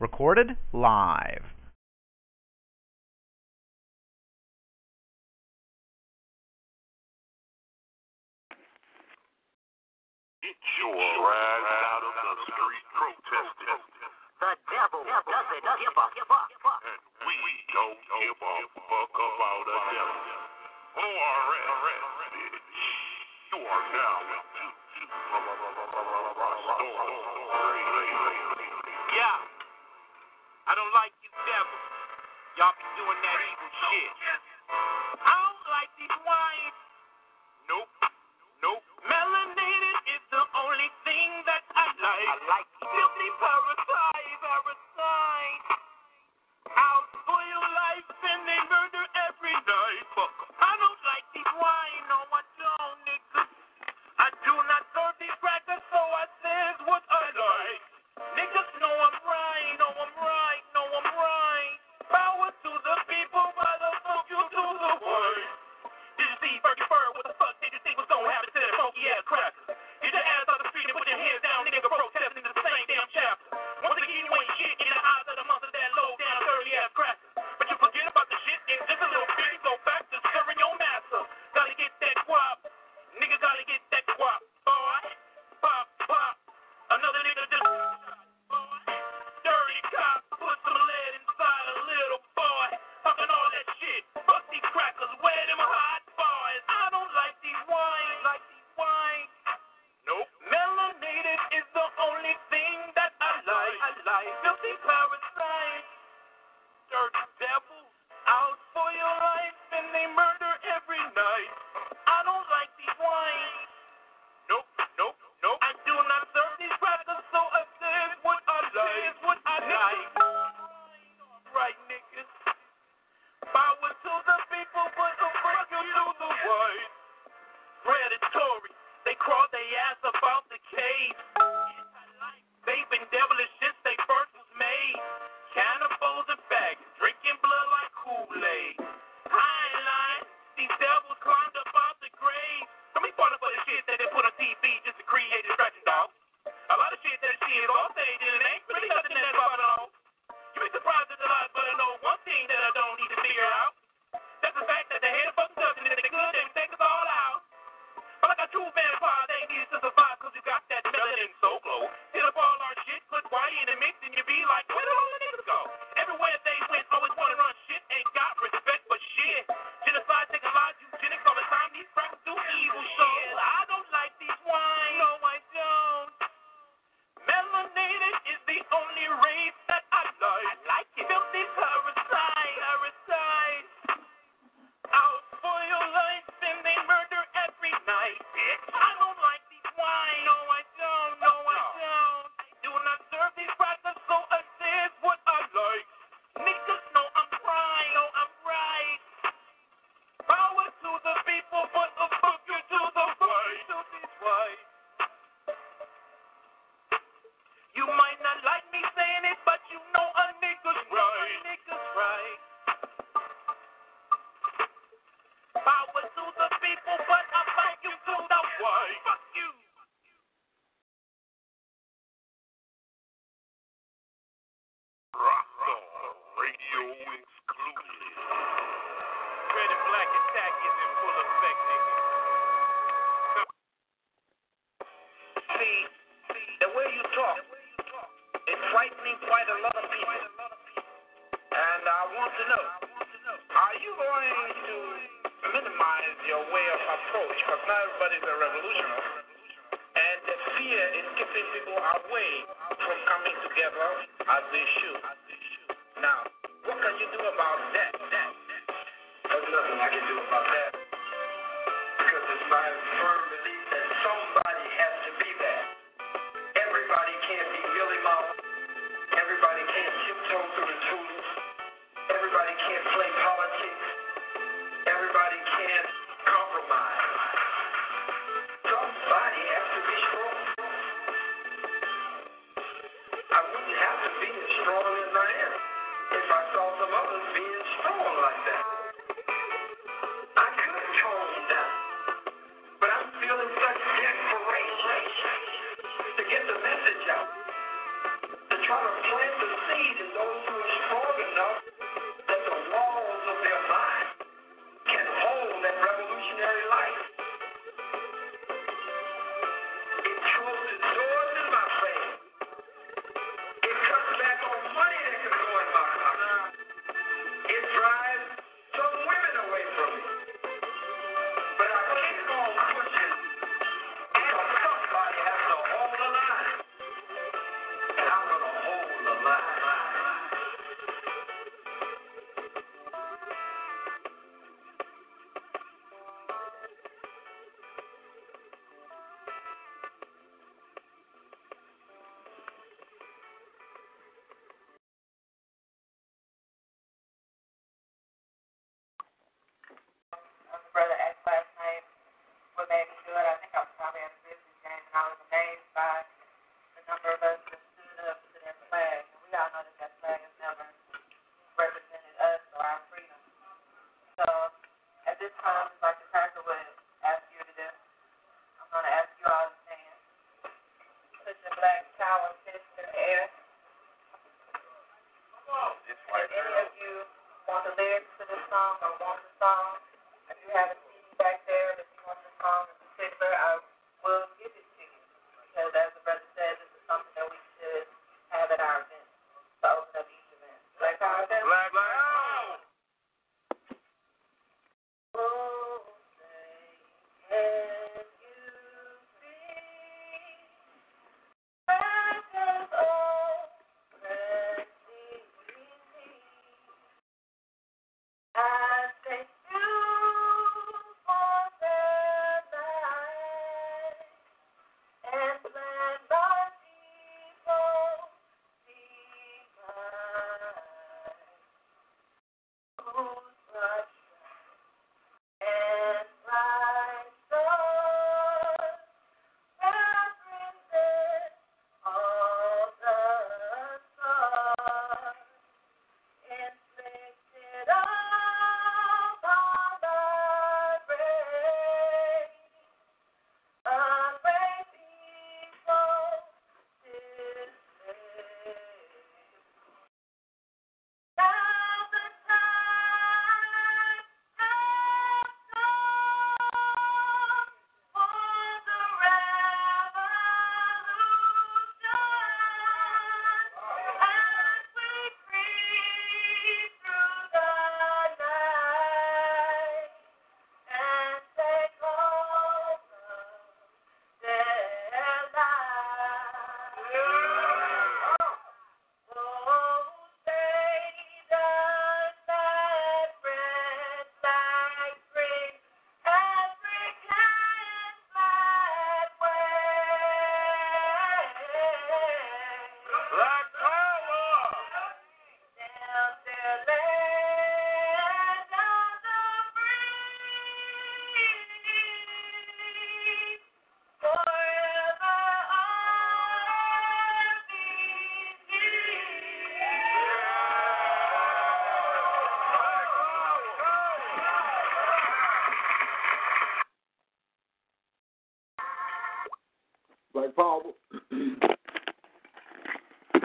recorded live. Get your ass out of the street protesting. The devil doesn't give a fuck. And we don't give a fuck about a devil. ORS, bitch. You are now Yeah. I don't like you devil. Y'all be doing that evil shit. I don't like these wines. Nope. Nope. Melanated is the only thing that I like. I like filthy parasite, parasite.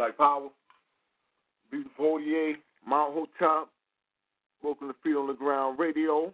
like Power, Beautiful Fortier, Mount Hotep, Smoking the Feet on the Ground Radio.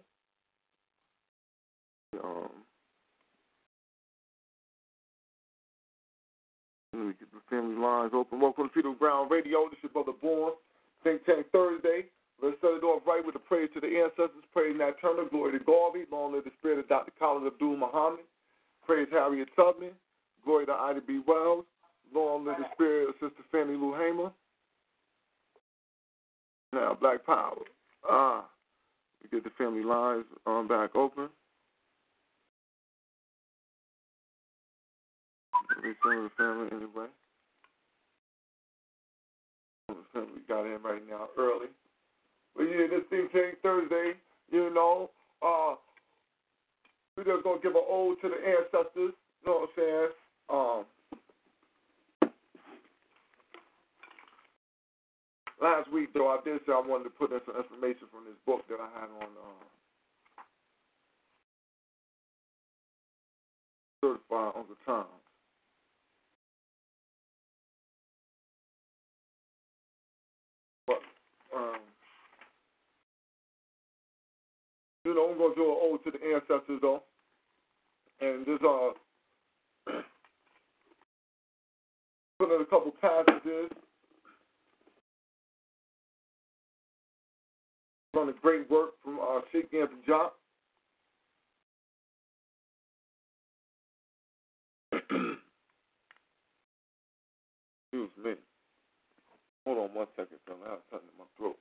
Me. Hold on one second, son. I have something in my throat.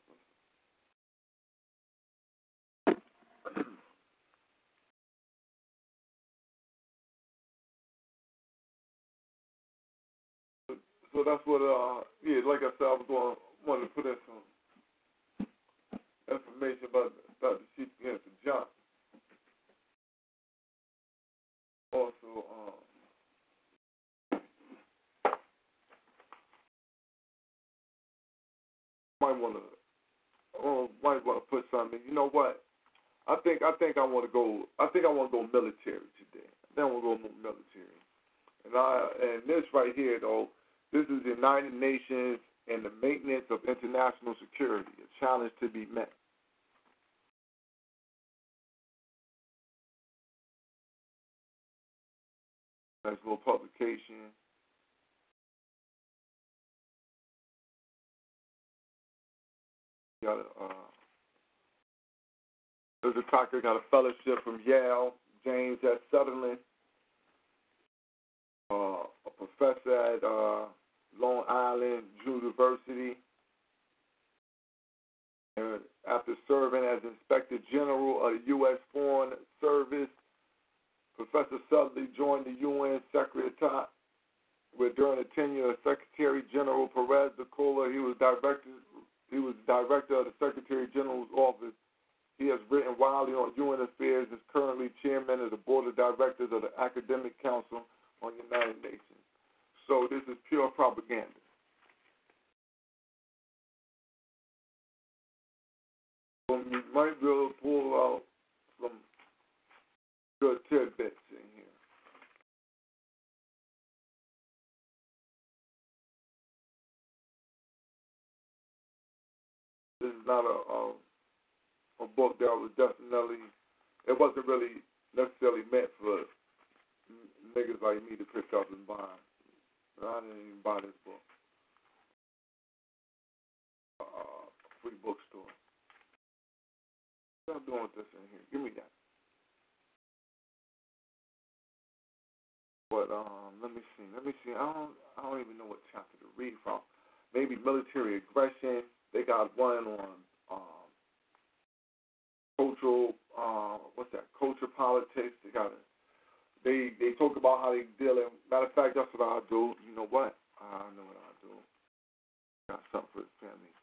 so that's what uh yeah, like I said, I was going wanted to put in some information about the Dr. Chief Anthony John. Also, um might wanna oh might wanna put something you know what? I think I think I wanna go I think I wanna go military today. I wanna go military. And I and this right here though this is the United Nations and the maintenance of international security, a challenge to be met. Nice little publication. Got a, uh, got a fellowship from Yale, James S. Sutterlin, uh, a professor at uh, Long Island University. And after serving as Inspector General of the U.S. Foreign Service, Professor Sutterlin joined the UN Secretariat, where during the tenure of Secretary General Perez de Cola, he was director. He was director of the Secretary General's office. He has written widely on UN affairs. Is currently chairman of the board of directors of the Academic Council on United Nations. So this is pure propaganda. You might be able to pull out some good tidbits This is not a um, a book that was definitely it wasn't really necessarily meant for niggas like me to pick up and buy. I didn't even buy this book. Uh, free bookstore. What I'm doing with this in here? Give me that. But um, let me see. Let me see. I don't. I don't even know what chapter to read from. Maybe military aggression. They got one on um, cultural. Uh, what's that? Culture politics. They got a they they talk about how they dealing. Matter of fact, that's what I do. You know what? I know what I do. Got something for the family.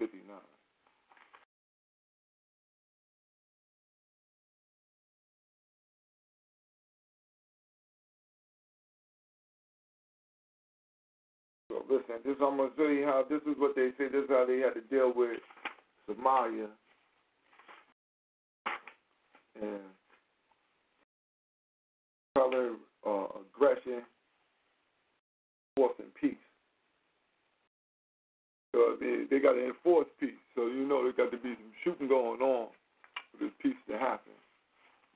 59. So listen, this I'm gonna show you how this is what they say. This is how they had to deal with Somalia and color uh, aggression, force and peace. So they they got to enforce peace. So you know there got to be some shooting going on for this peace to happen.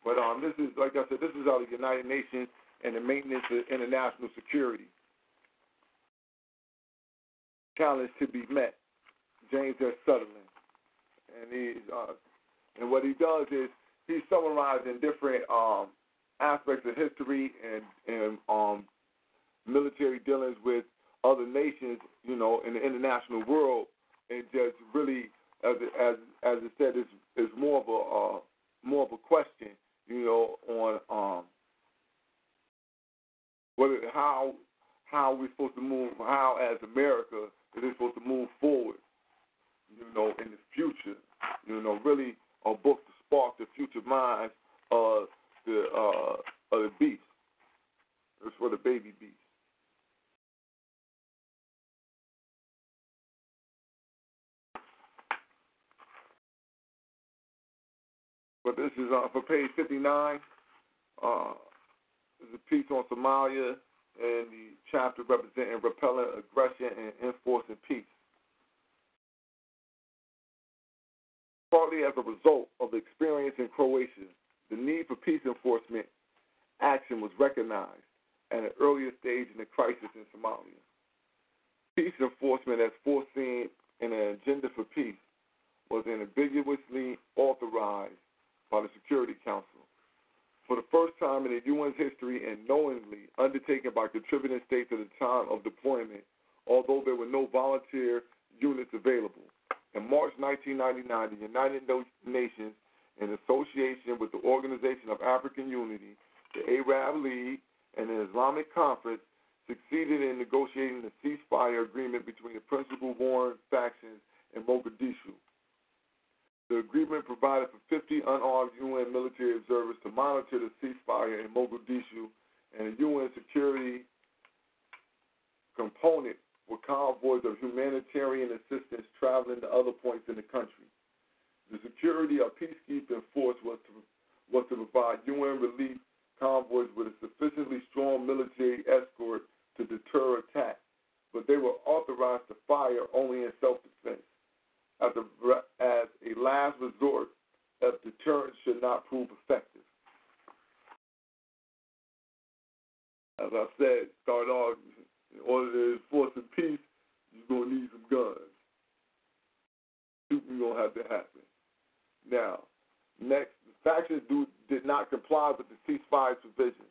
But um, this is like I said, this is how the United Nations and the maintenance of international security challenge to be met. James S. Sutterlin, and he's uh, and what he does is he's summarizing different um, aspects of history and and um, military dealings with other nations, you know, in the international world, and just really, as as as I said, is is more of a uh, more of a question, you know, on um, whether how how we're supposed to move, how as America is it supposed to move forward, you know, in the future, you know, really a book to spark the future minds of the uh, of the beast. It's for the baby beast. But this is uh, for page 59. Uh, there's a piece on Somalia and the chapter representing repelling aggression and enforcing peace. Partly as a result of the experience in Croatia, the need for peace enforcement action was recognized at an earlier stage in the crisis in Somalia. Peace enforcement, as foreseen in an agenda for peace, was ambiguously authorized by the Security Council. For the first time in the UN's history and knowingly undertaken by contributing states at the time of deployment, although there were no volunteer units available. In March 1999, the United Nations, in association with the Organization of African Unity, the Arab League, and the Islamic Conference, succeeded in negotiating a ceasefire agreement between the principal warring factions in Mogadishu. The agreement provided for 50 unarmed UN military observers to monitor the ceasefire in Mogadishu and a UN security component with convoys of humanitarian assistance traveling to other points in the country. The security of peacekeeping force was to, was to provide UN relief convoys with a sufficiently strong military escort to deter attack, but they were authorized to fire only in self defense as a, as a last resort if deterrence should not prove effective. As I said, start off, in order to enforce the peace, you're going to need some guns. Shooting going to have to happen. Now, next, the factions do, did not comply with the ceasefire provisions,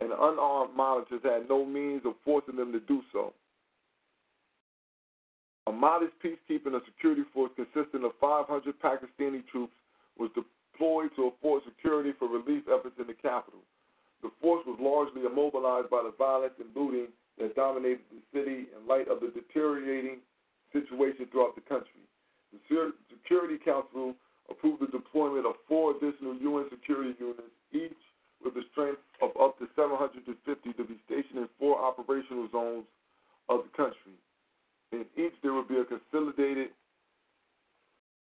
and unarmed monitors had no means of forcing them to do so. A modest peacekeeping and security force consisting of 500 Pakistani troops was deployed to afford security for relief efforts in the capital. The force was largely immobilized by the violence and looting that dominated the city in light of the deteriorating situation throughout the country. The Security Council approved the deployment of four additional UN security units, each with a strength of up to 750 to be stationed in four operational zones of the country. In each, there will be a consolidated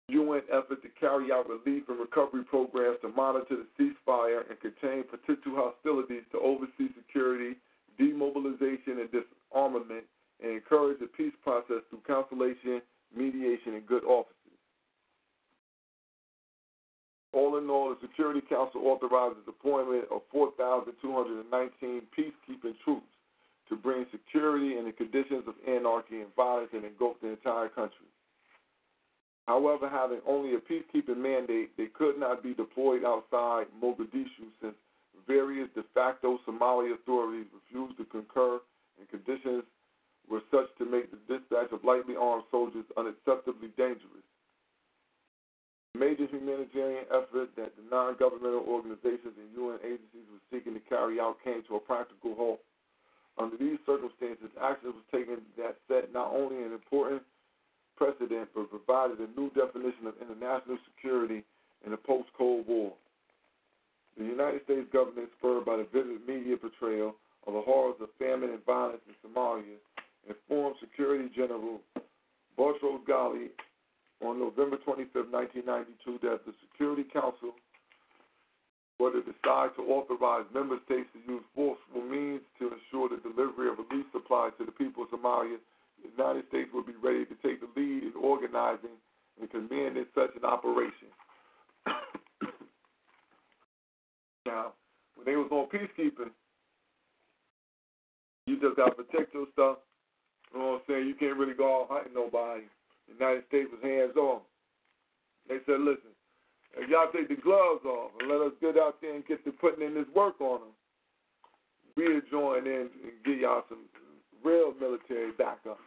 UN effort to carry out relief and recovery programs to monitor the ceasefire and contain potential hostilities to oversee security, demobilization, and disarmament, and encourage the peace process through conciliation, mediation, and good offices. All in all, the Security Council authorizes deployment of 4,219 peacekeeping troops to bring security in the conditions of anarchy and violence and engulf the entire country. However, having only a peacekeeping mandate, they could not be deployed outside Mogadishu since various de facto Somali authorities refused to concur and conditions were such to make the dispatch of lightly armed soldiers unacceptably dangerous. The major humanitarian effort that the non governmental organizations and UN agencies were seeking to carry out came to a practical halt under these circumstances, action was taken that set not only an important precedent, but provided a new definition of international security in the post Cold War. The United States government, spurred by the vivid media portrayal of the horrors of famine and violence in Somalia, informed Security General Boutros Ghali on November 25, 1992, that the Security Council to decide to authorize member states to use forceful means to ensure the delivery of relief supplies to the people of Somalia, the United States would be ready to take the lead in organizing and commanding such an operation. now, when they was on peacekeeping, you just got to protect your stuff. You know what I'm saying? You can't really go out hunting nobody. The United States was hands off. They said, listen, if y'all take the gloves off and let us get out there and get to putting in this work on them, we'll join in and give y'all some real military backup.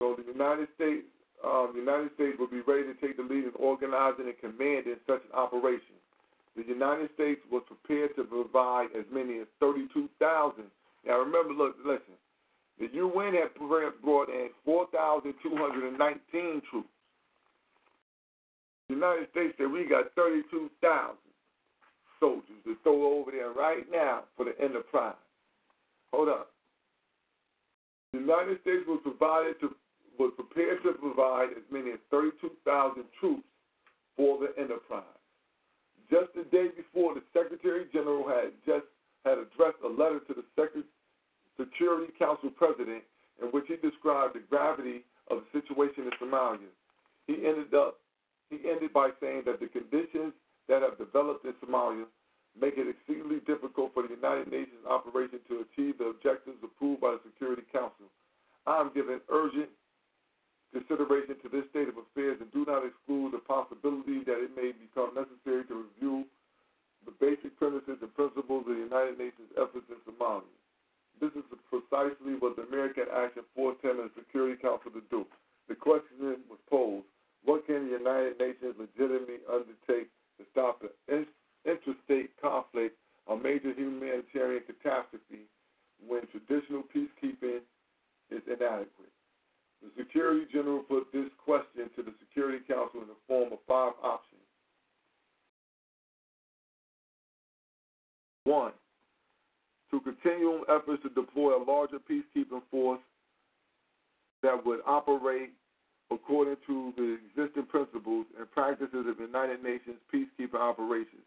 So the United States, um, the United States will be ready to take the lead in organizing and commanding such an operation. The the United States was prepared to provide as many as 32,000. Now remember, look, listen. The UN had brought in 4,219 troops. The United States said we got 32,000 soldiers to throw over there right now for the enterprise. Hold up. The United States was provided to was prepared to provide as many as 32,000 troops for the enterprise. Just the day before, the Secretary General had just had addressed a letter to the Security Council President in which he described the gravity of the situation in Somalia. He ended up he ended by saying that the conditions that have developed in Somalia make it exceedingly difficult for the United Nations operation to achieve the objectives approved by the Security Council. I am giving urgent consideration to this state of affairs and do not exclude the possibility that it may become necessary to review the basic premises and principles of the United Nations efforts in Somalia. This is precisely what the American Action 410 and the Security Council to do. The question was posed, what can the United Nations legitimately undertake to stop the interstate conflict or major humanitarian catastrophe when traditional peacekeeping is inadequate? The Security General put this question to the Security Council in the form of five options. One, to continue efforts to deploy a larger peacekeeping force that would operate according to the existing principles and practices of United Nations peacekeeping operations.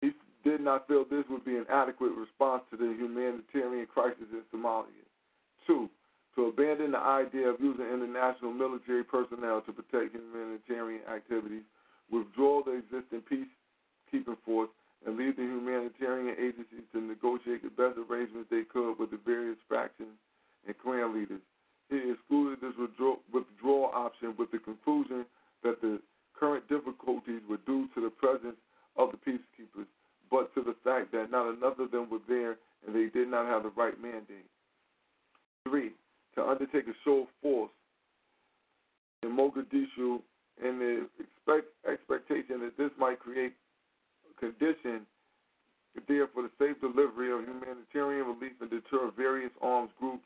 He did not feel this would be an adequate response to the humanitarian crisis in Somalia. Two, to abandon the idea of using international military personnel to protect humanitarian activities, withdraw the existing peacekeeping force, and leave the humanitarian agencies to negotiate the best arrangements they could with the various factions and clan leaders. He excluded this withdrawal option with the conclusion that the current difficulties were due to the presence of the peacekeepers, but to the fact that not enough of them were there and they did not have the right mandate. Three, to undertake a show of force in Mogadishu in the expect, expectation that this might create condition there for the safe delivery of humanitarian relief and deter various armed groups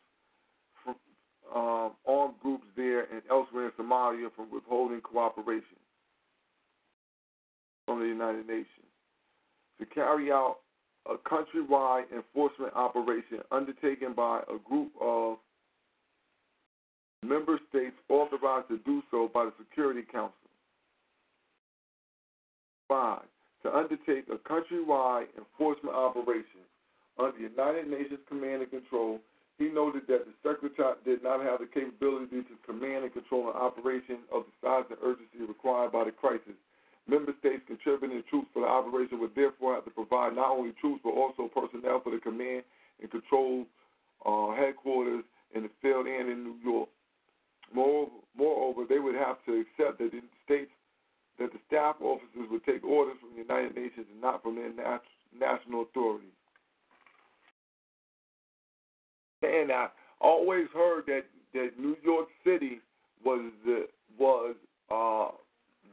um, armed groups there and elsewhere in Somalia from withholding cooperation from the United Nations. To carry out a countrywide enforcement operation undertaken by a group of member states authorized to do so by the Security Council. Five, to undertake a countrywide enforcement operation under the United Nations command and control. He noted that the Secretary did not have the capability to command and control an operation of the size and urgency required by the crisis. Member states contributing troops for the operation would therefore have to provide not only troops but also personnel for the command and control uh, headquarters in the field and in New York. Moreover, moreover, they would have to accept that the states that the staff officers would take orders from the United Nations and not from their nat- national authorities. And I always heard that, that New York City was the, was uh,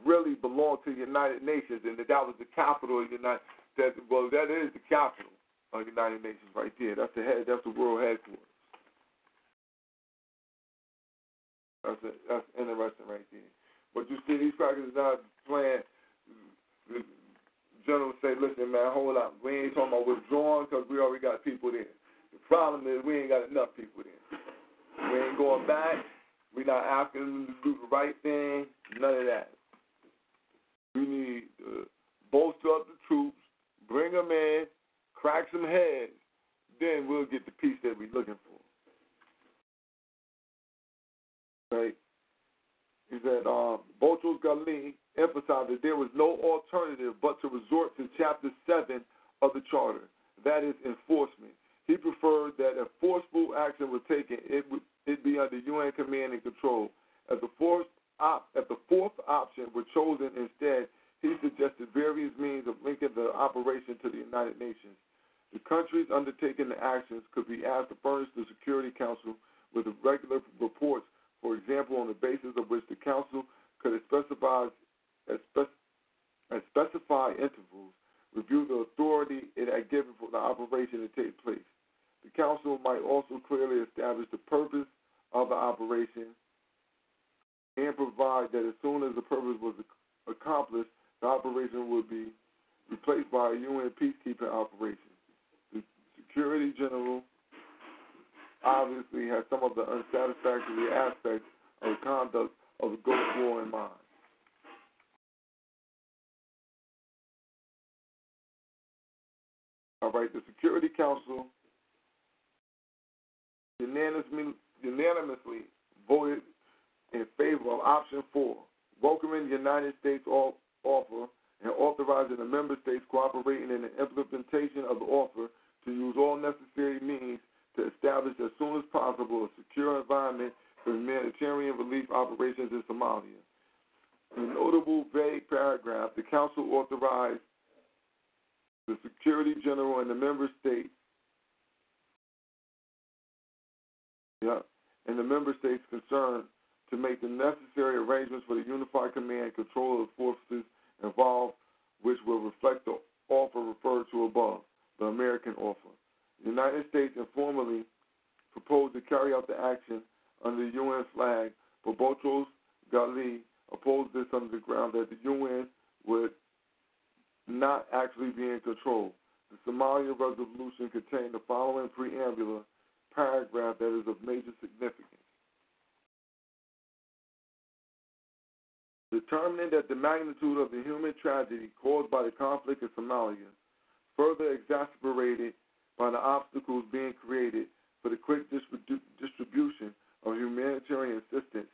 really belonged to the United Nations, and that that was the capital of the United. That well, that is the capital of the United Nations right there. That's the head. That's the world headquarters. That's a, that's interesting right there. But you see, these crackers not playing. The general say, "Listen, man, hold up. We ain't talking about withdrawing because we already got people there. Problem is we ain't got enough people there. We ain't going back. we not asking them to do the right thing. None of that. We need to bolster up the troops, bring them in, crack some heads. Then we'll get the peace that we're looking for." right? He said, uh, Boutros Ghali emphasized that there was no alternative but to resort to Chapter 7 of the Charter, that is, enforcement. He preferred that if forceful action was taken, it would it be under UN command and control. As the fourth, op, if the fourth option were chosen instead, he suggested various means of linking the operation to the United Nations. The countries undertaking the actions could be asked to furnish the Security Council with regular reports for example, on the basis of which the Council could specify, at specified intervals, review the authority it had given for the operation to take place. The Council might also clearly establish the purpose of the operation and provide that as soon as the purpose was accomplished, the operation would be replaced by a UN peacekeeping operation. The Security General obviously has some of the unsatisfactory aspects of the conduct of the Gulf War in mind. All right, the Security Council unanimously, unanimously voted in favor of option four, welcoming the United States offer and authorizing the member states cooperating in the implementation of the offer to use all necessary means to establish as soon as possible a secure environment for humanitarian relief operations in Somalia. In a notable vague paragraph, the Council authorized the Security General and the member states yeah, and the member states concerned to make the necessary arrangements for the unified command and control of forces involved, which will reflect the offer referred to above, the American offer. The United States informally proposed to carry out the action under the UN flag, but Boutros Ghali opposed this on the ground that the UN would not actually be in control. The Somalia resolution contained the following preambular paragraph that is of major significance. Determining that the magnitude of the human tragedy caused by the conflict in Somalia, further exacerbated by the obstacles being created for the quick distribution of humanitarian assistance,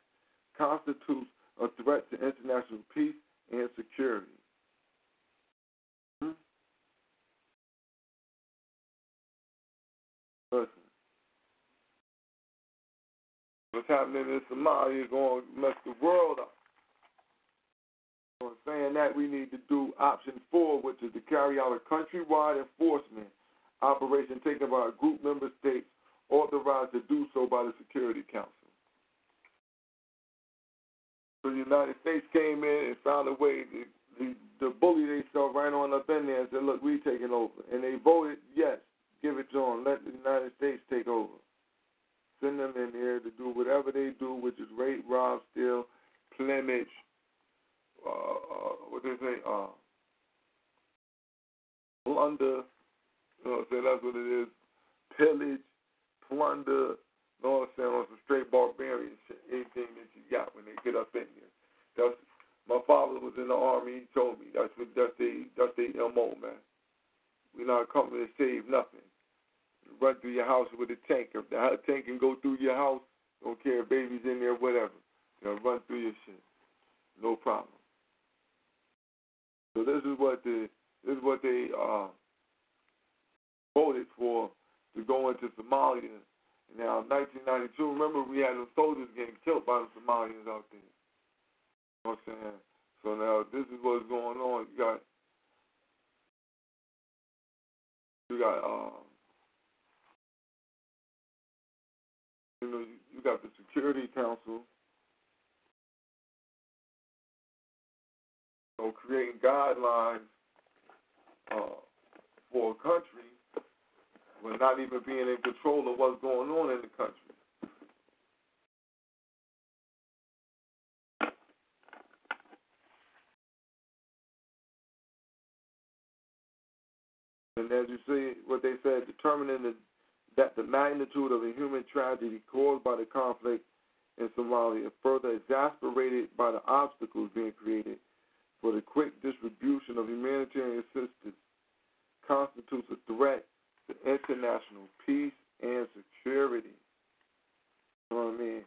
constitutes a threat to international peace and security. Hmm? Listen. What's happening in Somalia is going to mess the world up. So in saying that, we need to do option four, which is to carry out a countrywide enforcement operation taken by a group member states authorized to do so by the Security Council. So the United States came in and found a way to, to, to bully themselves right on up in there and said, look, we taking over. And they voted, yes, give it to them. Let the United States take over. Send them in there to do whatever they do, which is rape, rob, steal, plumage, uh, uh, what they say, uh, plunder. You know what I'm saying? That's what it is. Pillage, plunder. You know what I'm saying? On some straight barbarian shit. Anything that you got when they get up in here. That's my father was in the army. He told me that's what that's the that's the mo man. We're not coming to save nothing. Run through your house with a tank. If the tank can go through your house, don't care if baby's in there, whatever. Know, run through your shit. No problem. So this is what the this is what they uh, voted for to go into Somalia. Now, 1992, remember we had the soldiers getting killed by the Somalians out there. You know what I'm saying? So now this is what's going on. You got you got uh, you know you got the Security Council know, creating guidelines uh, for a country when not even being in control of what's going on in the country. And as you see, what they said, determining the, that the magnitude of the human tragedy caused by the conflict in Somalia, further exasperated by the obstacles being created for the quick distribution of humanitarian assistance constitutes a threat to international peace and security. You know what I mean?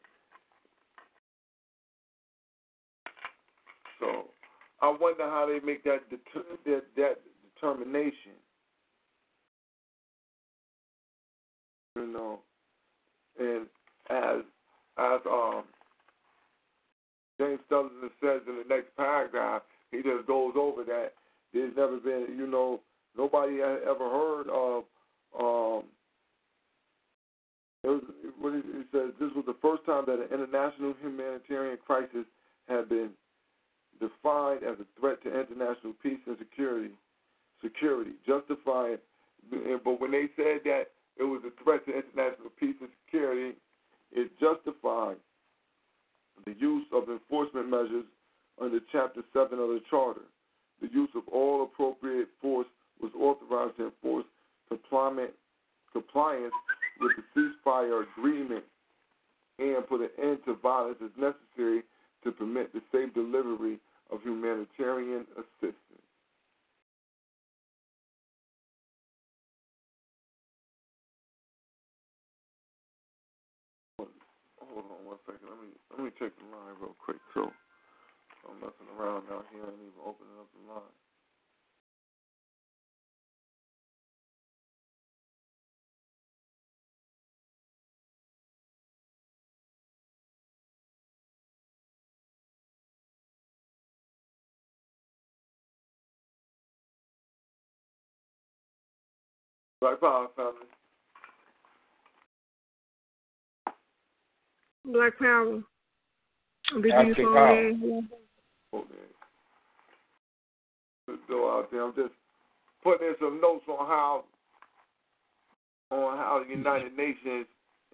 So I wonder how they make that that, that determination. You know, and as as um James Sullivan says in the next paragraph, he just goes over that. There's never been, you know, nobody ever heard of. Um, it was, what he says, this was the first time that an international humanitarian crisis had been defined as a threat to international peace and security. Security, justifying. But when they said that it was a threat to international peace and security, it justified the use of enforcement measures under Chapter 7 of the Charter. The use of all appropriate force was authorized to enforce compliance with the ceasefire agreement and put an end to violence as necessary to permit the safe delivery of humanitarian assistance. Second. Let me let me check the line real quick too. I'm messing around out here and even opening up the line. Black Power family. Black Power. Did Black you Power. phone man. Let's go out there. I'm just putting in some notes on how on how the United Nations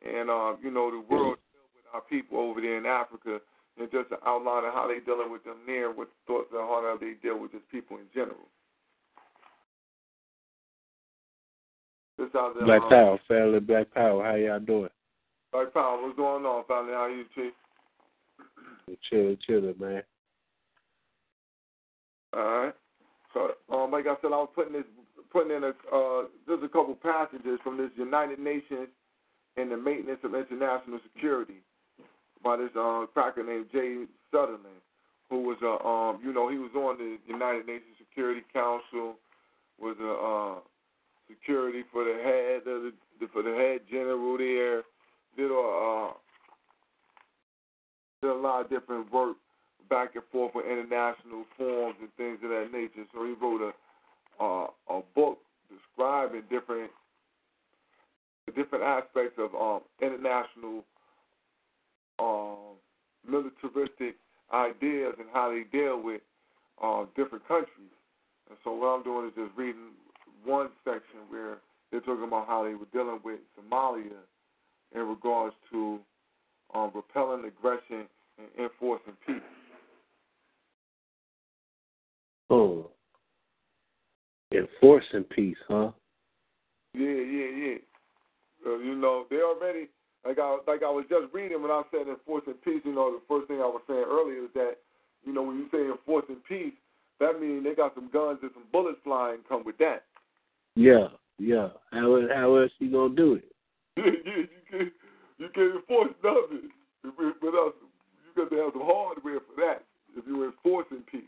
and uh, you know the world deal with our people over there in Africa, and just an outline of how they dealing with them there, what thoughts and how they deal with just people in general. Just out there, Black um, Power, family, Black Power. How y'all doing? Black Power, what's going on, family? How you, Chief? Chilling, chilling, man. All right. So, um, like I said, I was putting this, putting in a, uh, just a couple passages from this United Nations and the Maintenance of International Security by this uh, cracker named Jay Sutterlin, who was a, um, you know, he was on the United Nations Security Council, was a uh, security for the head of the, for the head general there, did a, uh, did a lot of different work back and forth with international forums and things of that nature. So he wrote a uh, a book describing different different aspects of um, international um, militaristic ideas and how they deal with uh, different countries. And so what I'm doing is just reading one section where they're talking about how they were dealing with Somalia regards to um, repelling aggression and enforcing peace. Oh. Enforcing peace, huh? Yeah, yeah, yeah. Uh, you know, they already like I like I was just reading when I said enforcing peace. You know, the first thing I was saying earlier is that you know when you say enforcing peace, that means they got some guns and some bullets flying come with that. Yeah, yeah. How how else you gonna do it? yeah, you you can't enforce nothing with, with us. You got to have some hardware for that if you're enforcing peace.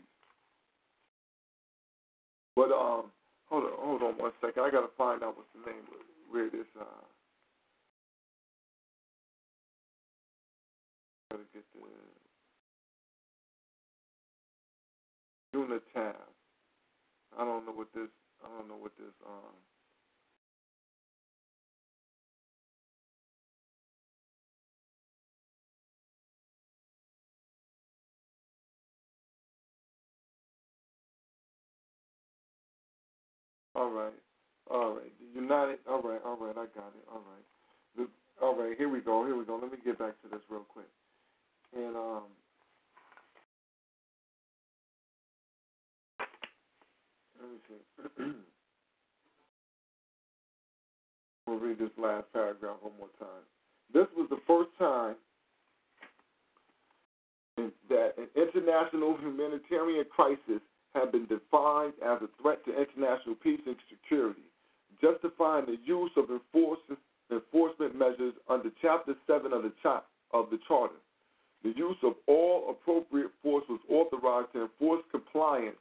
But um, hold on, hold on one second. I gotta find out what's the name of where this uh. Gotta get the UNITAF. I don't know what this. I don't know what this um. All right, all right. The United. All right, all right. I got it. All right. The, all right. Here we go. Here we go. Let me get back to this real quick. And um. Let me see. we'll read this last paragraph one more time. This was the first time that an international humanitarian crisis had been defined as a threat to international peace and security, justifying the use of enforce- enforcement measures under Chapter 7 of the, of the Charter. The use of all appropriate force was authorized to enforce compliance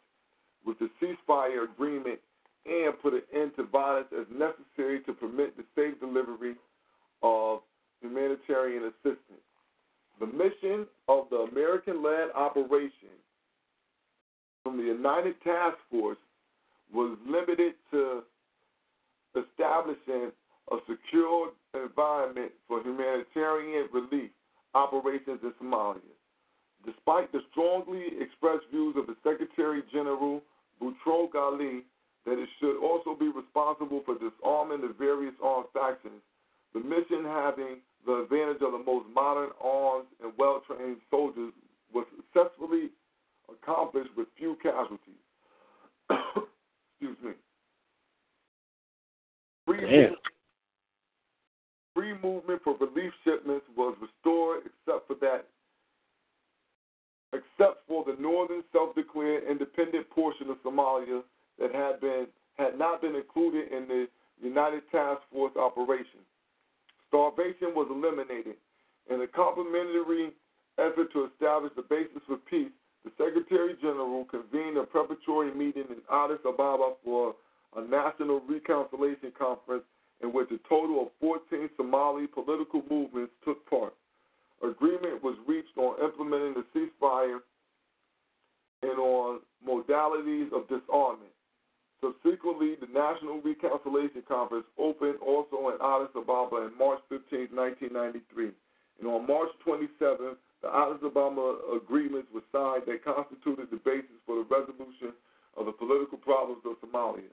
with the ceasefire agreement and put an end to violence as necessary to permit the safe delivery of humanitarian assistance. The mission of the American led operation from the United Task Force was limited to establishing a secure environment for humanitarian relief operations in Somalia. Despite the strongly expressed views of the Secretary General Boutros Ghali that it should also be responsible for disarming the various armed factions, the mission having the advantage of the most modern arms and well trained soldiers was successfully accomplished with few casualties. Excuse me. Free Damn. free movement for relief shipments was restored except for that except for the northern self-declared independent portion of Somalia that had been had not been included in the United Task Force operation. Starvation was eliminated. In a complementary effort to establish the basis for peace, the Secretary General convened a preparatory meeting in Addis Ababa for a national reconciliation conference in which a total of 14 Somali political movements took part. Agreement was reached on implementing the ceasefire and on modalities of disarmament. Subsequently, the National Reconciliation Conference opened also in Addis Ababa on March 15, 1993. And on March 27th, the Addis Ababa agreements were signed that constituted the basis for the resolution of the political problems of Somalia.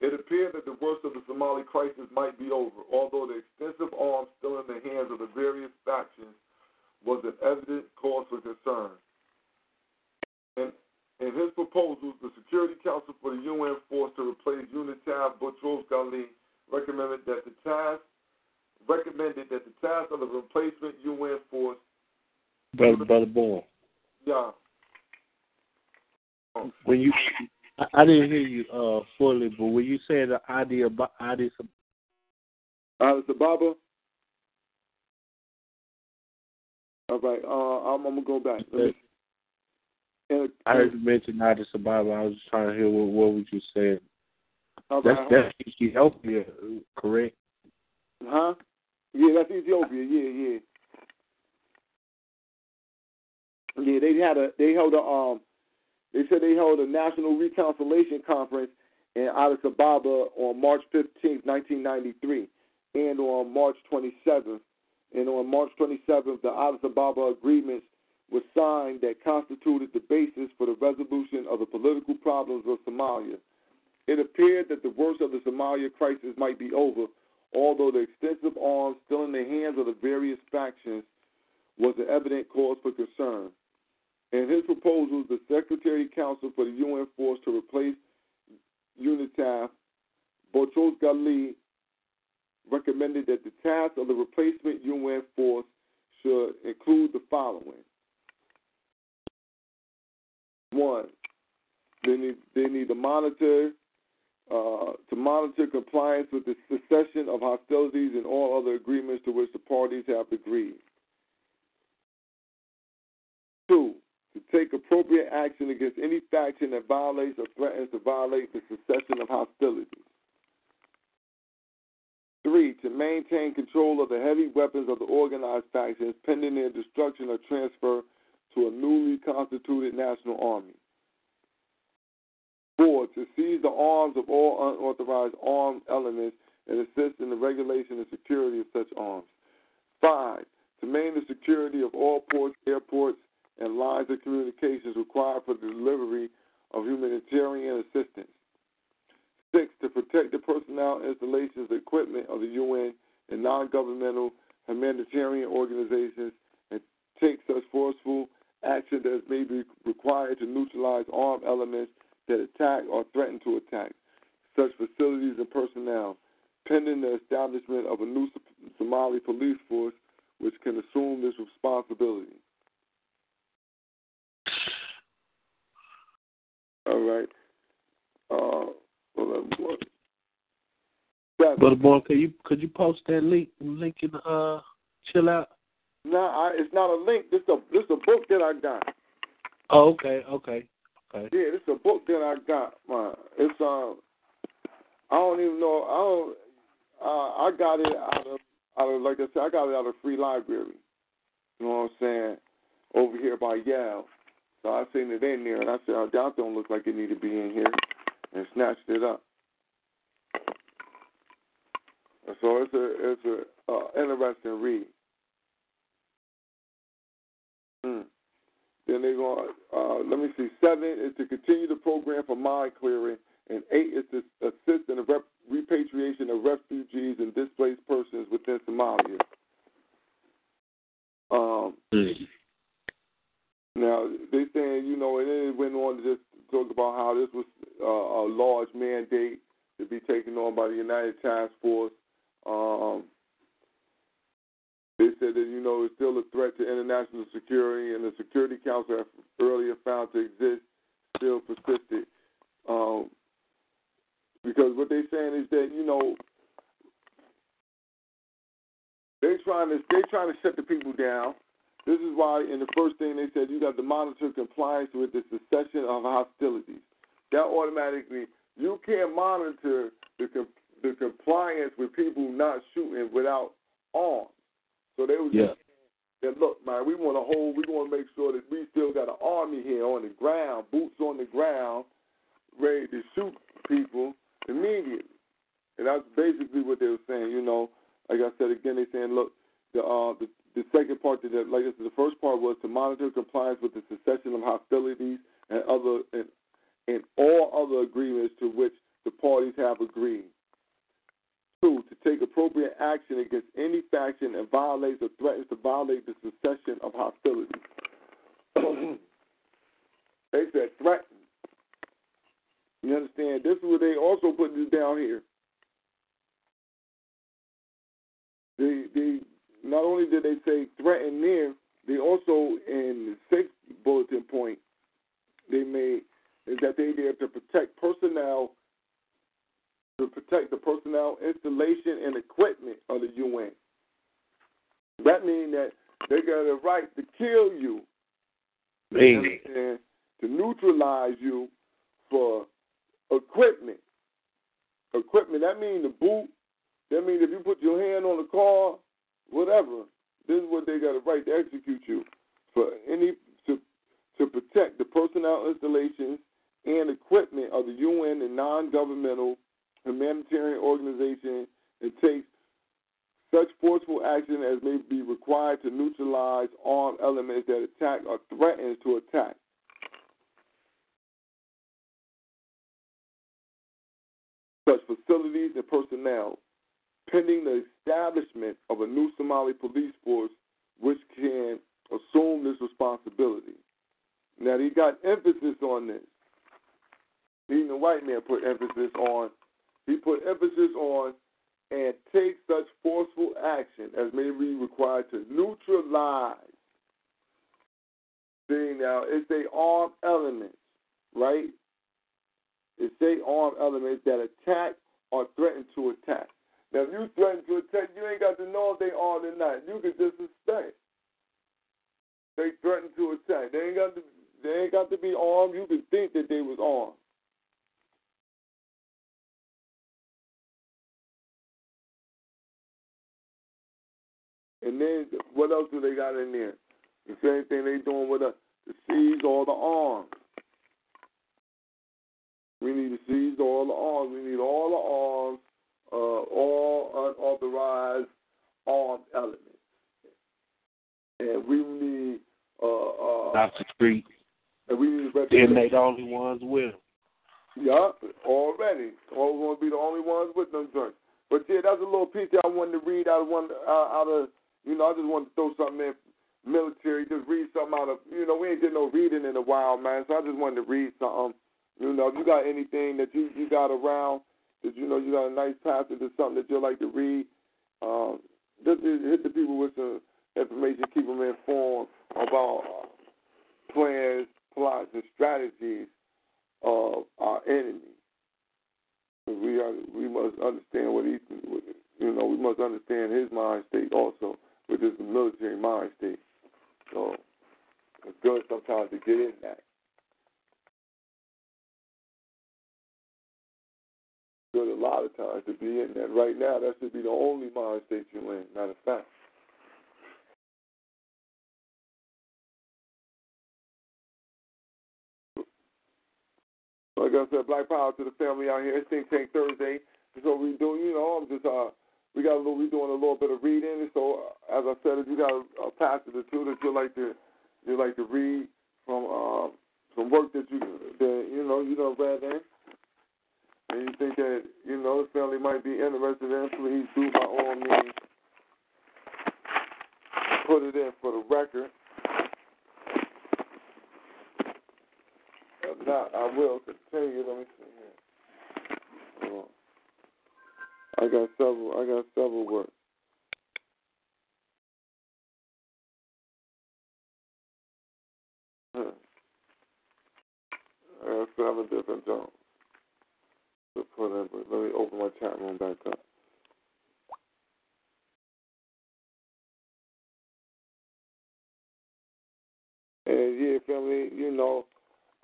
It appeared that the worst of the Somali crisis might be over, although the extensive arms still in the hands of the various factions was an evident cause for concern. In, in his proposals, the Security Council for the UN force to replace UNITAF Boutros Ghali recommended that the task recommended that the task of the replacement UN force Brother, brother Boy. yeah When you, I, I didn't hear you uh fully, but when you said the idea about Addis, Addis Ababa. All right, uh, I'm, I'm gonna go back. Me- I heard you mention Addis Ababa. I was just trying to hear what, what was you saying. all That's that's Ethiopia, correct? Huh? Yeah, that's Ethiopia. Yeah, yeah. Yeah, they had a they held a um they said they held a national reconciliation conference in Addis Ababa on March fifteenth, nineteen ninety three, and on March twenty seventh. And on March twenty seventh the Addis Ababa agreements were signed that constituted the basis for the resolution of the political problems of Somalia. It appeared that the worst of the Somalia crisis might be over, although the extensive arms still in the hands of the various factions was an evident cause for concern. In his proposals, the Secretary Council for the UN force to replace UNITAF, Boutros Ghali, recommended that the task of the replacement UN force should include the following. One, they need, they need to monitor uh, to monitor compliance with the cessation of hostilities and all other agreements to which the parties have agreed. Two, take appropriate action against any faction that violates or threatens to violate the cessation of hostilities. Three, to maintain control of the heavy weapons of the organized factions pending their destruction or transfer to a newly constituted national army. Four, to seize the arms of all unauthorized armed elements and assist in the regulation and security of such arms. Five, to maintain the security of all ports, airports, and lines of communications required for the delivery of humanitarian assistance. Six, to protect the personnel, installations, equipment of the UN and non governmental humanitarian organizations and take such forceful action as may be required to neutralize armed elements that attack or threaten to attack such facilities and personnel, pending the establishment of a new Somali police force which can assume this responsibility. All right. Uh, well, what? Seven. Brother Boy, could you could you post that link link in the uh chill out? No, I, it's not a link. This a this a book that I got. Oh, okay, okay, okay. Yeah, this a book that I got. Man, it's um, I don't even know. I don't. Uh, I got it out of out of like I said, I got it out of free library. You know what I'm saying? Over here by Yale. So I seen it in there, and I said, oh, that don't look like it need to be in here, and snatched it up. So it's a it's a uh, interesting read. Mm. then they're going. Uh, let me see. Seven is to continue the program for mind clearing, and eight is to assist in the rep- repatriation of refugees and displaced persons within Somalia. Um, Mm. Now they saying, you know, and then it went on to just talk about how this was uh, a large mandate to be taken on by the United Task Force. Um, they said that you know it's still a threat to international security, and the Security Council earlier found to exist still persisted. Um, because what they're saying is that you know they're trying to they're trying to shut the people down. This is why in the first thing they said you got to monitor compliance with the cessation of hostilities. That automatically you can't monitor the the compliance with people not shooting without arms. So they was Yeah. just that look, man, we want to hold, we want to make sure that we still got an army here on the ground, boots on the ground, ready to shoot people immediately. And that's basically what they were saying. You know, like I said again, they saying, look, the uh, the, the second part to that, like the first part was to monitor compliance with the cessation of hostilities and other and, and all other agreements to which the parties have agreed. Two, to take appropriate action against any faction that violates or threatens to violate the cessation of hostilities. they said threaten. You understand? This is what they also put this down here. They they not only did they say threaten there, they also in the sixth bulletin point they made is that they there to protect personnel to protect the personnel, installation, and equipment of the UN. That means that they got a right to kill you, Man. and to neutralize you for equipment. Equipment, that means the boot. That means if you put your hand on the car, whatever, this is what they got a right to execute you for any to to protect the personnel installations and equipment of the UN and non-governmental humanitarian organization and takes such forceful action as may be required to neutralize armed elements that attack or threaten to attack. Such facilities and personnel, pending the establishment of a new Somali police force which can assume this responsibility. Now, he got emphasis on this. Even the white man put emphasis on he put emphasis on and take such forceful action as may be required to neutralize. See now, it's a armed elements, right? It's a armed elements that attack or threaten to attack. Now, if you threaten to attack, you ain't got to know if they are or not. You can just suspect. They threaten to attack. They ain't got to. They ain't got to be armed. You can think that they was armed. And then what else do they got in there? The same thing they doing with us to seize all the arms. We need to seize all the arms. We need all the arms, uh, all unauthorized armed elements. And we need uh, uh, the street. and we need the only ones with them. Yeah, already. All we're gonna be the only ones with them joints. But yeah, that's a little piece that I wanted to read out of one uh, out of you know, I just wanted to throw something in military, just read something out of you know, we ain't did no reading in a while, man. So I just wanted to read something. You know, if you got anything that you, you got around that you know you got a nice passage or something that you like to read, um, just hit the people with some information, keep them informed about uh, plans, plots, and strategies of our enemy. We are, we must understand what he, you know, we must understand his mind state also, which is the military mind state. So it's good sometimes to get in that. Good a lot of times to be in that. Right now, that should be the only mind state you're in. Matter of fact. Like I said, Black Power to the family out here. It's Think Tank Thursday. So we do, you know, I'm just uh, we got a little, we doing a little bit of reading. So as I said, if you got a, a passage or two that you like to, you like to read from uh, some work that you that you know you don't read in, and you think that you know the family might be interested in, please do by all means put it in for the record. If not, I will continue. Let me see here. I got several. I got several words. Hmm. I got seven different jobs but let me open my chat room back up. And yeah, family, you know,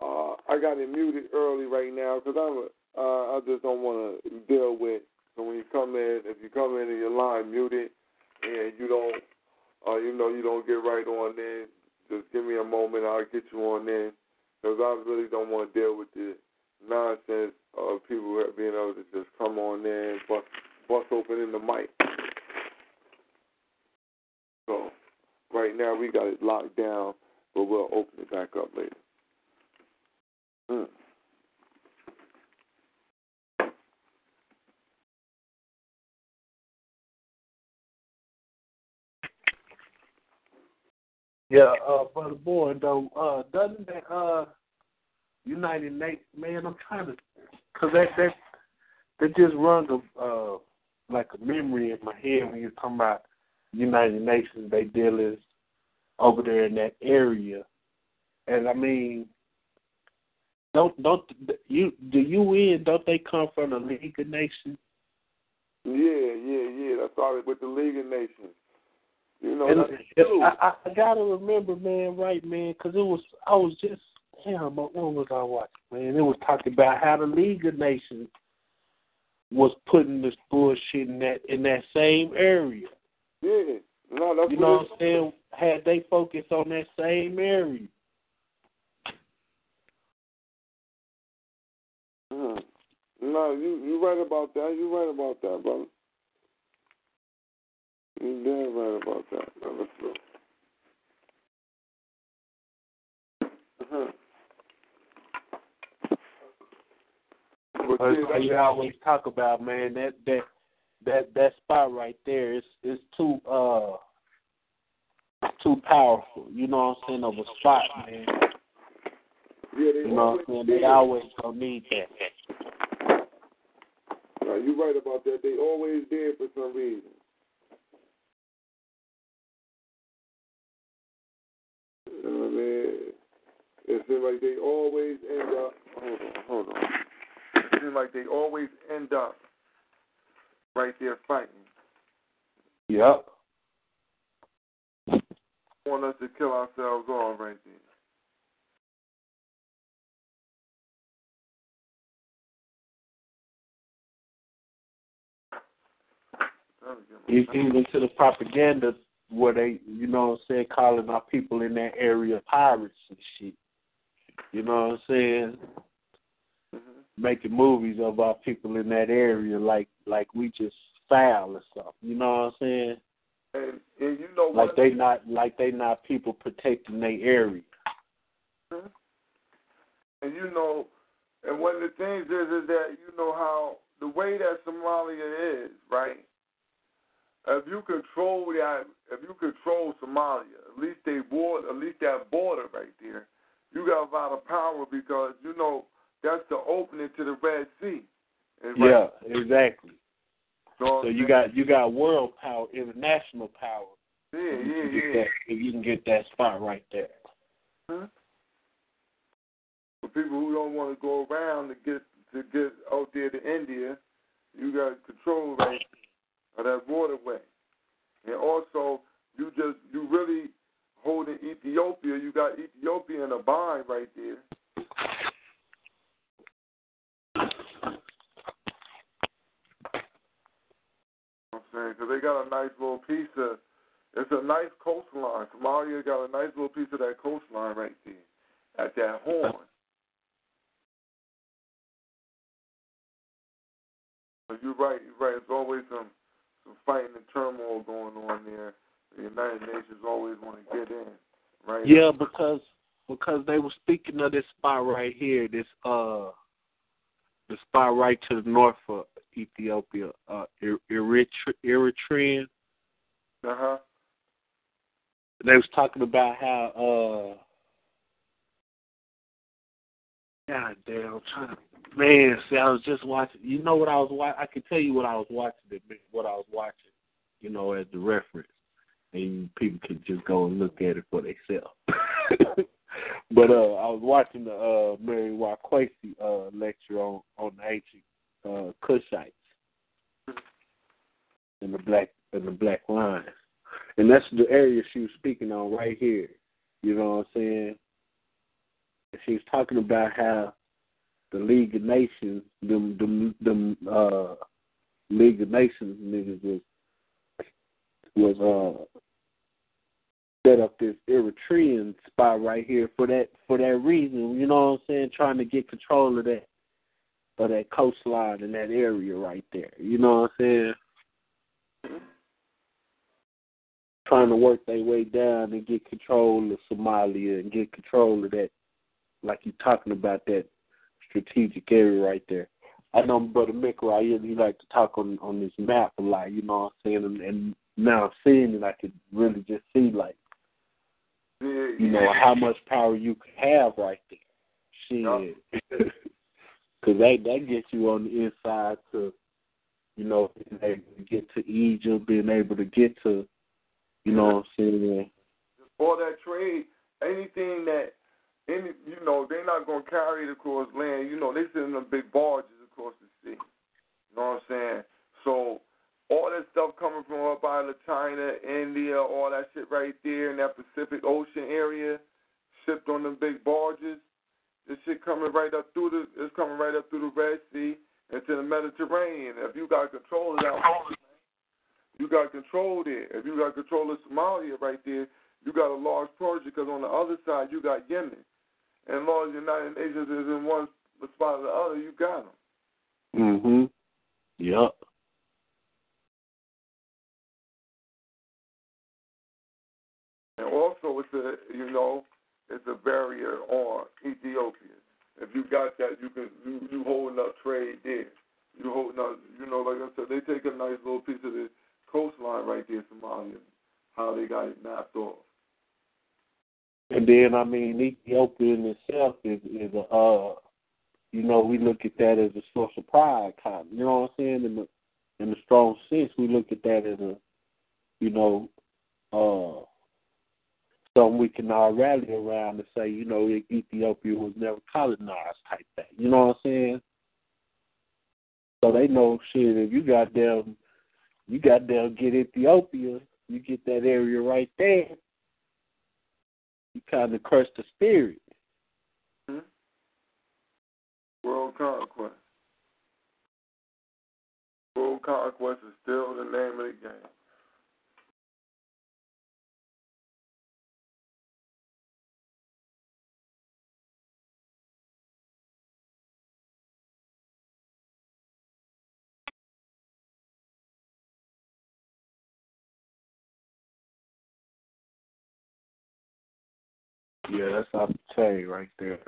uh, I got it muted early right now because I'm, uh, I just don't want to deal with. So when you come in, if you come in and your line muted and you don't, uh, you know, you don't get right on in, just give me a moment. I'll get you on in because I really don't want to deal with the nonsense of people being able to just come on in, bust, bust open in the mic. So right now we got it locked down, but we'll open it back up later. Hmm. Yeah, uh, brother boy, though, uh, doesn't that uh, United Nations, man, I'm trying to, cause that that that just runs a uh, like a memory in my head when you're talking about United Nations. They deal is over there in that area, and I mean, don't don't you the UN don't they come from the League of Nations? Yeah, yeah, yeah. That's all with the League of Nations. You know, And that's. I, I gotta remember, man, right, man, because it was I was just damn, what was I watching, man? It was talking about how the League of Nations was putting this bullshit in that in that same area. Yeah, no, that's You know what I'm saying? Had they focused on that same area. Mhm. No, you you right about that. You right about that, brother. You damn right about that. Now, let's look. Mhm. That's yeah, you always talk about, man. That that that that spot right there is is too uh too powerful. You know what I'm saying? Of a spot, man. yeah, You know what I'm saying? They always gonna need that. No, you're right about that. They always did for some reason. You know what I mean? It seems like they always end up. Hold on, hold on. It seems like they always end up right there fighting. Yep. Want us to kill ourselves off right there. Even to the propaganda where they, you know what I'm saying, calling our people in that area pirates and shit. You know what I'm saying? Making movies of our people in that area like like we just foul or something. You know what I'm saying? And and you know Like what? they not like they not people protecting their area. Mm-hmm. And you know, and one of the things is is that you know how the way that Somalia is, right? If you control that, if you control Somalia, at least they border, at least that border right there, you got a lot of power because you know that's the opening to the Red Sea. And Yeah, exactly. so, So you got you got world power, international power. yeah, yeah, yeah. that if you can get that spot right there. Huh? For people who don't want to go around to get to get out there to India, you got control right of that waterway. And also, you just you really holding Ethiopia. You got Ethiopia in a bind right there. I'm saying because they got a nice little piece of. It's a nice coastline. Somalia got a nice little piece of that coastline right there at that horn. But you're right. You're right. There's always some some fighting and turmoil going on there. The United Nations always want to get in, right? Yeah, because because they were speaking of this spot right here, this uh, the spot right to the north of Ethiopia, uh, Eritrea, Eritrean. Uh huh. They was talking about how uh, God damn, I'm trying to man. See, I was just watching. You know what I was watching? I can tell you what I was watching. What I was watching. You know, as the reference, and people can just go and look at it for themselves. but uh, I was watching the uh, Mary Wakwacy uh, lecture on on the ancient uh, and the black and the black lines, and that's the area she was speaking on right here. You know what I'm saying? she was talking about how the League of Nations, them, them, them uh, League of Nations niggas was was uh set up this Eritrean spot right here for that for that reason. You know what I'm saying? Trying to get control of that of that coastline in that area right there. You know what I'm saying? Trying to work their way down and get control of Somalia and get control of that like you're talking about that strategic area right there. I know Brother Mick right here, he like to talk on on this map a lot, you know what I'm saying? And, and now seeing it, I could really just see like, you know, how much power you could have right there. Shit, because that that gets you on the inside to, you know, being able to get to Egypt, being able to get to, you know, what I'm saying. For that trade, anything that any, you know, they're not gonna carry it across land. You know, they send them big barges across the sea. You know what I'm saying? So all that stuff coming from up out of China, India, all that shit right there in that Pacific Ocean area, shipped on them big barges. This shit coming right up through the, it's coming right up through the Red Sea into the Mediterranean. If you got control of that, you got control there. If you got control of Somalia right there, you got a large project because on the other side you got Yemen. And as long as the United Nations is in one spot or the other, you got them. Mm-hmm. Yep. And also, it's a you know, it's a barrier on Ethiopia. If you got that, you can you, you holding up trade there. You holding up, you know, like I said, they take a nice little piece of the coastline right there, Somalia. How they got it mapped off. And then I mean Ethiopia in itself is is a uh you know, we look at that as a source of pride kind you know what I'm saying? In the in the strong sense we look at that as a you know, uh something we can all rally around to say, you know, Ethiopia was never colonized type thing. You know what I'm saying? So they know shit if you got them you got them get Ethiopia, you get that area right there, you kind of curse the spirit. Hmm? World conquest. World conquest is still the name of the game. Yeah, that's I'm saying right there.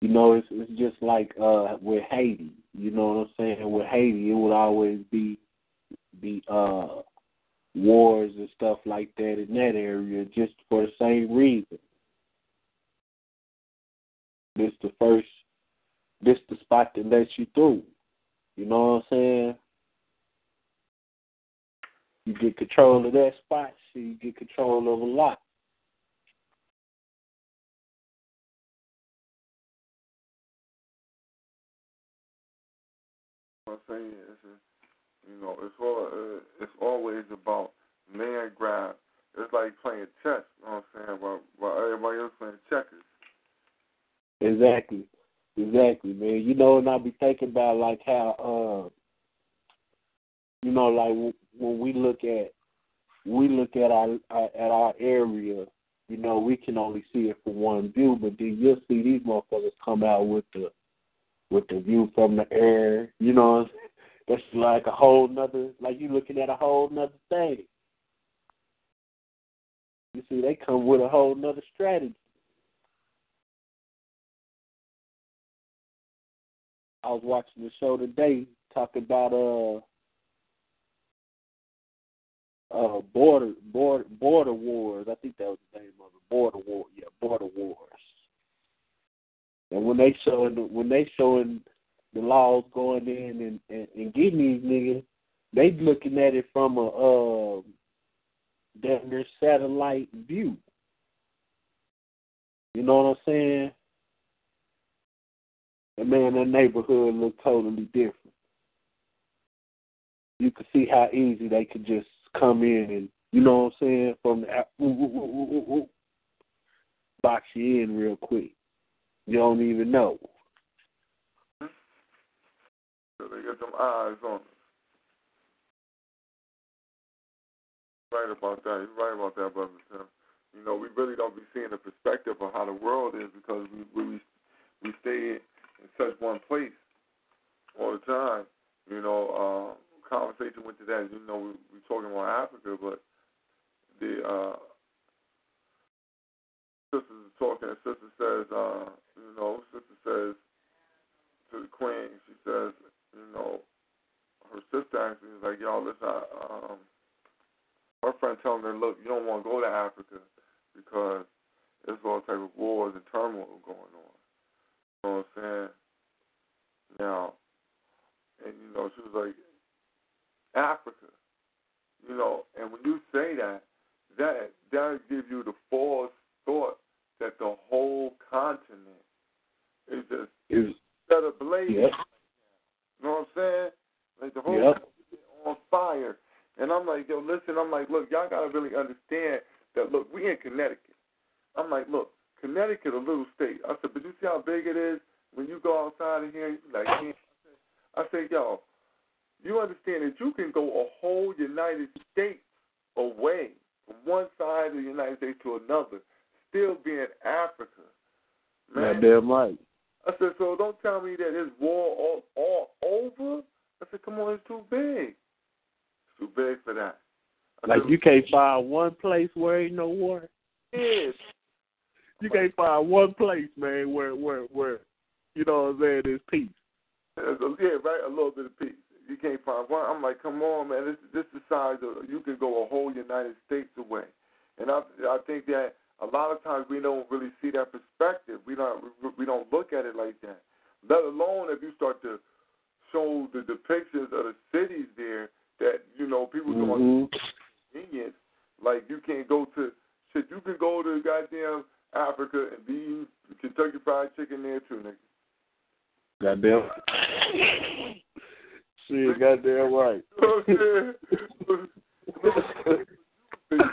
You know, it's it's just like uh with Haiti. You know what I'm saying? With Haiti, it would always be be uh wars and stuff like that in that area, just for the same reason. This the first, this the spot that lets you through. You know what I'm saying? You get control of that spot, you get control of a lot. I'm saying is, you know, it's all uh, it's always about man grab. It's like playing chess. You know what I'm saying? While while everybody else playing checkers. Exactly, exactly, man. You know, and I be thinking about like how, uh, you know, like w- when we look at we look at our, our at our area, you know, we can only see it from one view, but then you'll see these motherfuckers come out with the with the view from the air, you know, that's like a whole nother like you looking at a whole nother thing. You see, they come with a whole nother strategy. I was watching the show today talking about uh uh border border border wars. I think that was the name of it. Border war, yeah, border wars. And when they showing when they showing the laws going in and, and, and getting these niggas, they looking at it from a uh damn near satellite view. You know what I'm saying? And man, that neighborhood looked totally different. You could see how easy they could just come in and you know what I'm saying from the ooh, ooh, ooh, box you in real quick. You don't even know. So they got some eyes on us. Right about that. You're right about that, brother Tim. You know, we really don't be seeing the perspective of how the world is because we we we stay in such one place all the time. You know, uh, conversation went to that. You know, we we talking about Africa, but the uh, sisters are talking. And sister says, uh, you know, sister says to the queen, she says, you know, her sister actually is like, y'all, listen, I, um, her friend telling her, look, you don't want to go to Africa because there's all type of wars and turmoil going on. You know what I'm saying? Now, and you know, she was like, Africa, you know, and when you say that, that that gives you the false thought that the whole continent is just is set ablaze. Yep. You know what I'm saying? Like the whole Yep. is on fire. And I'm like, yo, listen, I'm like, look, y'all gotta really understand that look, we in Connecticut. I'm like, look, Connecticut a little state. I said, but you see how big it is when you go outside of here, you be like. I said, yo, you understand that you can go a whole United States away from one side of the United States to another, still be in Africa. Man, Goddamn right. I said, so don't tell me that it's war all, all over. I said, come on, it's too big. It's too big for that. I Like said, you can't find one place where ain't no war. Yes. You can't find one place, man, where where where you know what I'm saying, there's peace. Yeah, right, a little bit of peace. You can't find one. I'm like, come on, man. This this is the size of you can go a whole United States away, and I I think that a lot of times we don't really see that perspective. We don't we don't look at it like that. Let alone if you start to show the depictions of the cities there that you know people doing Mhm. convenience. Like you can't go to shit. You can go to goddamn Africa and be Kentucky Fried Chicken there too, nigga. Goddamn. Shit, goddamn right. You know what I'm saying?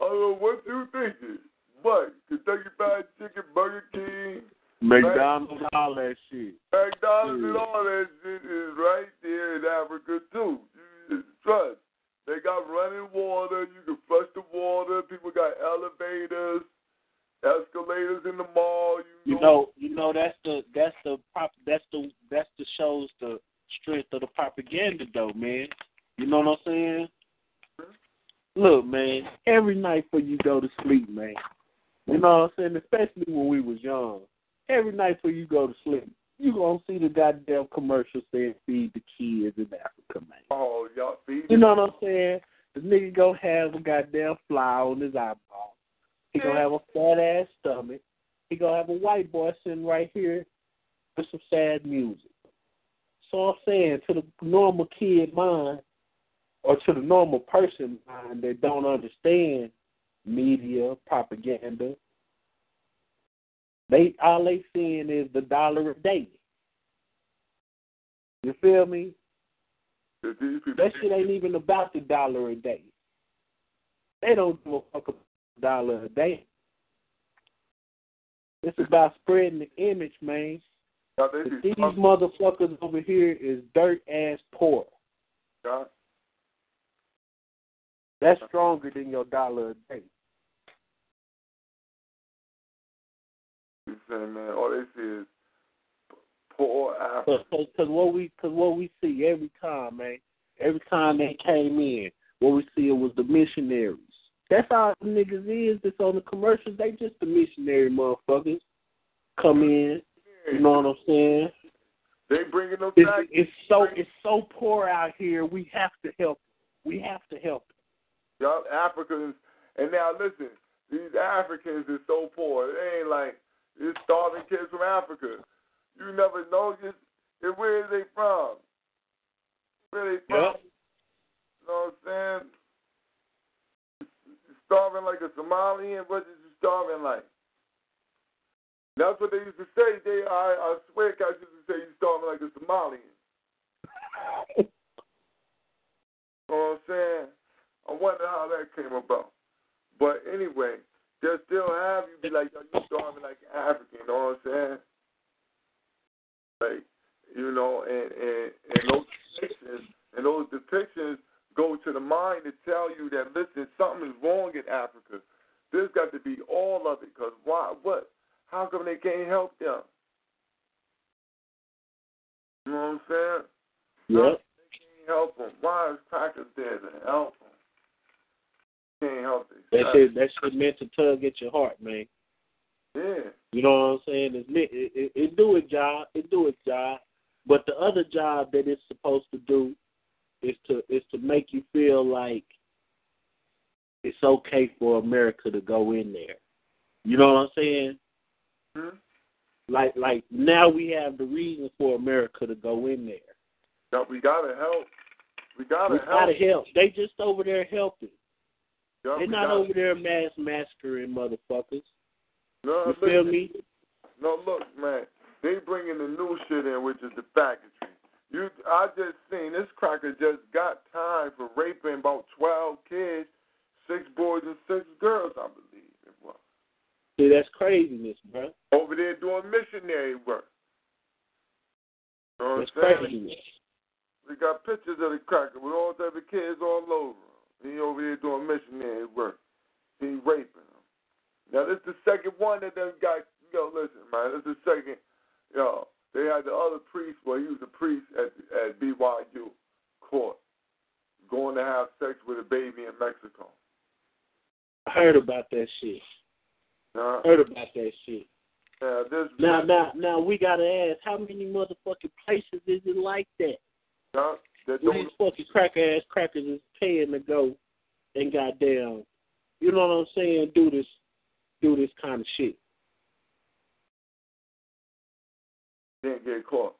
I don't know what you thinking, but Kentucky Fried Chicken, Burger King, McDonald's, all that shit. McDonald's, and Yeah. all that shit is right there in Africa too. Trust. They got running water. You can flush the water. People got elevators, escalators in the mall. You, You know, you know that's the that's the prop that's the that's the shows the strength of the propaganda though, man. You know what I'm saying? Look, man, every night before you go to sleep, man. You know what I'm saying? Especially when we was young. Every night before you go to sleep, you gonna see the goddamn commercial saying feed the kids in Africa, man. Oh, y'all see? You know what I'm saying? The nigga gonna have a goddamn fly on his eyeball. He gonna have a fat ass stomach. He gonna have a white boy sitting right here with some sad music. So I'm saying to the normal kid mind, or to the normal person mind that don't understand media propaganda, they all they seeing is the dollar a day. You feel me? That shit ain't even about the dollar a day. They don't give a fuck about dollar a day. It's about spreading the image, man. These motherfuckers over here is dirt ass poor. y'all. That's stronger than your dollar a day. You saying, man, all they see is poor Africa. Cause, cause what we, cause what we see every time, man. Every time they came in, what we see was the missionaries. That's the niggas is. That's on the commercials. They just the missionary motherfuckers. Come in. You know what I'm saying? They bringing them It's, back. it's so it's so poor out here. We have to help. We have to help. Y'all Africans, and now listen, these Africans is so poor. They ain't like it's starving kids from Africa. You never know just and where are they from? Where they from? Yep. You know what I'm saying? Starving like a Somalian? What is you starving like? That's what they used to say. They, I, I swear, guys used to say you starving like a Somalian. you know what I'm saying? I wonder how that came about. But anyway, they'll still have you be like, yo, you starving like an African. You know what I'm saying? Like, you know, and and and those depictions and those depictions go to the mind to tell you that listen, something is wrong in Africa. There's got to be all of it. Cause why? What? How come they can't help them? You know what I'm saying? Yep. They Can't help them. Why is crackers there to help them? Can't help it. That shit that shit meant to tug at your heart, man. Yeah. You know what I'm saying? It's meant, it, it, it do its job. It do its job. But the other job that it's supposed to do is to is to make you feel like it's okay for America to go in there. You know what I'm saying? Hmm? Like like now we have the reason for America to go in there. No, we gotta help. We gotta We help. gotta help. They just over there helping. Yeah, They're not over there mass massacring motherfuckers. No, You feel listen. me? No, look, man. They bringing the new shit in, which is the faggotry. You, I just seen this cracker just got time for raping about twelve kids, six boys and six girls, I believe. See, that's craziness, bro. Over there doing missionary work. You know That's craziness. We got pictures of the cracker with all type of kids all over him. He over there doing missionary work. He raping them. Now this is the second one that done got. Yo, listen, man. This is the second. Yo, they had the other priest. Well, he was a priest at at BYU court, going to have sex with a baby in Mexico. I heard about that shit. Now, Heard about that shit. now this. Now, now, now, we gotta ask, how many motherfucking places is it like that? Now, that Where these fucking cracker ass crackers is paying to go and goddamn, you know what I'm saying? Do this, do this kind of shit. didn't get caught.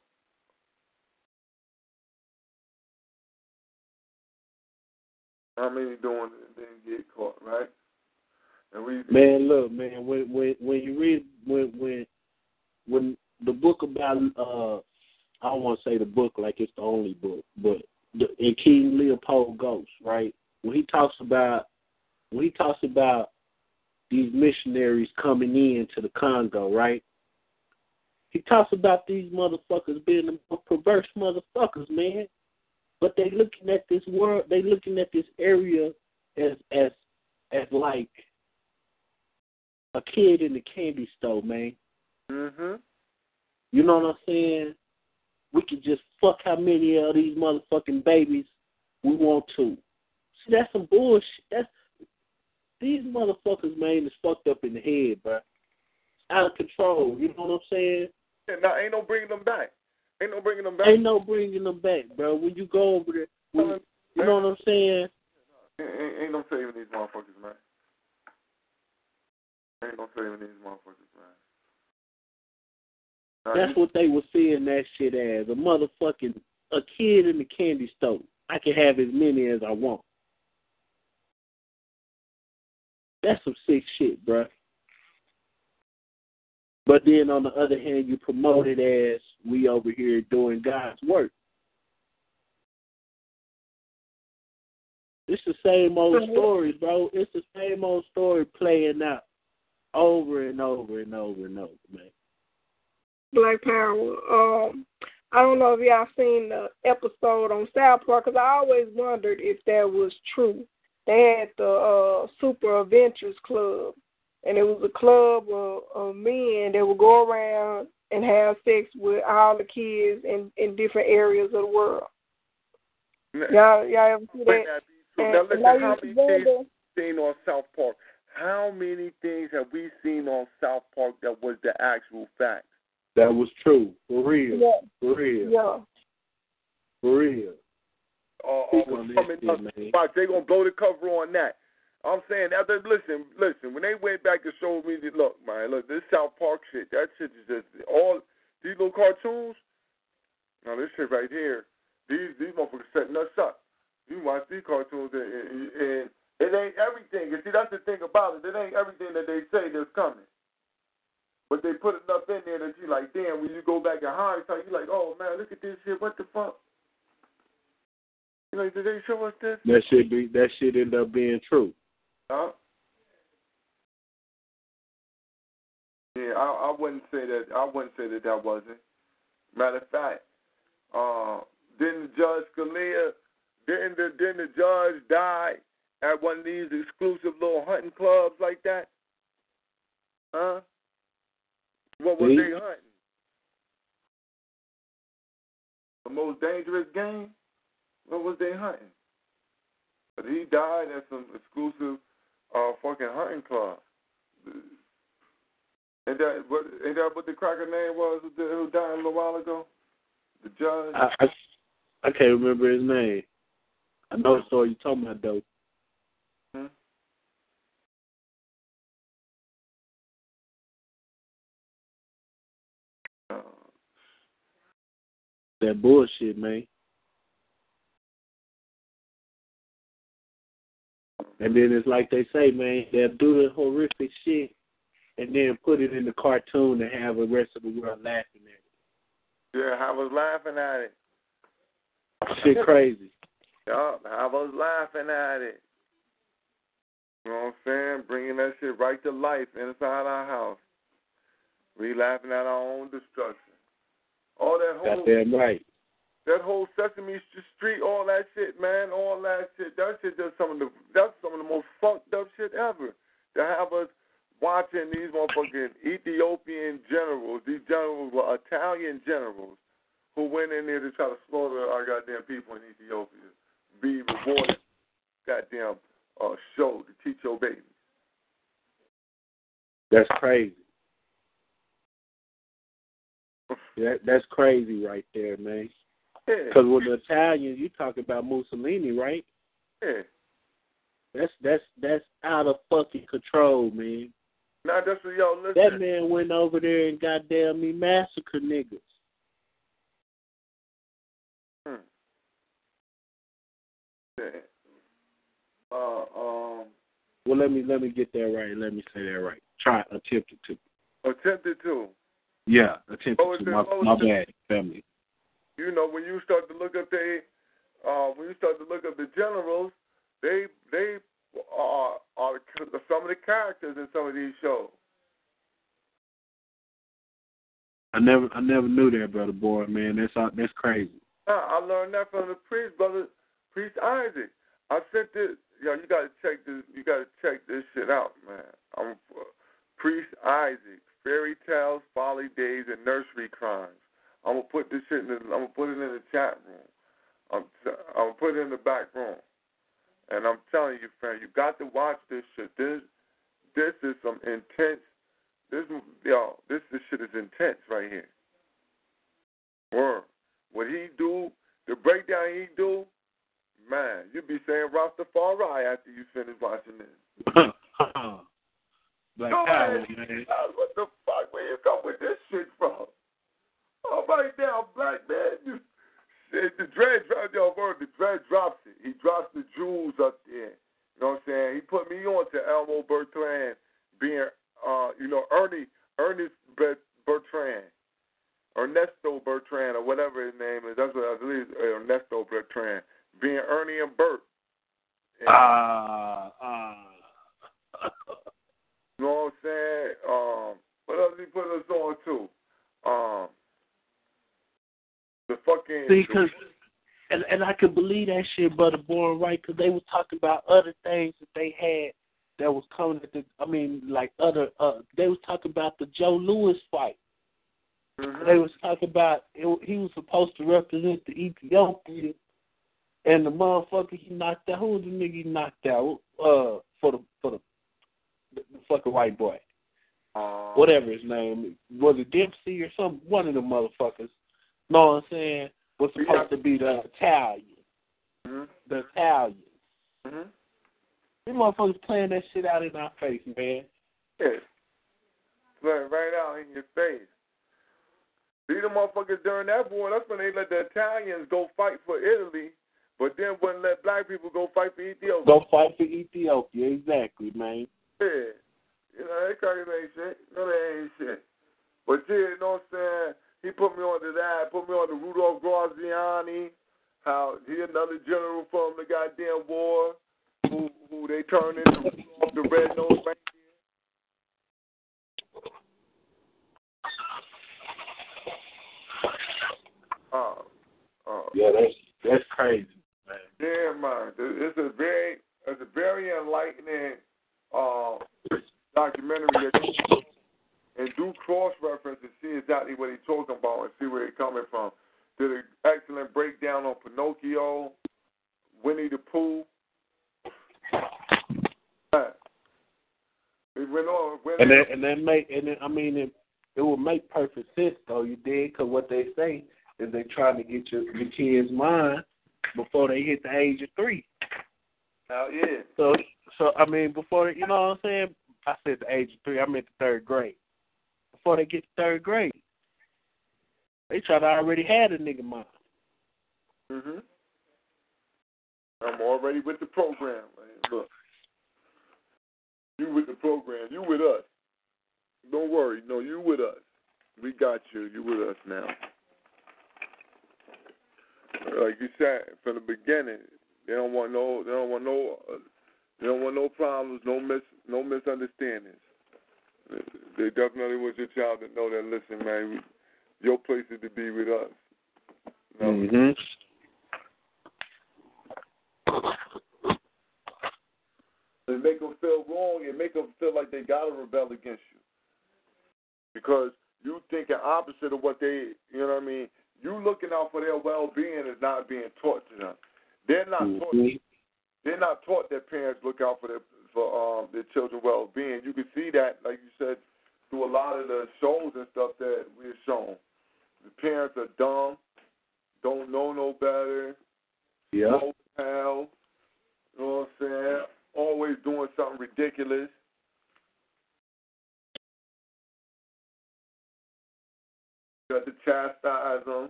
How many doing it didn't get caught, right? We Man, look, man, when when when you read when when when the book about uh I don't want to say the book like it's the only book, but the, in King Leopold Ghost, right? When he talks about when he talks about these missionaries coming in to the Congo, right? He talks about these motherfuckers being the perverse motherfuckers, man. But they looking at this world, they looking at this area as as as like a kid in the candy store, man. Mhm. You know what I'm saying? We could just fuck how many of these motherfucking babies we want to. See, that's some bullshit. That's these motherfuckers, man, is fucked up in the head, bro. Out of control. You know what I'm saying? Yeah, now ain't no bringing them back. Ain't no bringing them back. Ain't no bringing them back, bro. When you go over there, when, you know what I'm saying? Ain't, ain't, ain't no saving these motherfuckers, man. Ain't no saving these motherfuckers, man. That's you- what they were seeing that shit as a motherfucking a kid in the candy store. I can have as many as I want. That's some sick shit, bruh. But then on the other hand, you promote it as we over here doing God's work. It's the same old story, bro. It's the same old story playing out over and over and over and over, man. Black Power. Um, I don't know if y'all seen the episode on South Park because I always wondered if that was true. They had the uh, Super Adventures Club, and it was a club of, of men that would go around and have sex with all the kids in in different areas of the world. Now- Y'all, y'all ever see that? that be. And, Now and listen, I how many kids? seen on South Park. How many things have we seen on South Park that was the actual fact? That was true. For real. Yeah. For real. Yeah. For real. Uh, uh, on this coming up, man. watch, they gonna blow the cover on that. I'm saying after listen, listen. When they went back and showed me, the, look, man, look, this South Park shit. That shit is just all these little cartoons. Now this shit right here, these these motherfuckers setting us up. You watch these cartoons and, and, and it ain't everything. You see, that's the thing about it. It ain't everything that they say that's coming. But they put enough in there that you like, damn, when you go back in hindsight, you like, oh man, look at this shit. What the fuck? You like, did they show us this? That shit be that shit end up being true. Huh? Yeah, I, I wouldn't say that. I wouldn't say that that wasn't. Matter of fact, uh, didn't Judge Scalia, didn't the didn't the judge die at one of these exclusive little hunting clubs like that? Huh? What was See? they hunting? The most dangerous game? What was they hunting? But he died at some exclusive uh fucking hunting club. And that what ain't that what the cracker name was who, did- who died a little while ago? The judge? I, I I can't remember his name. I know the story you talking about though. Hmm? Uh, That bullshit, man. And then it's like they say, man, they'll do the horrific shit and then put it in the cartoon and have the rest of the world laughing at it. yeah, I was laughing at it. it. Shit crazy. Yup, I was laughing at it. You know what I'm saying? Bringing that shit right to life inside our house. We laughing at our own destruction. All that whole Goddamn right. that whole Sesame Street, all that shit, man, all that shit. That shit just some of the that's some of the most fucked up shit ever. To have us watching these motherfucking Ethiopian generals, these generals were Italian generals who went in there to try to slaughter our goddamn people in Ethiopia, be rewarded, goddamn uh, show to teach your babies. That's crazy. That that's crazy right there, man. Because with the Italians, you talk about Mussolini, right? yeah. That's that's that's out of fucking control, man. Now that's what y'all listen. That man went over there and goddamn me massacred niggas. Hmm. Yeah. Uh, um, Well, let me let me get that right. Let me say that right. Try attempted to. attempted to. Yeah, attention. Oh, to. My, my bad, family. you know, when you start to look up the, uh, when you start to look up the generals, they they are are some of the characters in some of these shows. I never I never knew that, brother boy. Man, that's uh, that's crazy. I, I learned that from the priest, brother, priest Isaac. I sent this. Yo, you gotta check this. You gotta check this shit out, man. I'm uh, priest Isaac. Fairy tales, holidays, and nursery crimes. I'm gonna put this shit in. The, I'm gonna put it in the chat room. I'm t- I'm gonna put it in the back room. And I'm telling you, friend, you got to watch this shit. This this is some intense. This yo, this this shit is intense right here. Word. What he do, the breakdown he do, man, you be saying Rastafari after you finish watching this. Black power, man. Uh, What the fuck? Where you come with this shit from? Oh, right now, black man. You, the dread drops, yo, word, the dread drops it. He drops the jewels up there. You know what I'm saying? He put me on to Elmo Bertrand being, uh, you know, Ernie, Ernest Bertrand. Ernesto Bertrand, or whatever his name is. That's what I believe, Ernesto Bertrand. Being Ernie and Bert. Ah, ah. You know what I'm saying? Um, what else he put us on to? Um, the fucking. See, cause, and and I could believe that shit, brother born right, because they was talking about other things that they had that was coming at the. I mean, like other. uh They was talking about the Joe Louis fight. Mhm. They was talking about it, he was supposed to represent the Ethiopia, and the motherfucker he knocked out. Who was the nigga he knocked out? Uh, for the for the, the, the fucking white boy, Uh, whatever his name was, it Dempsey or some one of the motherfuckers. Know what I'm saying? Was supposed to be the Italian, Mhm. the Italian. Mhm. These motherfuckers playing that shit out in our face, man. Yeah. Right, right out in your face. See the motherfuckers during that war, that's when they let the Italians go fight for Italy, but then wouldn't let black people go fight for Ethiopia. Go fight for Ethiopia, exactly, man. Yeah. You know, that crazy ain't shit. No, that ain't shit. But yeah, you know what I'm saying? He put me on to that, put me on to Rudolph Graziani, how he another general from the goddamn war, who who they turned into Rudolph the Red Nose Reindeer. Oh, oh. Yeah, that's that's crazy, man. Yeah, man. It's a very, it's a very enlightening uh, documentary that and do cross reference and see exactly what he's talking about and see where he's coming from. Did an excellent breakdown on Pinocchio, Winnie the Pooh. It went on. Went And then and then make and then I mean it it would make perfect sense though. You did because what they say is they trying to get your your kids' mind before they hit the age of three. Oh yeah. So so I mean before you know what I'm saying. I said the age of three. I meant the third grade. Before they get to third grade, they try to already had a nigga mind. Mhm. I'm already with the program. Man. Look, you with the program. You with us. Don't worry. No, you with us. We got you. You with us now. Like you said from the beginning, they don't want no. They don't want no. They don't want no problems. No mis. No misunderstandings. They definitely want your child to know that. Listen, man, your place is to be with us. No, Mm-hmm. and make them feel wrong and make them feel like they gotta rebel against you because you thinking opposite of what they, you know what I mean. You looking out for their well-being is not being taught to them. They're not taught. They're not taught that parents look out for their for um their children's well-being. You can see that, like you said, through a lot of the shows and stuff that we're shown. The parents are dumb, don't know no better, Yeah. no hell. You know what I'm saying? Always doing something ridiculous. Got to chastise them.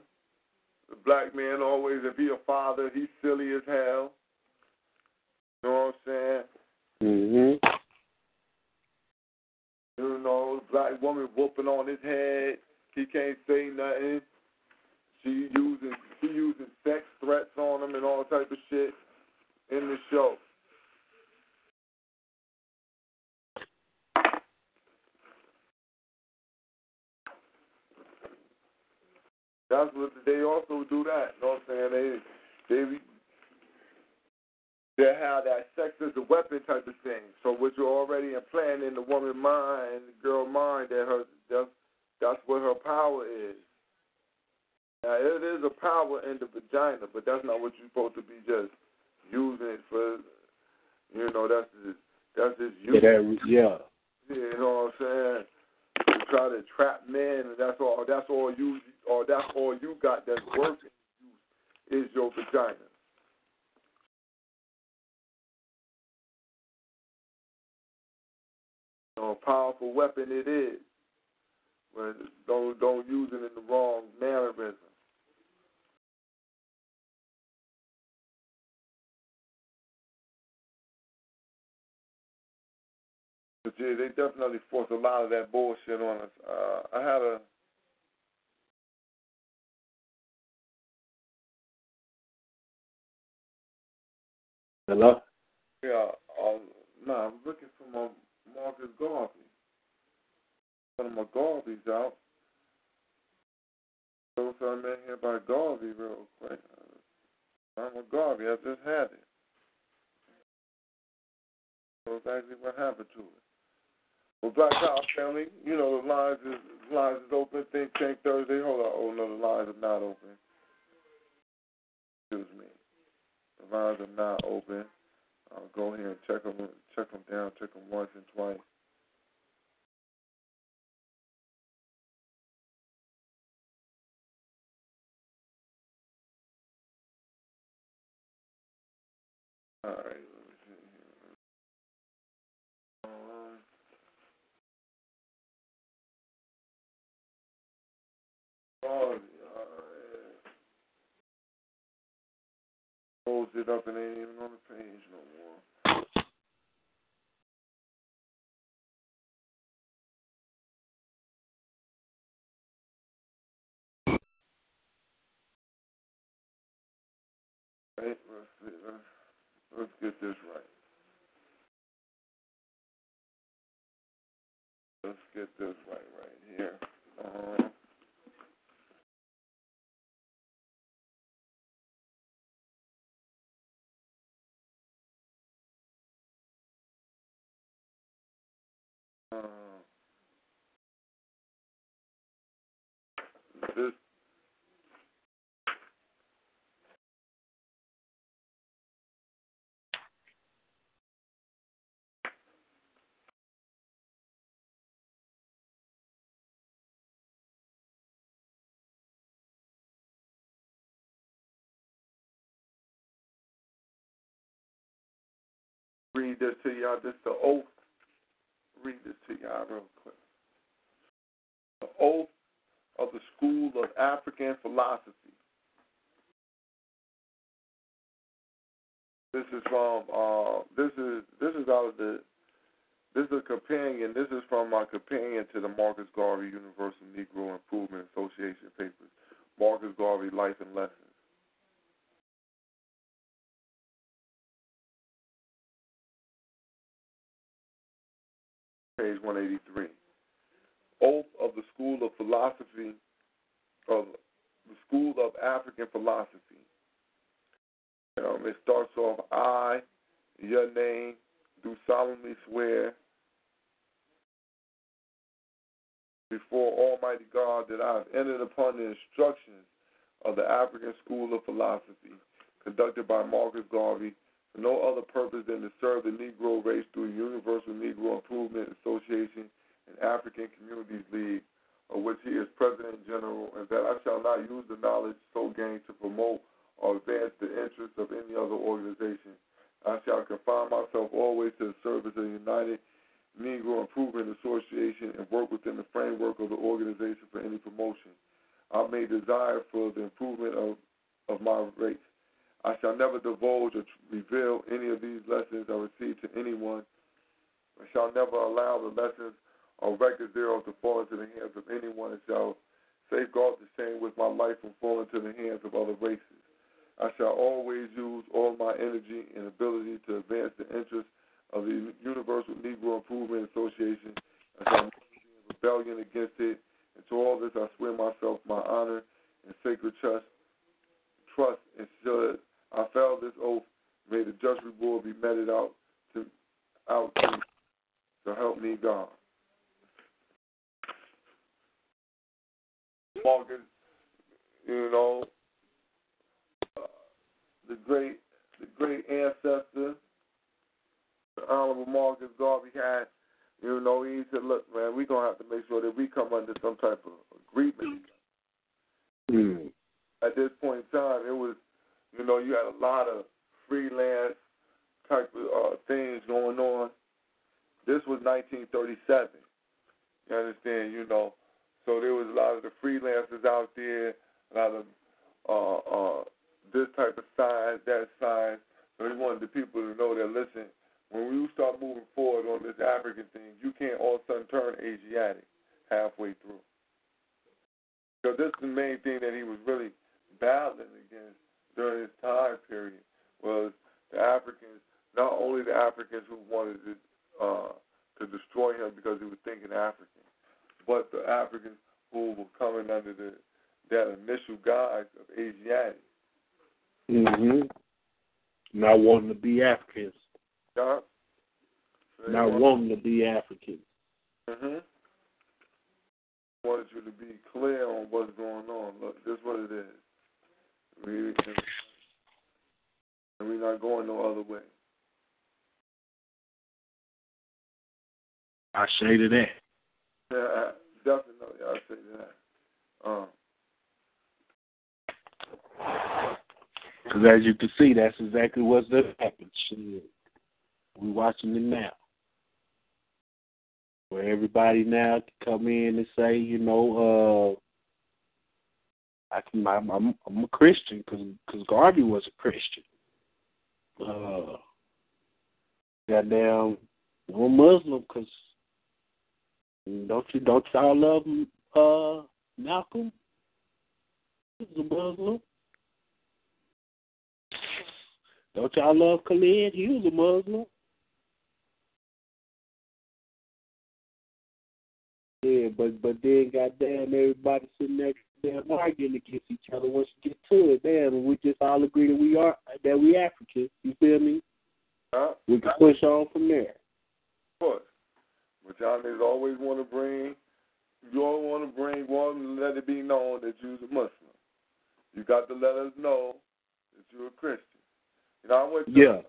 The black man always, if he a father, he's silly as hell. You know what I'm saying? Mm-hmm. You know, black woman whooping on his head. He can't say nothing. She using she using sex threats on him and all type of shit in the show. That's what they also do that. You know what I'm saying? They they they have that sex as a weapon type of thing. So what you're already implanting in the woman's mind, the girl mind, that her that's that's what her power is. Now it is a power in the vagina, but that's not what you're supposed to be just using it for. You know, that's just, that's just Yeah, yeah. Yeah, you know what I'm saying? You try to trap men, and that's all. That's all you, or that's all you got that's working. Is your vagina. A powerful weapon it is. But don't don't use it in the wrong mannerism. But yeah, they definitely force a lot of that bullshit on us. Uh, I had a Hello? yeah, um, no, I'm looking for my Marcus Garvey. One of my Garveys out. So I'm in here by Garvey real quick. I'm a Garvey. I just had it. So exactly what happened to it. Well, Black House family, you know the lines is lines is open. Think Tank Thursday. Hold on. Oh no, the lines are not open. Excuse me. The lines are not open. I'll go ahead and check them, check them down, check them once and twice. All right, let me see here. Um, oh, all right. Close it up and ain't even on the page no more. Right, let's see, let's, let's get this right. Let's get this right here. Uh, uh, this read this to y'all. This the oath. Read this to y'all real quick. The oath of the School of African Philosophy. This is from uh, this is this is out of the this is a companion. This is from my companion to the Marcus Garvey Universal Negro Improvement Association papers. Marcus Garvey Life and Lessons. Page 183. Oath of the School of Philosophy of the School of African Philosophy. Um, it starts off, I, your name, do solemnly swear before Almighty God that I have entered upon the instructions of the African School of Philosophy conducted by Marcus Garvey no other purpose than to serve the Negro race through the Universal Negro Improvement Association and African Communities League, of which he is President General, and that I shall not use the knowledge so gained to promote or advance the interests of any other organization. I shall confine myself always to the service of the United Negro Improvement Association and work within the framework of the organization for any promotion. I may desire for the improvement of, of my race. I shall never divulge or reveal any of these lessons I received to anyone. I shall never allow the lessons or records thereof to fall into the hands of anyone and shall safeguard the same with my life from falling into the hands of other races. I shall always use all my energy and ability to advance the interests of the Universal Negro Improvement Association. I shall never be in rebellion against it. And to all this I swear myself my honor and sacred trust, trust and should I fail this oath, may the just reward be meted out to out to, to help me God. Marcus, you know, uh, the great the great ancestor, the Honorable Marcus Garvey had, you know, he said, look, man, we're going to have to make sure that we come under some type of agreement. Mm. At this point in time, it was, you know, you had a lot of freelance type of uh, things going on. This was 1937. You understand? You know, so there was a lot of the freelancers out there, a lot of uh, uh, this type of signs, that sign. So he wanted the people to know that, listen, when we start moving forward on this African thing, you can't all of a sudden turn Asiatic halfway through. So this is the main thing that he was really battling against during his time period was the Africans, not only the Africans who wanted to uh, to destroy him because he was thinking African, but the Africans who were coming under the that initial guise of Asiatic. Mhm. Not wanting to be Africans. Yeah. So Not want- wanting to be Africans. Mhm. Wanted you to be clear on what's going on. Look, this is what it is. Read it to me. And we're not going no other way. I say to that. Yeah, definitely I say that. Um, because as you can see, that's exactly what's happening. We're watching it now. Where everybody now can come in and say, you know, uh, I can, I'm, I'm, I'm a Christian because Garvey was a Christian. Uh, goddamn, I'm Muslim because don't you don't y'all love uh Malcolm? He's a Muslim. Don't y'all love Khalid? He was a Muslim. Yeah, but but then goddamn everybody sitting there damn arguing against each other once you get to it, damn, we just all agree that we are that we Africans. You feel me? huh? We can push on from there. Of course. But y'all niggas always want to bring, you all want to bring one, let it be known that you're a Muslim. You got to let us know that you're a Christian. You know, I went to, Yeah.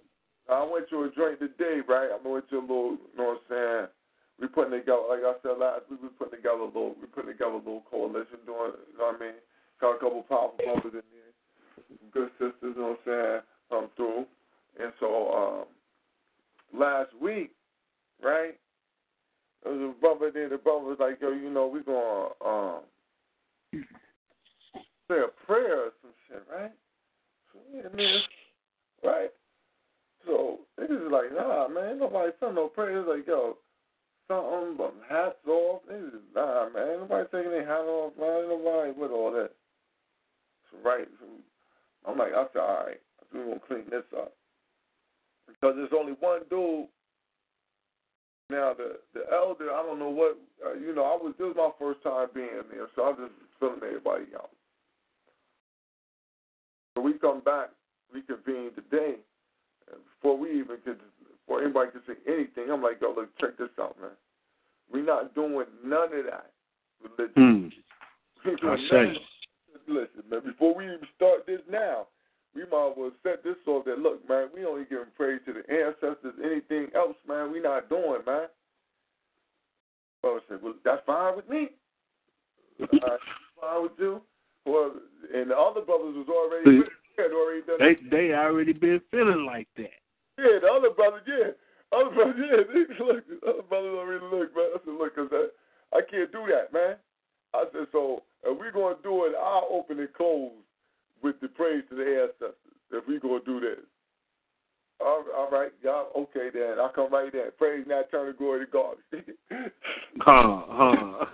I went to a drink today, right? I went to a little, you know what I'm saying? We putting together, like I said last week, we putting together a little, we putting together a little coalition doing, you know what I mean? Got a couple powerful brothers in there, good sisters, you know what I'm saying, come through. And so, um, last week, right? There was a brother there. The brother was like, "Yo, you know, we gonna um say a prayer or some shit, right?" So yeah, man, right? So niggas is like, "Nah, man, nobody saying no prayers." Like, yo, something but hats off. Is nah, man, ain't nobody taking their hat off, man. Ain't nobody with all that. So right, I'm like, I said, all right, we gonna clean this up because there's only one dude now the the elder, I don't know what uh, you know. I was this was my first time being there, so I was just filling everybody out. So we come back, we convene today, and before we even could, before anybody could say anything, I'm like, yo, look, check this out, man. We're not doing none of that religion. Hmm. We ain't doing I say. Listen, man, before we even start this now, we might as well set this off that look, man, we only giving praise to the ancestors. Anything else, man, we not doing, man. Well, I said, well, that's fine with me. uh, fine with you. Well, and the other brothers was already had already done They it. they already been feeling like that. Yeah, the other brother, yeah. Other brothers, yeah. Look, the other brothers already look, man. I said, look, cause I, I can't do that, man. I said, so if we're going to do it, I'll open and close with the praise to the ancestors if we're going to do this. All, all right, y'all, okay then. I'll come right there. Praise now, turn the glory to God. Huh, huh.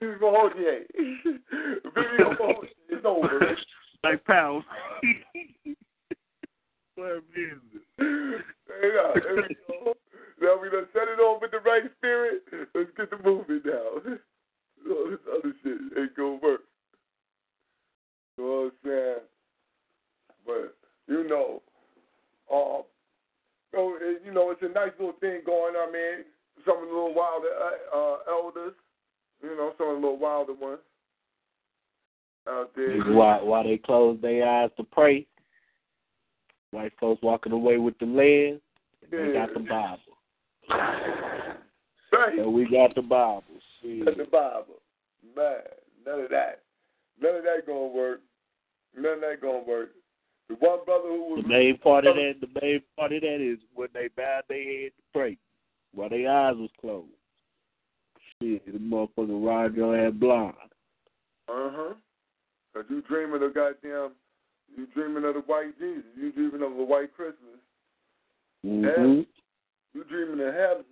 Bibi Mahodier. Bibi Mahodier. It's over. like pals. what business? Hey, now, there we go. Now we done set it on with the right spirit. Let's get the movement now. All this other shit ain't gonna work. You know what I'm saying? But you know, um, so it, you know, it's a nice little thing going on, man. Some of the little wilder uh, uh, elders, you know, some of the little wilder ones out there. Why why they close their eyes to pray? White folks walking away with the land. They got the Bible. Right. And we got the Bible. See. That's the Bible. Man, none of that. None of that gonna work. None of that gonna work. The one brother who was The main part of that, the main part of that is when they bowed their head to pray, while their eyes was closed. Shit, the motherfucker Roger had blind. Uh huh. Cause you dreaming of the goddamn, you dreaming of the white Jesus. You dreaming of a white Christmas. Mm-hmm. You dreaming of heaven.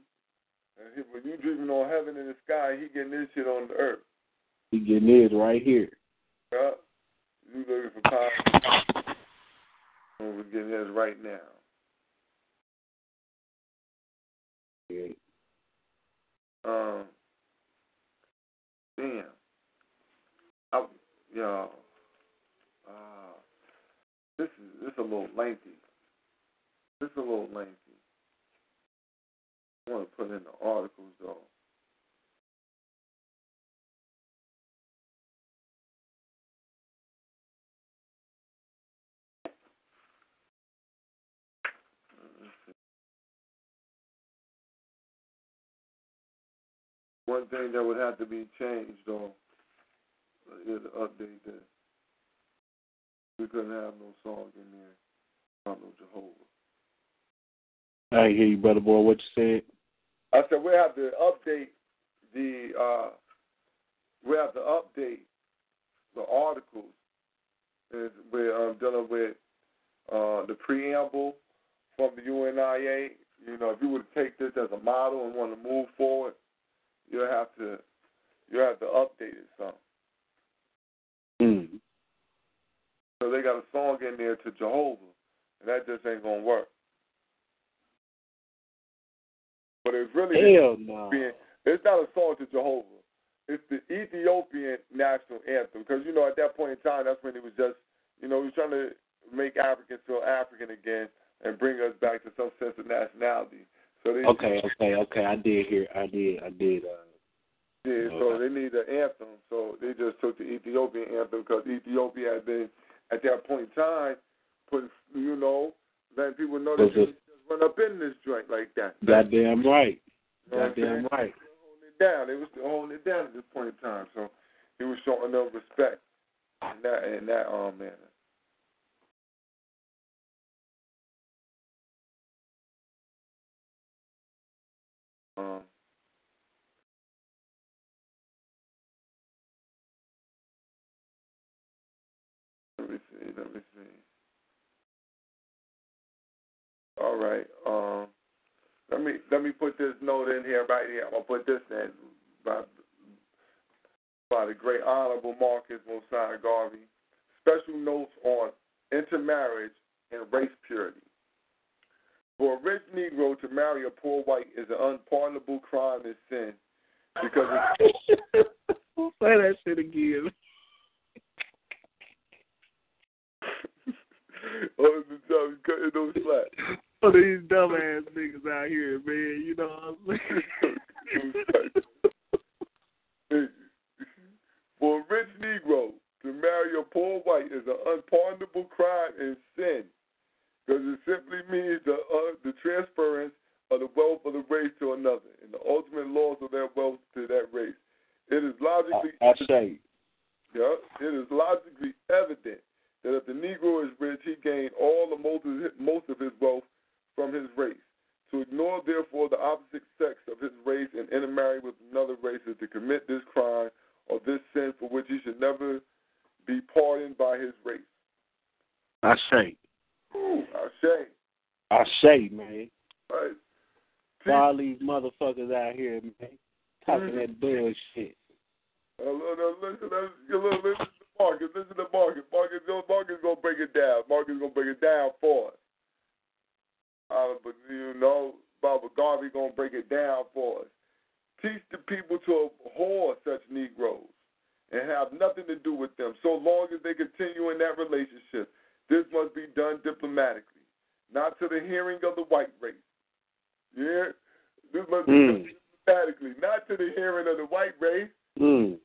And he, when you dreaming on heaven in the sky, he getting this shit on the earth. He getting his right here. Yeah. You looking for power. We're getting his right now. Yeah. Um. Damn. I. Uh, this is a little lengthy. This is a little lengthy. I want to put in the articles though. One thing that would have to be changed, though, is update that. We couldn't have no song in there about no Jehovah. I hear you, brother boy. What you said? I said we have to update the uh, we have to update the articles is we're um, dealing with uh, the preamble from the UNIA. You know, if you were to take this as a model and want to move forward, you have to you have to update it some. Mm. So they got a song in there to Jehovah, and that just ain't gonna work. But it's really Hell no. it's not a song to Jehovah. It's the Ethiopian national anthem because you know at that point in time that's when it was just you know he was trying to make Africans feel African again and bring us back to some sense of nationality. So they Okay, okay, okay. I did hear. I did. I did. Uh, Yeah, so they need an anthem. So they just took the Ethiopian anthem because Ethiopia had been, at that point in time, put you know, letting people know that Was you just run up in this joint like that. goddamn right. You know what I'm saying? Goddamn right. Holding it down. They were still holding it down at this point in time. So he was showing them respect in that in that um manner. Um, let me see. All right. Um, let me let me put this note in here right here. I'm gonna put this in by by the great honorable Marcus Mosiah Garvey. Special notes on intermarriage and race purity. For a rich Negro to marry a poor white is an unpardonable crime and sin because Say that shit again. Oh, the job cutting those slack. Oh, these dumbass niggas out here, man. You know what I'm saying? For a rich Negro to marry a poor white is an unpardonable crime and sin because it simply means the, uh, the transference of the wealth of the race to another and the ultimate loss of that wealth to that race. It is logically I say. yeah, it is logically evident that if the Negro is rich, he gained all the most of his, most of his wealth from his race. To ignore, therefore, the opposite sex of his race and intermarry with another race is to commit this crime or this sin for which he should never be pardoned by his race. I say. Ooh, I say, I say, man. right? All these motherfuckers out here, man, talking Mhm. that bullshit. Look, look, listen, listen, look, listen to Marcus. Listen to Marcus. Marcus, Marcus gonna break it down. Marcus gonna break it down for us. Uh, but you know, Baba Garvey gonna break it down for us. Teach the people to abhor such Negroes and have nothing to do with them, so long as they continue in that relationship. This must be done diplomatically, not to the hearing of the white race. Yeah, this must be Mm. done diplomatically, not to the hearing of the white race. Mm.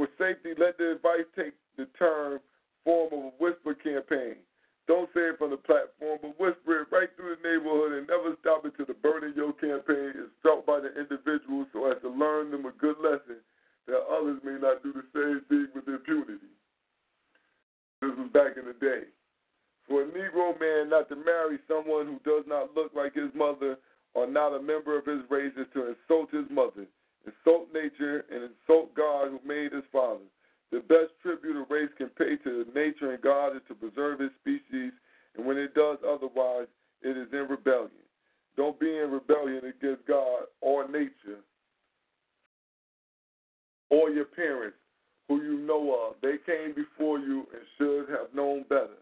For, safety, let the advice take the term form of a whisper campaign. Don't say it from the platform, but whisper it right through the neighborhood and never stop it till the burden your campaign is felt by the individual so as to learn them a good lesson that others may not do the same thing with impunity. This was back in the day. For a Negro man not to marry someone who does not look like his mother or not a member of his race is to insult his mother, insult nature, and insult God who made his father. The best tribute a race can pay to nature and God is to preserve his species, and when it does otherwise, it is in rebellion. Don't be in rebellion against God or nature or your parents who you know of. They came before you and should have known better.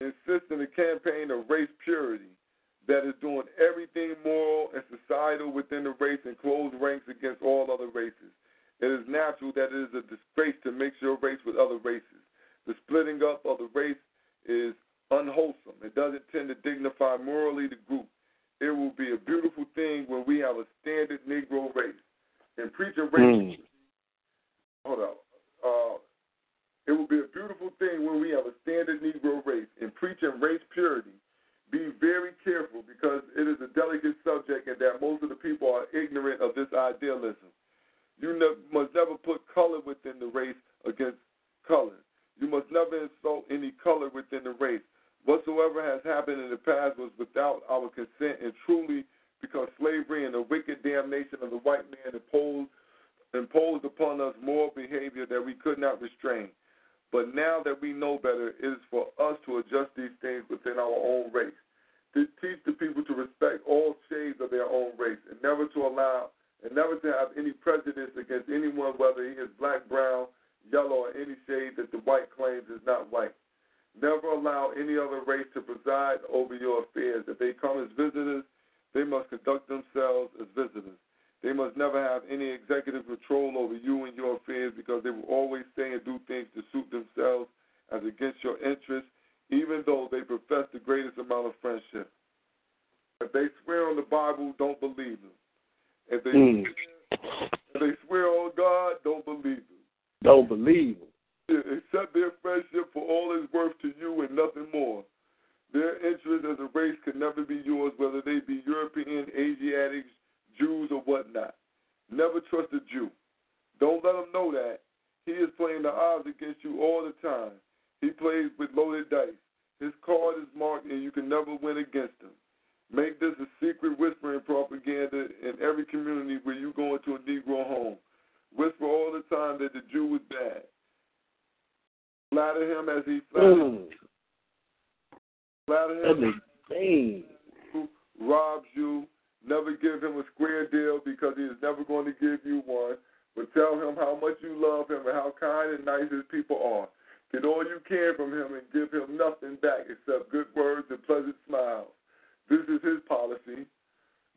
Insist in a campaign of race purity that is doing everything moral and societal within the race and close ranks against all other races. It is natural that it is a disgrace to mix your race with other races. The splitting up of the race is unwholesome. It doesn't tend to dignify morally the group. It will be a beautiful thing when we have a standard Negro race. And preaching race, Mm. hold on. Uh, it will be a beautiful thing when we have a standard Negro race. In preaching race purity, be very careful because it is a delicate subject and that most of the people are ignorant of this idealism. You ne- must never put color within the race against color. You must never insult any color within the race. Whatsoever has happened in the past was without our consent and truly because slavery and the wicked damnation of the white man imposed, imposed upon us moral behavior that we could not restrain. But now that we know better, it is for us to adjust these things within our own race. To teach the people to respect all shades of their own race and never to allow and never to have any prejudice against anyone, whether he is black, brown, yellow, or any shade that the white claims is not white. Never allow any other race to preside over your affairs. If they come as visitors, they must conduct themselves as visitors. They must never have any executive control over you and your affairs because they will always say and do things to suit themselves as against your interests, even though they profess the greatest amount of friendship. If they swear on the Bible, don't believe them. If they, Mm. if they swear on God, don't believe them. Don't believe them. Accept their friendship for all it's worth to you and nothing more. Their interest as a race can never be yours, whether they be European, Asiatics, Jews, or whatnot. Never trust a Jew. Don't let him know that. He is playing the odds against you all the time. He plays with loaded dice. His card is marked, and you can never win against him. Make this a secret whispering propaganda in every community where you go into a Negro home. Whisper all the time that the Jew is bad. Flatter him as he flatters. Mm. Flatter him who robs you. Never give him a square deal because he is never going to give you one. But tell him how much you love him and how kind and nice his people are. Get all you can from him and give him nothing back except good words and pleasant smiles. This is his policy.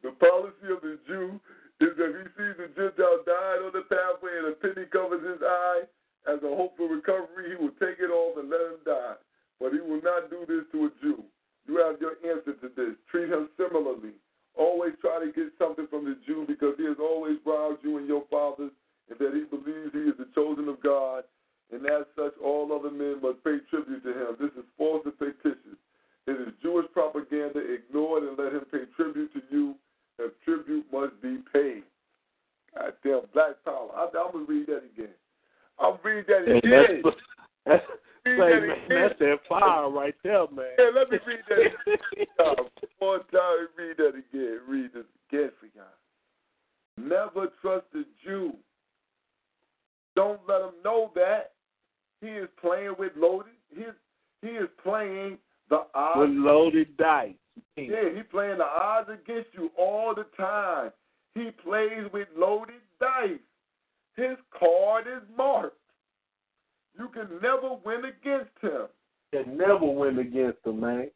The policy of the Jew is that he sees a Gentile dying on the pathway and a penny covers his eye as a hope for recovery, he will take it off and let him die. But he will not do this to a Jew. You have your answer to this. Treat him similarly. Always try to get something from the Jew because he has always roused you and your fathers, and that he believes he is the chosen of God, and as such, all other men must pay tribute to him. This is false and fictitious. It is Jewish propaganda. Ignore it and let him pay tribute to you, if tribute must be paid. Goddamn black power. I, I'm going to read that again. I'll read that again. That's, that's, Read say, that man, again. that's that fire right there, man. Yeah, let me read that again. Oh, one time, read that again. Read this again for y'all. Never trust a Jew. Don't let him know that he is playing with loaded. He is, he is playing the odds. With loaded dice. Yeah, he playing the odds against you all the time. He plays with loaded dice. His card is marked. You can never win against him. You Can never win against him, man.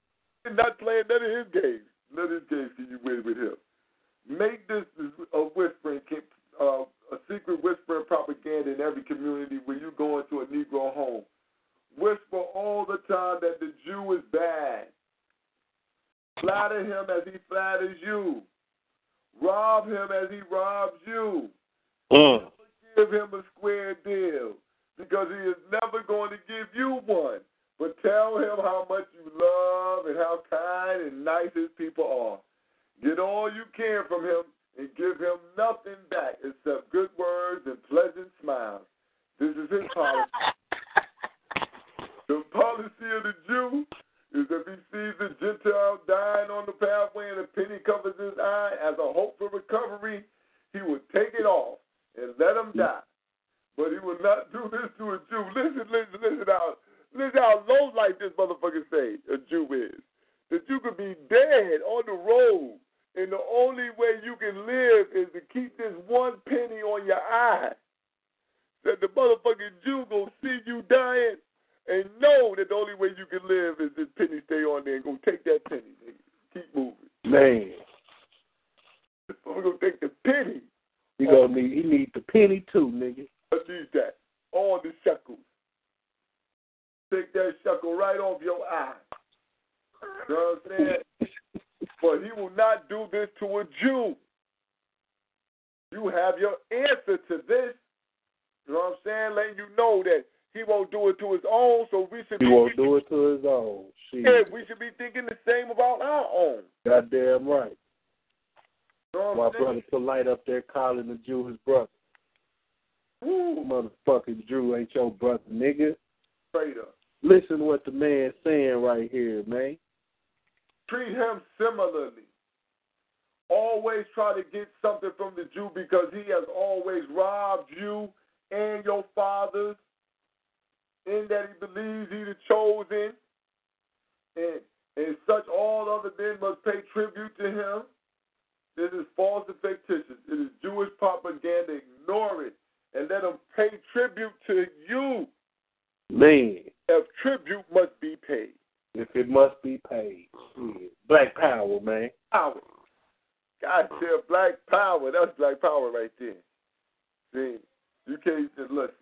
You're not playing none of his games. None of his games can you win with him. Make this a whispering, uh, a secret whispering propaganda in every community when you go into a Negro home. Whisper all the time that the Jew is bad. Flatter him as he flatters you. Rob him as he robs you. Uh. Give him a square deal because he is never going to give you one. But tell him how much you love and how kind and nice his people are. Get all you can from him and give him nothing back except good words and pleasant smiles. This is his policy. the policy of the Jew is if he sees a Gentile dying on the pathway and a penny covers his eye as a hope for recovery, he will take it off and let him mm. die. But he will not do this to a Jew. Listen, listen, listen how listen how low life this motherfucker say a Jew is. That you could be dead on the road, and the only way you can live is to keep this one penny on your eye. That the motherfucking Jew gonna see you dying and know that the only way you can live is this penny stay on there and go take that penny. Nigga. Keep moving. Man. We're gonna take the penny. He gonna need he need the penny too, nigga. Need that. All the shekels. Take that shekel right off your eye. You know what I'm saying? but he will not do this to a Jew. You have your answer to this. You know what I'm saying? Letting you know that he won't do it to his own, so we should He be won't do it to his own. Yeah, we should be thinking the same about our own. Goddamn right. You know My brother polite up there calling the Jew his brother. Woo, motherfucking Jew ain't your brother, nigga. Straight up. Listen what the man's saying right here, man. Treat him similarly. Always try to get something from the Jew because he has always robbed you and your fathers in that he believes he the chosen. And, and such all other men must pay tribute to him. This is false and fictitious. It is Jewish propaganda. Ignore it and let them pay tribute to you. Man, If tribute must be paid. if it must be paid. Hmm. Black power, man. Power. God damn, black power. That's black power right there. See, you can't just listen.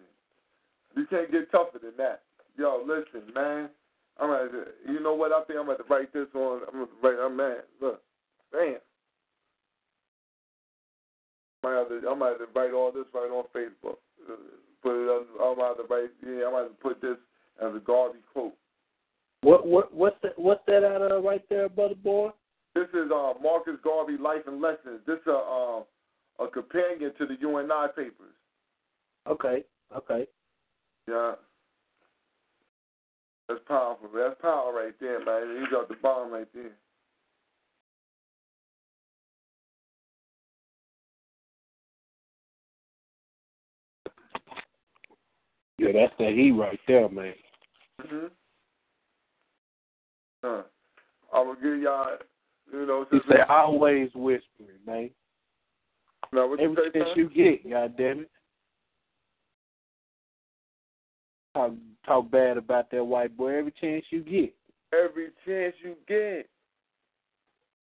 You can't get tougher than that. Yo, listen, man. I'm gonna, you know what? I think I'm about to write this on. I'm gonna write. I'm mad. Look, bam. I might have to, I might have to write all this right on Facebook. Uh, Put it on. I might have to write. Yeah, I might have to put this as a Garvey quote. What what what's that what's that out of right there, brother boy? This is uh, Marcus Garvey Life and Lessons. This is a uh, a companion to the UNI papers. Okay, okay. Yeah. That's powerful. That's power right there, man. He got the bomb right there. Yeah, that's that he right there, man. Mm-hmm. Huh. I will give y'all, you know, He said always whispering, man. now what you Every say, you get, god damn it. Talk talk bad about that white boy every chance you get. Every chance you get.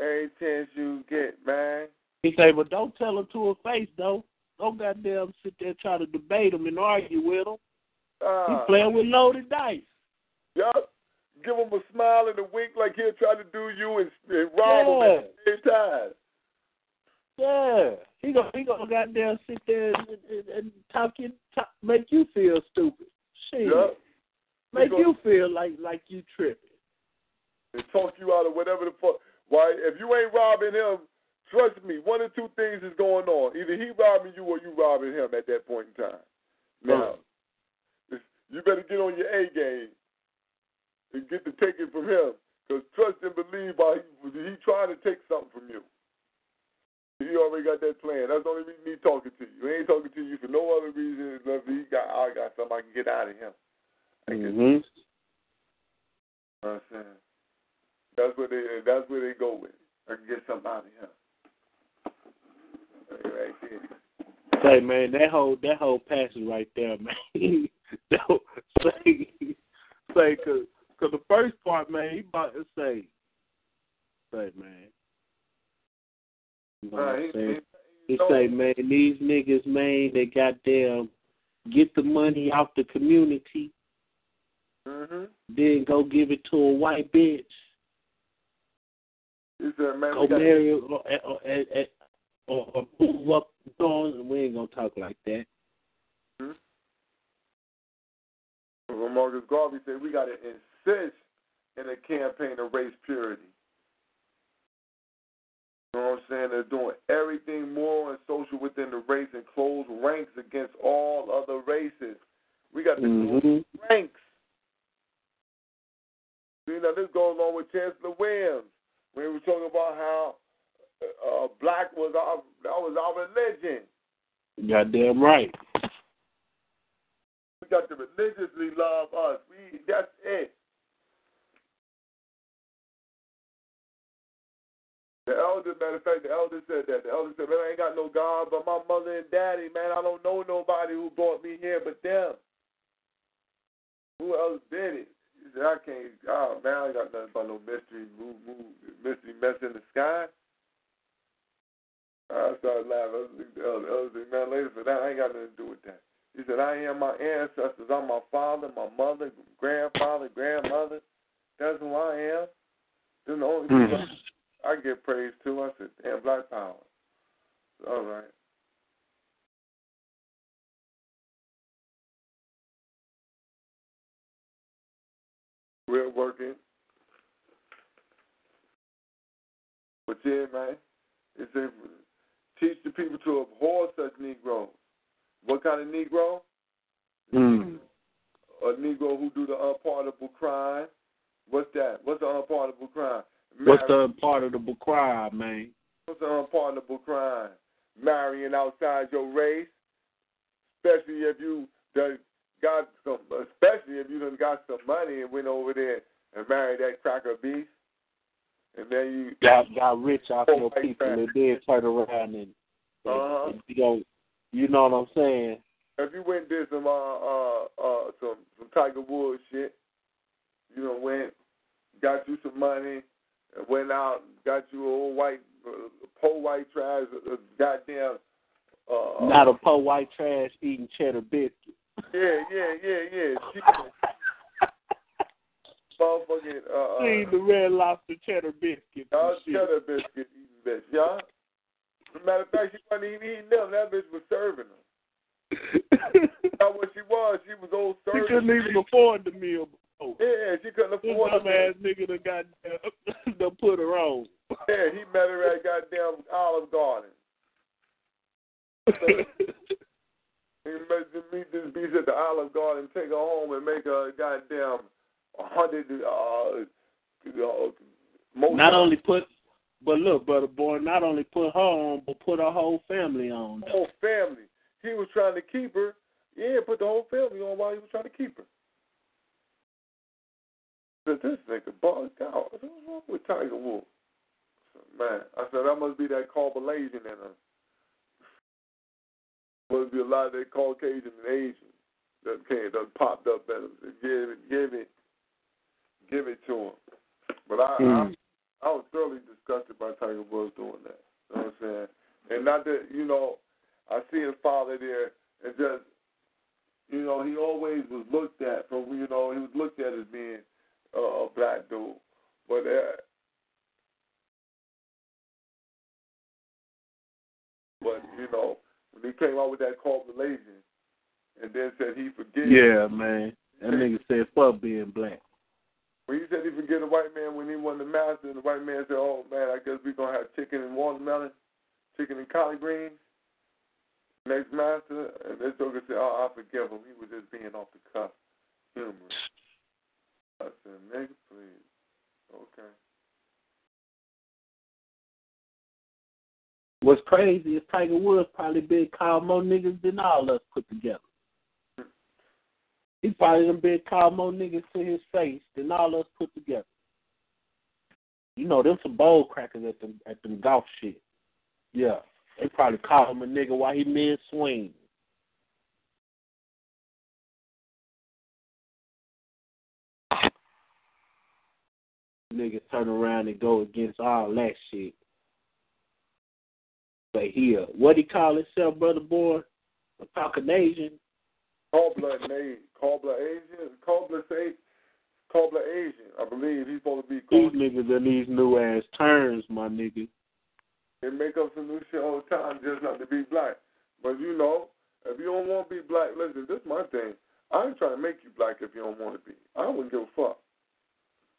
Every chance you get, man. He say, but don't tell him to her face though. Don't goddamn sit there try to debate him and argue with him. Ah. He playing with loaded dice. Yup. Give him a smile and a wink like he'll try to do you and, and rob him at the same time. Yeah, he gonna he gonna goddamn sit there and, and, and talk you talk, make you feel stupid. Shit, Yup. make gonna- you feel like like you tripping. and talk you out of whatever the fuck. Why, if you ain't robbing him, trust me, one or two things is going on. Either he robbing you or you robbing him at that point in time. Now, you better get on your A game and get the taking from him. Because trust and believe while he, he trying to take something from you. He already got that plan. That's the only reason he talking to you. He ain't talking to you for no other reason than he got I got something I can get out of him. Mm-hmm. You know what I'm saying? That's where they that's where they go with. I can get something out of him. Right there. Say man, that whole that whole passage right there, man. Say say cause, cause the first part, man, he about to say, say man. You know what Uh, I'm he- saying? he- He say, man, these niggas, man, they goddamn get the money off the community, Mhm. then go give it to a white bitch, He said, man, go marry or, or, or, or, or move up. We ain't gonna talk like that. Well, Marcus Garvey said we got to insist in a campaign of race purity. You know what I'm saying? They're doing everything moral and social within the race and close ranks against all other races. We got to Mhm. close ranks. See, now this goes along with Chancellor Williams when he was talking about how uh, black was our that was our religion. Goddamn right. We got to religiously love us. We that's it. The elder, matter of fact, the elder said that. The elder said, Man, I ain't got no God but my mother and daddy, man. I don't know nobody who brought me here but them. Who else did it? He said, I can't oh man, I ain't got nothing but no mystery move, move mystery mess in the sky. I started laughing. I was like, the elder, said, Man, lady, for that, I ain't got nothing to do with that. He said, I am my ancestors. I'm my father, my mother, grandfather, grandmother. That's who I am. The only people hmm. I get praise to, I said, damn, black power. All right. We're working. But yeah, man, it's a teach the people to abhor such Negroes. What kind of Negro? Mm. A Negro who do the unpardonable crime. What's that? What's the unpardonable crime? What's the unpardonable crime, man? What's the unpardonable crime? Marrying outside your race, especially if you done got some, especially if you done got some money and went over there and married that cracker beast, and then you Got got rich off Oh, your people and then turn around and, and, Uh-huh. and you know, you know what I'm saying? if you went and did some uh uh uh some some Tiger Woods shit, you know went got you some money went out and got you a old white uh, poor white trash uh, goddamn uh Not a poor white trash eating cheddar biscuit. yeah yeah yeah yeah motherfucking uh, uh Eating the red lobster cheddar biscuit. y'all cheddar biscuit eating bitch y'all. As a matter of fact, she wasn't even eating them. That bitch was serving them. That's what she was. She was old serving. She couldn't even afford the meal before. Yeah, she couldn't This afford dumb it. ass nigga done got done put her on. Yeah, he met her at goddamn Olive Garden. He met to meet this beast at the Olive Garden, take her home, and make her a goddamn a hundred. Uh, you know, Not only put, but look, brother boy, not only put her on, but put her whole family on. the whole family. He was trying to keep her. Yeah, put the whole family on while he was trying to keep her. Said this nigga bugged out. What's wrong with Tiger Woods? Man, I said that must be that Caucasian in her. Must be a lot of that Caucasian and Asian that came that popped up at him. Give it, give it, give it to him. But I, Mm. I, I was thoroughly disgusted by Tiger Woods doing that. You know what I'm saying? And not that you know, I see his father there, and just you know, he always was looked at from you know he was looked at as being uh, a black dude, but uh, but you know when he came out with that correlation, and then said he forgives. Yeah, man. That nigga said fuck being black. When he said he forget a white man when he won the master, and the white man said, "Oh man, I guess we're gonna have chicken and watermelon, chicken and collard greens." Next master, and this joker said, "Oh, I forgive him. He was just being off the cuff, humorous." I said, "Nigga, please, okay." What's crazy is Tiger Woods probably been called more niggas than all us put together. He probably done been called more niggas to his face than all us put together. You know, them some bold crackers at the at them golf shit. Yeah. They probably call him a nigga while he mid swing. Niggas turn around and go against all that shit. But here, what he call himself, brother boy? A Caucasian. Cobbler made Cablinasian, Cobbler say Cablinasian. I believe he's supposed to be. These niggas in these new ass terms, my nigga. They make up some new shit all the time just not to be black. But you know, if you don't want to be black, listen, this is my thing. I ain't trying to make you black if you don't want to be. I wouldn't give a fuck.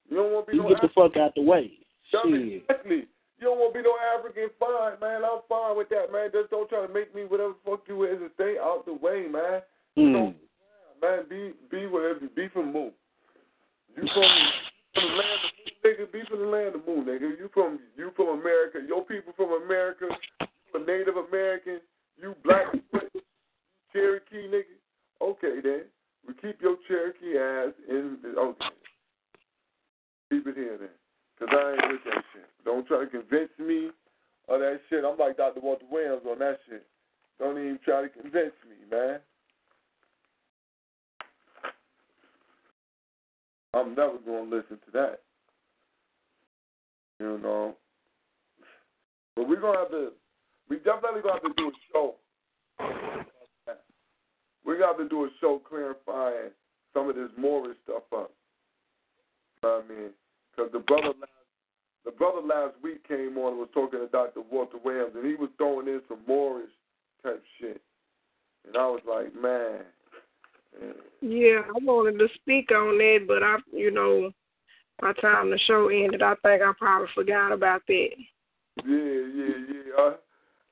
You don't want to be You no get the fuck out the way. Exactly. You don't want to be no African. Fine, man. I'm fine with that, man. Just don't try to make me whatever the fuck you is and stay out the way, man. Mm. Man, be be whatever. Be from Moon. You from, from the land of Moon, nigga. Be from the land of Moon, nigga. You from you from America. Your people from America. You a Native American. You black Cherokee, nigga. Okay, then we keep your Cherokee ass in. Okay, keep it here then, cause I ain't with that shit. Don't try to convince me of that shit. I'm like Dr. Walter Williams on that shit. Don't even try to convince me, man. I'm never going to listen to that. You know. But we're going to have to, we definitely going to have to do a show. We're going to have to do a show clarifying some of this Moorish stuff up. You know what I mean? Because the brother last, the brother last week came on and was talking to Dr. Walter Williams, and he was throwing in some Moorish type shit. And I was like, man. Yeah, I wanted to speak on that, but I, you know, by the time the show ended, I think I probably forgot about that. Yeah, yeah, yeah. I,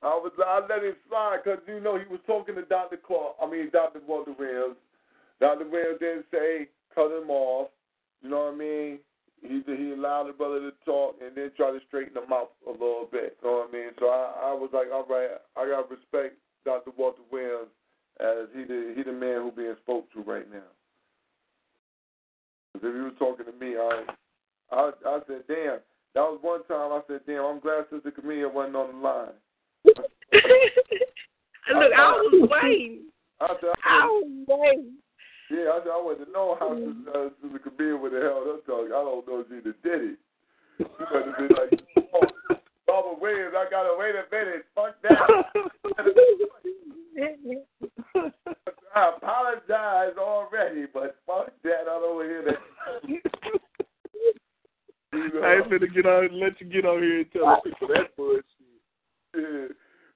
I was I let it slide because you know he was talking to Dr. Clark. I mean Dr. Walter Williams. Dr. Williams didn't say cut him off. You know what I mean? He he allowed the brother to talk and then try to straighten him out a little bit. You know what I mean? So I, I was like, all right, I got respect Dr. Walter Williams as he the he the man who being spoke to right now. Because if he was talking to me, I I I said, damn. That was one time I said, damn, I'm glad Sister Camille wasn't on the line. Look, I was waiting. I said, I was waiting. Yeah, I said I wanted to know how uh, Sister Camille would have held her tongue. I don't know if she did it. She might have been like, oh, Baba Williams, I gotta wait a minute. Fuck that. I apologize already, but fuck that. I don't hear that. You know? I ain't finna get on let you get on here and tell people that bullshit. Yeah.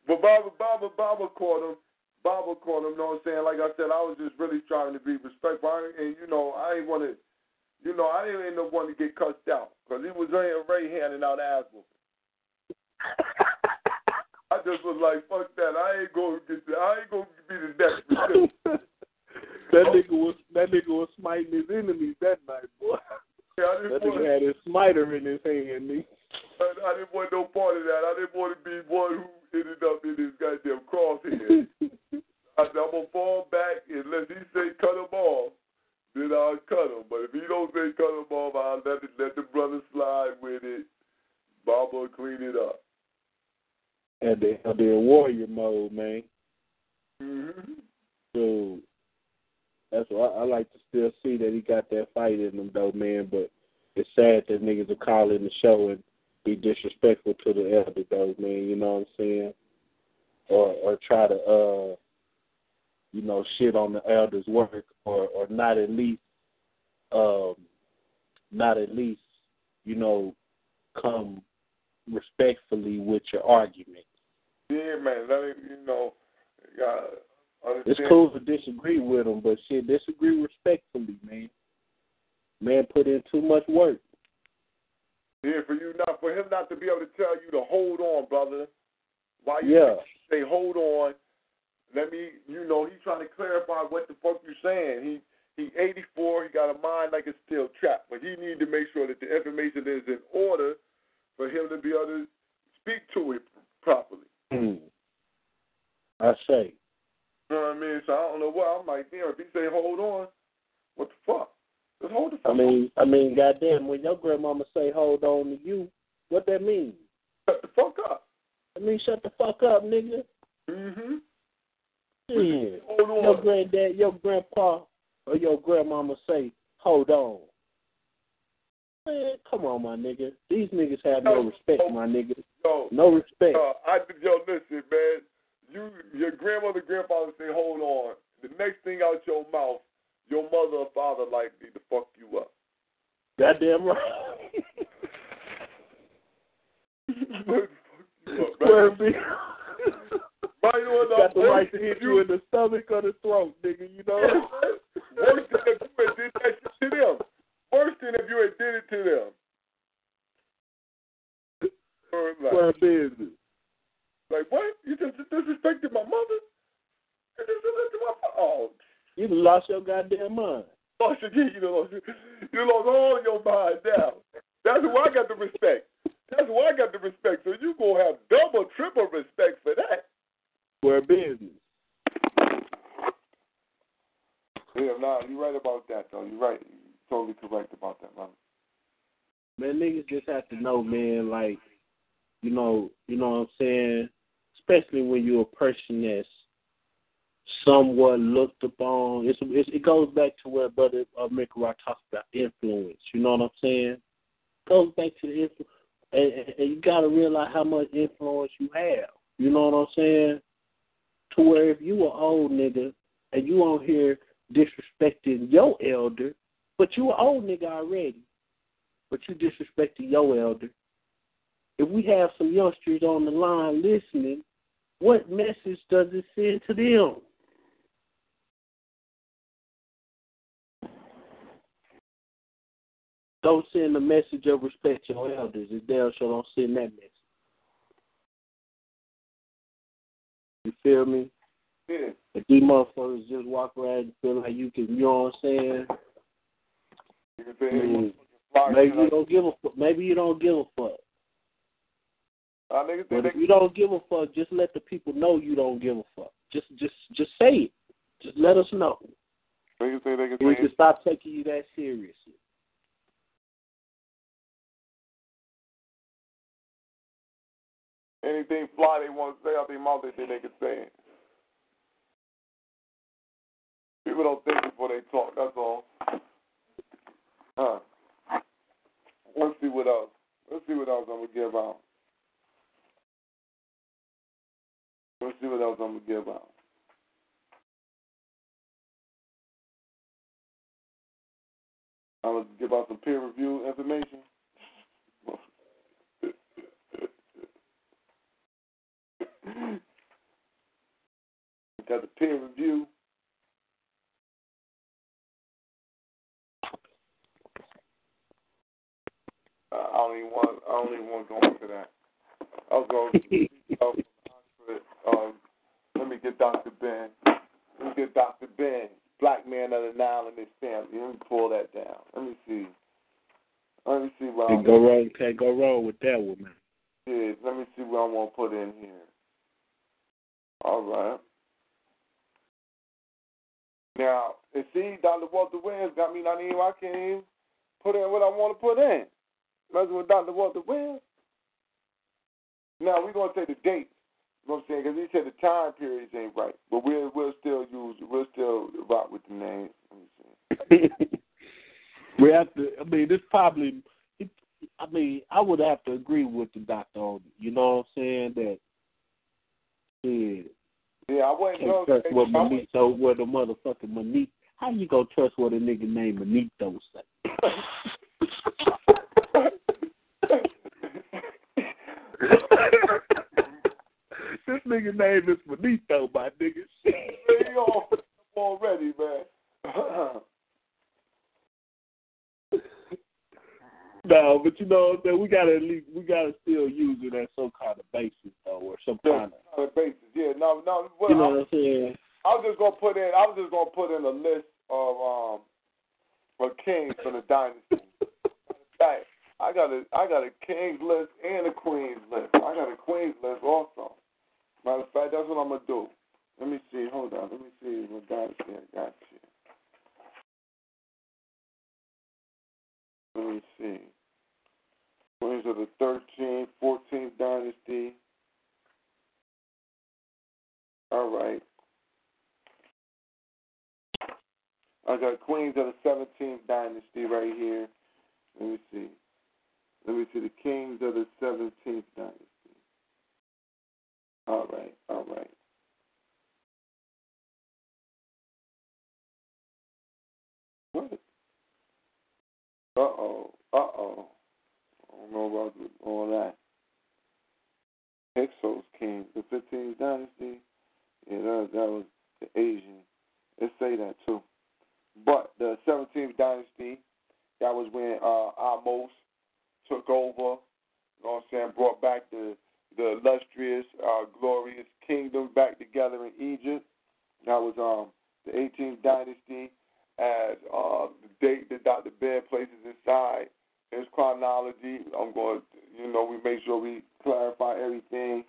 But Baba, Baba, Baba caught him. Baba caught him. You know what I'm saying? Like I said, I was just really trying to be respectful. I, and you know, I ain't want to. You know, I didn't end up wanting to get cussed out because he was already handing out ass whooping. I just was like, fuck that. I ain't gonna get. The, I ain't gonna be the next. that nigga was that nigga was smiting his enemies that night, boy. Yeah, I that didn't nigga want. had his smiter in his hand. Nigga. I, I didn't want no part of that. I didn't want to be one who ended up in this goddamn crosshead. I said, I'm gonna fall back unless he say cut him off, then I'll cut him. But if he don't say cut him off, I'll let it, let the brother slide with it. Baba will clean it up. Had they had their warrior mode, man. Mm-hmm. So that's why I, I like to still see that he got that fight in him, though, man. But it's sad that niggas will call in the show and be disrespectful to the elder, though, man. You know what I'm saying? Or or try to uh, you know, shit on the elder's work, or or not at least, um, not at least, you know, come respectfully with your argument. Yeah, man. Let him, you know, uh. It's cool to disagree with him, but shit, disagree respectfully, man. Man put in too much work. Yeah, for you not for him not to be able to tell you to hold on, brother. Why you Yeah. say hold on? Let me, you know, he's trying to clarify what the fuck you're saying. He he 84. He got a mind like a steel trap, but he need to make sure that the information is in order for him to be able to speak to it properly. Hmm. I say. You know what I mean? So I don't know what I'm like. Damn, if he say hold on, what the fuck? Just hold the fuck. I mean, I mean, goddamn, when your grandmama say hold on to you, what that mean? Shut the fuck up. I mean, shut the fuck up, nigga. Mm-hmm. Yeah. Hold on. Your granddad, your grandpa, or your grandmama say, hold on. Man, come on, my nigga. These niggas have no respect, my nigga. Yo, No respect. Uh, I yo, listen, man. You, your grandmother, grandfather say, hold on. The next thing out your mouth, your mother or father likely to fuck you up. Goddamn right. fuck you up, Square right? Right on Got the right to hit you in the stomach or the throat, nigga, you know? If you did that shit to them. If you had did it to them. Or Like, business. like what? You just disrespected my mother? You disrespected my father? Oh, You lost your goddamn mind. Oh, lost your you lost, you lost all your mind now. That's who I got the respect. That's why I got the respect. So you gonna have double, triple respect for that. Square business. Yeah, nah, you're right about that though. You're right. Totally correct about that, brother. Man, niggas just have to know, man, like, you know, you know what I'm saying? Especially when you're a person that's somewhat looked upon. It's, it's it goes back to where Brother uh, Mikra talks about influence. You know what I'm saying? Goes back to the influence, and, and, and you got to realize how much influence you have. You know what I'm saying? To where if you an old nigga and you on here disrespecting your elder, but you an old nigga already, but you disrespecting your elder. If we have some youngsters on the line listening, what message does it send to them? Don't send a message of respect to your elders. If they sure don't send that message. You feel me? Yeah. If these motherfuckers just walk around and feel like you can, you know what I'm saying? You can say, I mean, fly, maybe you don't give a fuck. Maybe you don't give a fuck. niggas But if you don't give a fuck, just let the people know you don't give a fuck. Just, just, just say it. Just let us know. niggas say they can We can stop taking you that seriously. anything fly they want to say out their mouth, they think they can say it. People don't think before they talk. That's all. Huh. Let's see what else. Let's see what else I'm gonna give out. Let's see what else I'm gonna give out. I'm gonna give out some peer review information. Got the peer review. Uh, I don't even want. I don't even want to go into that. I was going. uh, um, let me get Dr. Ben. Let me get Dr. Ben, black man of the Nile and his family. Let me pull that down. Let me see. Let me see what Can't I'm. go wrong. Can't go wrong with that one, man. Yeah, let me see what I want to put in here. All right. Now, and see, Dr. Walter Williams got me not even, I can't even put in what I want to put in. With Dr. Walter Williams. Now, we're going to take the dates. You know what I'm saying? Because he said the time periods ain't right. But we'll, we'll still use, we'll still rock with the names. Let me see. we have to. I mean, this probably. I mean, I would have to agree with the doctor on. You know what I'm saying? That. Yeah. Yeah, I wasn't going trust to what Manito, what the motherfucking Manito. How you gonna trust what a nigga named Manito say? this nigga name is Manito, my nigga. He already, man. no, but you know what I'm saying? We gotta at least we gotta still use it as some kind of basis though, or some Yeah, kind of basis. Yeah, no, no. Well, you know I, what I'm saying? I was just gonna put in. I was just gonna put in a list of um, of kings from the dynasty. hey, I got a I got a kings list and a queens list. I got a queens list also. Matter of fact, that's what I'm gonna do. Let me see. Hold on. Let me see what dynasty I got here. Let me see. Queens of the 13th, 14th dynasty. All right. I got Queens of the 17th dynasty right here. Let me see. Let me see the Kings of the 17th dynasty. All right, all right. What? Uh oh, uh oh. I don't know about all that. Hyksos King, the 15th dynasty. Yeah, that, that was the Asian. Let's say that too. But the 17th dynasty, that was when uh, Ahmose took over. You know what I'm saying? Brought back the the illustrious, uh, glorious kingdom back together in Egypt. That was um the 18th dynasty. As uh, the date that Dr. Baird places inside his chronology, I'm going. To, you know, we make sure we clarify everything.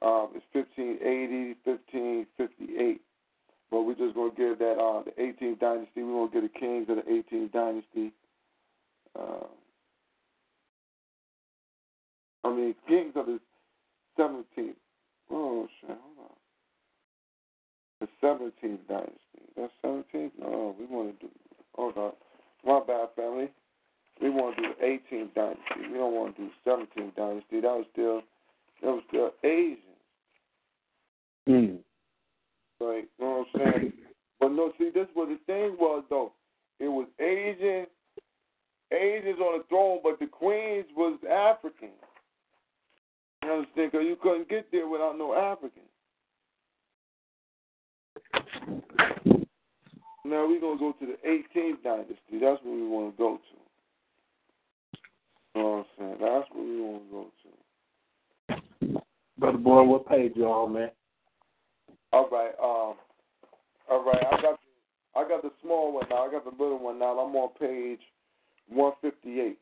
Um, it's 1580, 1558. But we're just going to give that uh, the 18th dynasty. We're going to give the kings of the 18th dynasty. Uh, I mean, kings of the 17th. Oh, shit. Hold on. The 17th dynasty. That's 17th? No, we want to do. Hold on. My bad, family. We want to do the 18th dynasty. We don't want to do 17th dynasty. That was still, that was still Asians. Mm. Like, you know what I'm saying? But no, see, this was the thing was though. It was Asian, Asians on the throne, but the queens was African. You understand? Because you couldn't get there without no Africans. Now we're gonna go to the 18th dynasty. That's what we want to go to. You know what I'm saying? That's what we want to go to. Brother boy, what page you on, man? Um, all right, I got the, I got the small one now. I got the little one now. I'm on page 158.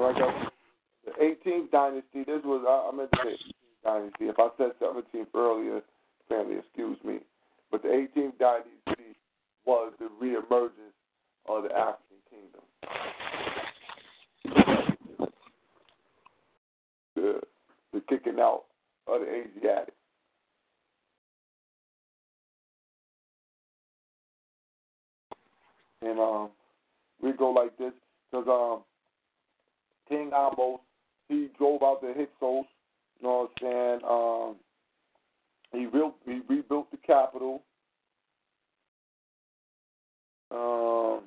So I the 18th dynasty. This was I, I meant to say 18th dynasty. If I said 17th earlier, family, excuse me. But the 18th dynasty was the reemergence of the African kingdom. The, the kicking out of the Asiatic. And um, we go like this because um, King Ahmose, he drove out the Hyksos, you know what I'm saying? Um, he, built, he rebuilt the capital. Um,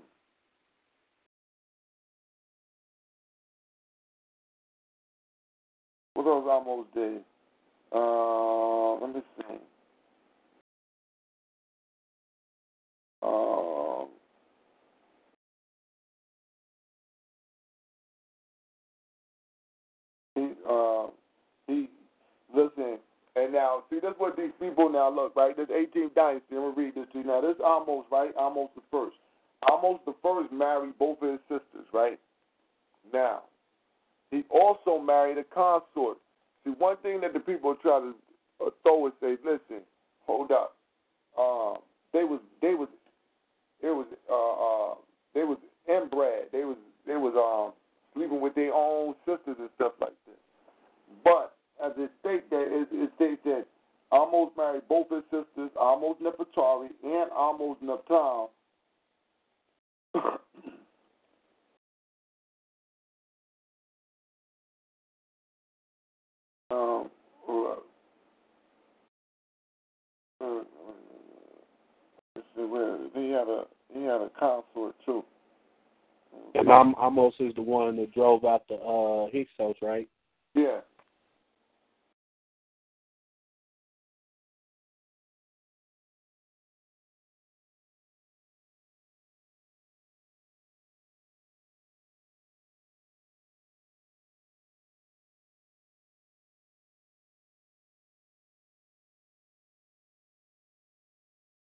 what else Ahmose did? Uh, let me see. Um, he uh he listen and now see that's what these people now look right? This 18th dynasty I'm gonna read this to you now. This almost right Ahmose the first. Ahmose the first married both of his sisters right? Now he also married a consort. See one thing that the people try to uh, throw and say listen hold up. Um they was they was it was uh uh they was inbred. They was they was um sleeping with their own sisters and stuff like this. But as it states that it, it states that Ahmose married both his sisters, Ahmose Nefertari and Ahmose Neptal. um, uh, uh, he had a he had a consort too. And I'm, Ahmose is the one that drove out the uh Hyksos, right? Yeah.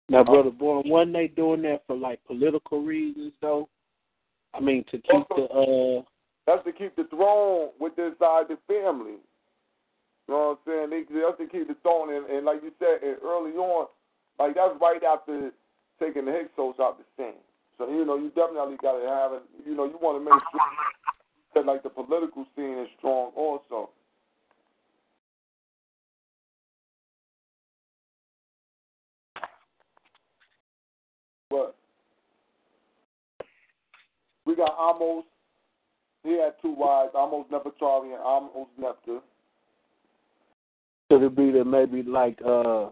Now, brother Bourne, wasn't they doing that for like political reasons though? I mean, to keep the uh That's to keep the throne with inside the family. You know what I'm saying? They, that's to keep the throne, and, and like you said and early on, like that's right after taking the Hyksos out the scene. So you know, you definitely got to have it. You know, you want to make sure that like the political scene is strong also. But we got Ahmose. He had two wives, Ahmose Nefertari and Ahmose Nephthah. could it be that maybe like uh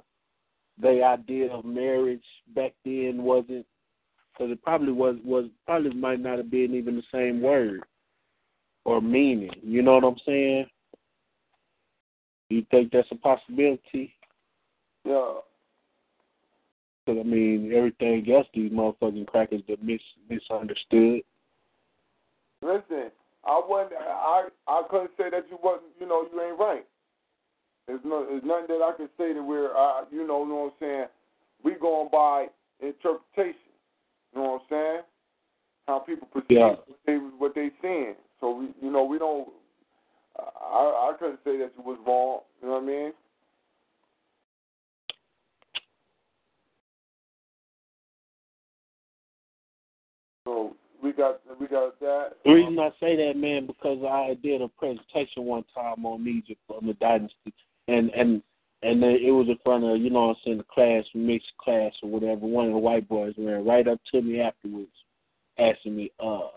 the idea of marriage back then wasn't because it probably was was probably might not have been even the same word or meaning. You know what I'm saying? You think that's a possibility? Yeah. Because I mean, everything else these motherfucking crackers that mis- misunderstood. Listen, I wasn't. I I couldn't say that you wasn't. You know, you ain't right. There's no. There's nothing that I can say that we're. Uh, you know, know what I'm saying. We going by interpretation. You know what I'm saying? How people perceive Yeah. what they what they seeing. So we, you know, we don't. I I couldn't say that you was wrong. You know what I mean? So got we got that. The reason I say that, man, because I did a presentation one time on Egypt on the dynasty, and and and then it was in front of you know I'm saying the class, mixed class or whatever. One of the white boys ran right up to me afterwards, asking me, uh,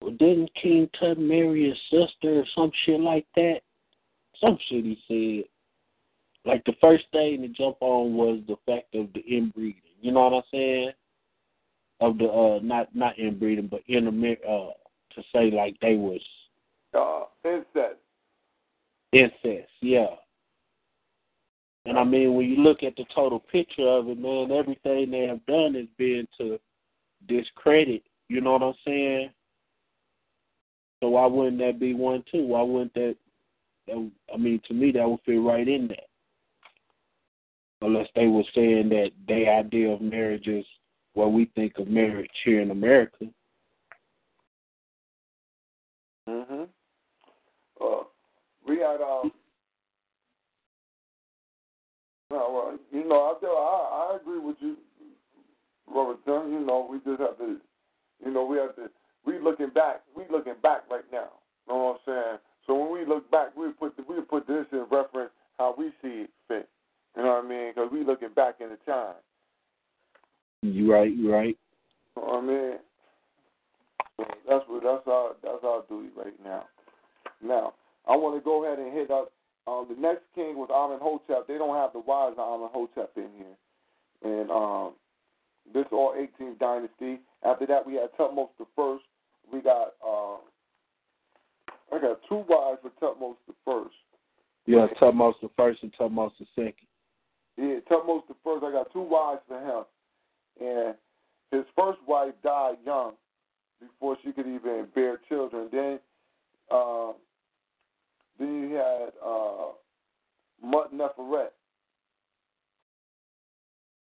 well, didn't King Tut marry his sister or some shit like that? Some shit he said. Like the first thing to jump on was the fact of the inbreeding. You know what I'm saying? Of the uh not not inbreeding but intermar uh to say like they was uh incest. Incest, yeah. And I mean, when you look at the total picture of it, man, everything they have done has been to discredit. You know what I'm saying? So why wouldn't that be one too? Why wouldn't that? that I mean, to me, that would fit right in that. Unless they were saying that their idea of marriage is what we think of marriage here in America. Mhm. Uh, we had um. Well, you know, I, I I agree with you, Robert. You know, we just have to, you know, we have to. We looking back. We looking back right now. You know what I'm saying? So when we look back, we put the, we put this in reference how we see it fit. You know what I mean? Because we looking back in the time. You right, you right. I mean? So that's what that's our that's our duty right now. Now I want to go ahead and hit up. Um, the next king was Amenhotep. They don't have the wives of Amenhotep in here, and um, this all 18th dynasty. After that, we had Tutmosis the first. We got uh, I got two wives for Tutmosis the first. Yeah, Tutmosis the first and Tutmosis the second. Yeah, Tutmosis the first. I got two wives for him, and his first wife died young before she could even bear children. Then, uh, then you had uh, Mut Neferet.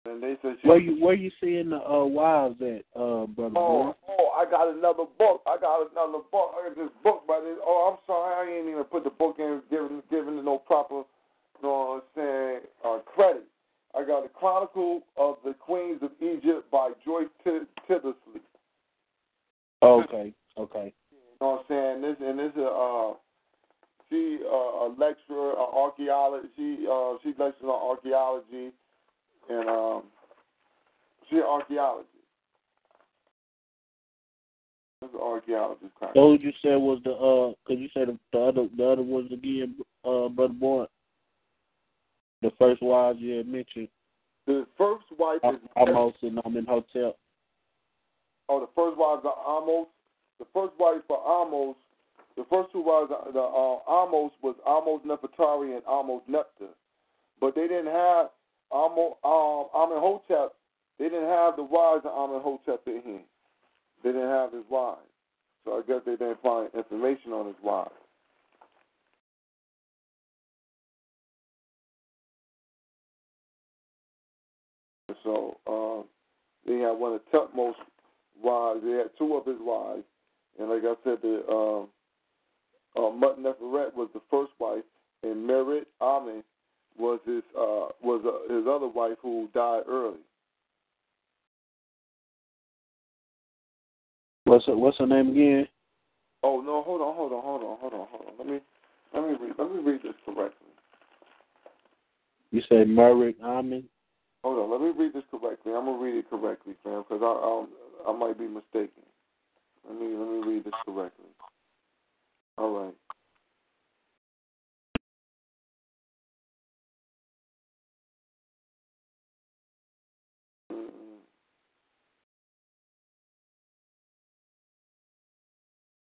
And they said she Where you where you seeing the uh, wives at, uh, brother? Oh, Boy? oh, I got another book. I got another book. I got this book by this. Oh, I'm sorry, I ain't even put the book in, giving giving it no proper, you know what I'm saying, uh, credit. I got the Chronicle of the Queens of Egypt by Joyce T- Tyldesley. Okay, okay. You know what I'm saying? This and this is uh, she uh, a lecturer, uh, archaeology. She uh, she lectures on archaeology, and um, she an archaeologist. This archaeologist. Kind So you said was the uh? Cause you said the, the other the other was again, uh, brother boy. The first wives you had mentioned. The first wife is Ahmose and Amenhotep. Oh, the first wives of Ahmose. The first wife for Ahmose. The first two wives, the uh, Ahmose was Ahmose Nefertari and Ahmose Nepta, but they didn't have Ahmose um, Amenhotep. They didn't have the wives of Amenhotep in here. They didn't have his wives, so I guess they didn't find information on his wives. So um, they had one of Tutmosis wives. They had two of his wives, and like I said, the um, uh, Mut Neferet was the first wife, and Merit Amen was his uh, was uh, his other wife who died early. What's her, what's her name again? Oh no, hold on, hold on, hold on, hold on, hold on. Let me let me read let me read this correctly. You said Merrick Amen. Hold on, let me read this correctly. I'm gonna read it correctly, fam, because I um, I might be mistaken. Let me let me read this correctly. All right.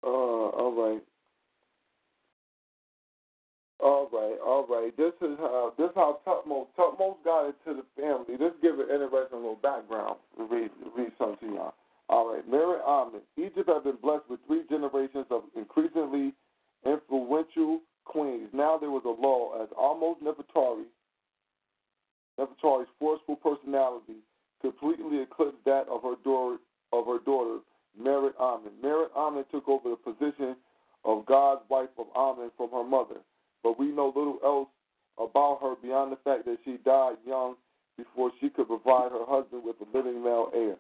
Uh, all right. All right, all right. This is how this is how Tutmos Tutmos got into the family. Let's give an interesting little background. Read read something to y'all. All right, Mary Ahmed. Egypt has been blessed with three generations of increasingly influential queens. Now there was a law as Ahmose Nefertari. Nefertari's forceful personality completely eclipsed that of her daughter of her daughter, Merit Amen. Merit Amen took over the position of God's wife of Amen from her mother but we know little else about her beyond the fact that she died young before she could provide her husband with a living male heir.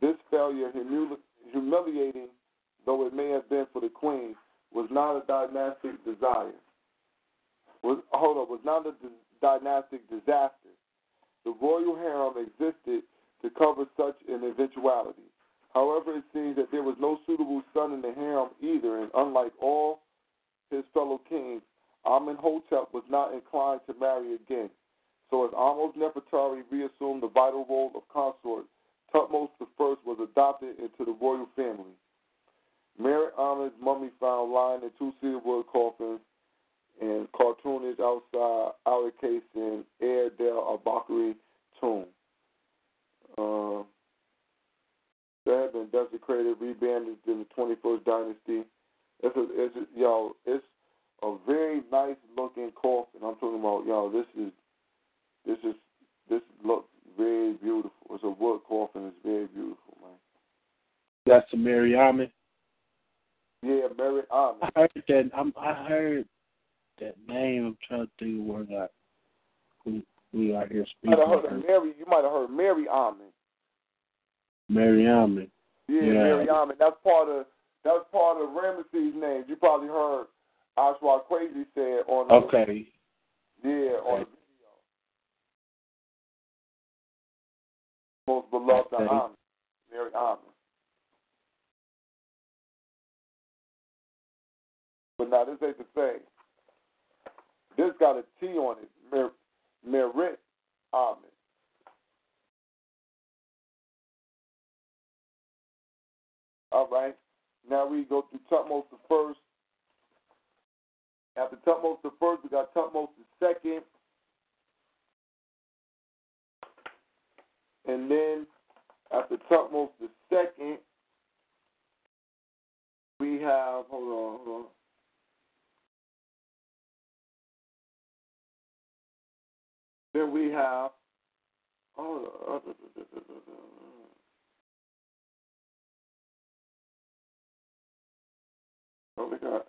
This failure, humili- humiliating though it may have been for the queen, was not a dynastic desire. Was, hold on, was not a dynastic disaster. The royal harem existed to cover such an eventuality. However, it seems that there was no suitable son in the harem either, and unlike all his fellow kings, Amenhotep was not inclined to marry again. So as Ahmose Nefertari reassumed the vital role of consort, Tutmos I was adopted into the royal family. Mary Amen's mummy found lying in two cedar wood coffins and cartonnage outside outer case in Deir el-Bahari tomb. Uh, that had been desecrated, rebandaged in the 21st dynasty. It's a, it's a, it's a very nice looking coffin. I'm talking about, yo, this is, this is, this looks very beautiful. It's a wood coffin. It's very beautiful, man. That's a Mary Ahmed. Yeah, Mary. I heard that. I'm, I heard that name. I'm trying to think where that. Who we are here You speaking. might have heard of Mary. You might have heard Mary Ahmed. Mary Ahmed. Yeah, Yeah. Mary Ahmed. That's part of that's part of Ramesses' name. You probably heard Oswald Crazy said on the, Okay. yeah on the video. Most beloved Okay. Ahmed, Mary Ahmed. But now this ain't the same. This got a T on it. Mer- Merit Ahmed. All right. Now we go through Tutmos the first. After Tutmos the first, we got Tutmos the second. And then after Tutmos the second, we have hold on, hold on. Then we have on. Oh my God.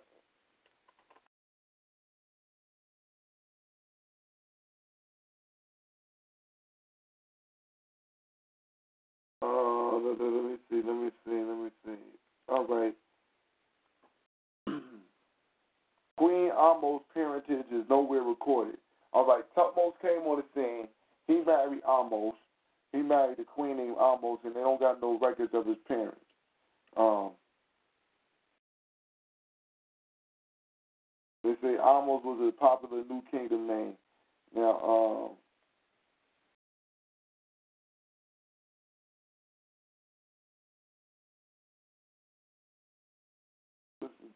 Let, let- let me see, let me see, let me see. All right. Queen Ahmose' parentage is nowhere recorded. All right, Tutmos came on the scene. He married Ahmose. He married a queen named Ahmose, and they don't got no records of his parents. Um, they say Ahmose was a popular New Kingdom name. Now, um,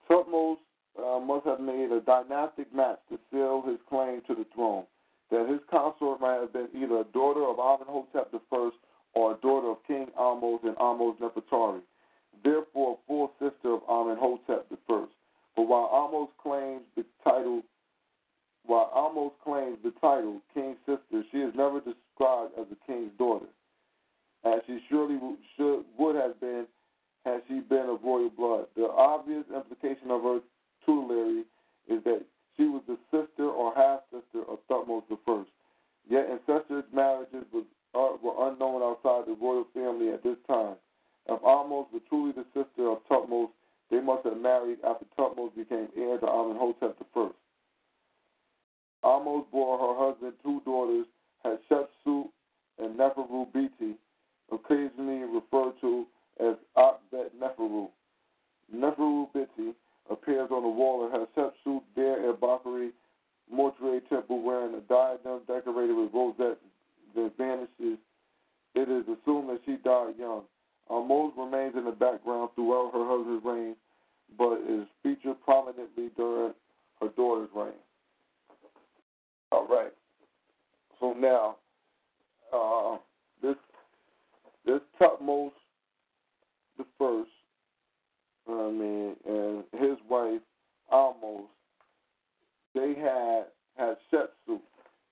Tutmos uh, must have made a dynastic match to seal his claim to the throne. That his consort might have been either a daughter of Amenhotep I or a daughter of King Ahmose and Ahmose Nefertari, therefore a full sister of Amenhotep I. But while Ahmose claims the title, while Ahmose claims the title king's sister, she is never described as a king's daughter, as she surely should would have been had she been of royal blood. The obvious implication of her titulary is that she was the sister or half sister of Thutmose I. Yet incestuous marriages was, uh, were unknown outside the royal family at this time. If Ahmose was truly the sister of Thutmose, they must have married after Thutmose became heir to Amenhotep I. Ahmose bore her husband two daughters, Hatshepsut and Neferu Biti, occasionally referred to as Akbet Neferu. Neferu appears on the wall of Hatshepsut Deir el-Bahari Mortuary Temple wearing a diadem decorated with rosettes that vanishes. It is assumed that she died young. Ahmose remains in the background throughout her husband's reign, but is featured prominently during her daughter's reign. All right. So now, uh, this this Tutmos the first, I mean, and his wife Ahmose, they had had Shepsu,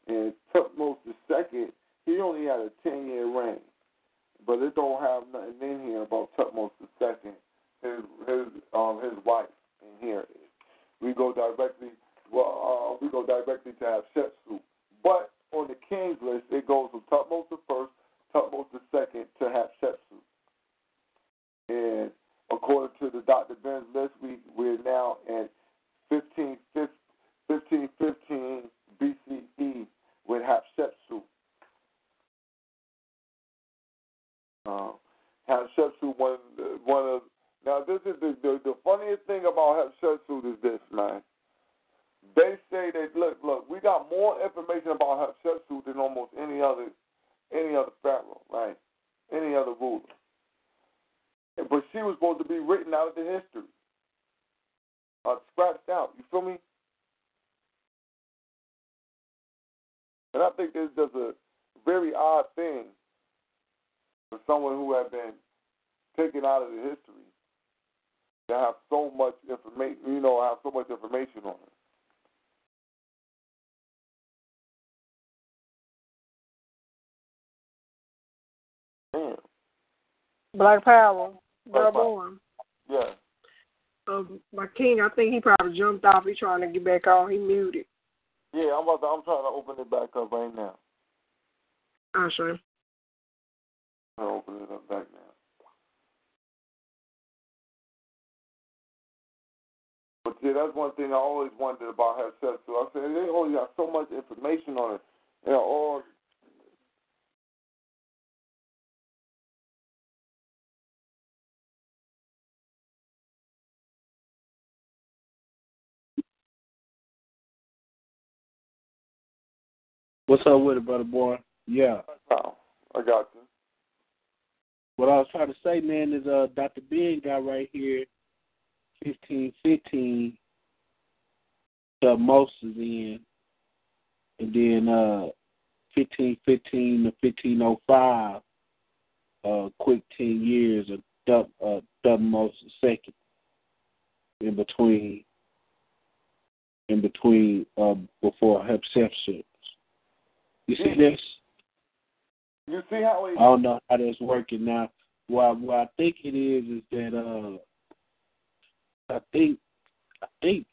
and Tutmos the second. He only had a ten year reign, but it don't have nothing in here about Tutmos the second, his his um his wife in here. We go directly. Well, uh, we go directly to have Shepsu, but on the king's list, it goes from Tutmos the first, Tutmos the second to Hatshepsut. And according to the Dr. Ben's list, we, we're now at 15, 1515 BCE with Hatshepsut. Uh, Hatshepsut, one, one of, now this is the, the, the funniest thing about Hatshepsut is this, man. They say that look, look, we got more information about Hatshepsut than almost any other, any other pharaoh, right? Any other ruler. But she was supposed to be written out of the history, uh, scratched out. You feel me? And I think this is just a very odd thing for someone who had been taken out of the history to have so much information, you know, have so much information on it. Black Power, Born. Yeah. Um, my king, I think he probably jumped off. He's trying to get back on. He muted. Yeah, I'm about to, I'm trying to open it back up right now. I sure. I'll open it up back now. But yeah, that's one thing I always wondered about. So I said they always got so much information on it. You know, all What's up with it, brother boy? Yeah. oh, I got you. What I was trying to say, man, is uh Dr. Ben got right here fifteen fifteen Most Moses in and then uh fifteen fifteen to fifteen oh five, uh quick ten years of Dub uh Dub Moses second in between in between uh before Hepsepsis. You see this? You see how he I don't know how that's working now. What what I think it is is that uh I think I think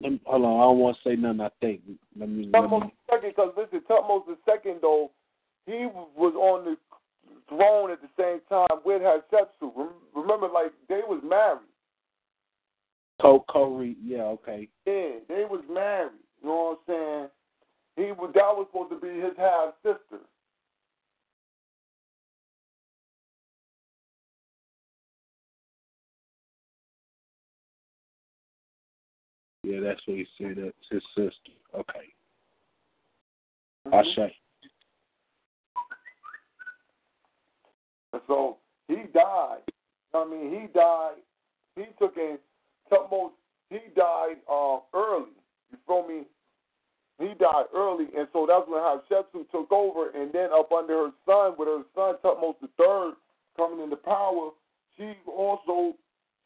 let me, hold on, I don't want to say nothing I think. Let me, let Tutmos me the second, because listen, Tutmos the second though, he was on the throne at the same time with Hatshepsut. Rem- Remember, like they was married. co co yeah, okay. Yeah, they was married. You know what I'm saying? He was that was supposed to be his half sister. Yeah, that's what he said. That's his sister. Okay. Mm-hmm. I say. And so he died. I mean, he died. He took in Tutmos. He died uh, early. You feel me? He died early, and so that's when Hatshepsut took over, and then up under her son, with her son Tutmos third coming into power, she also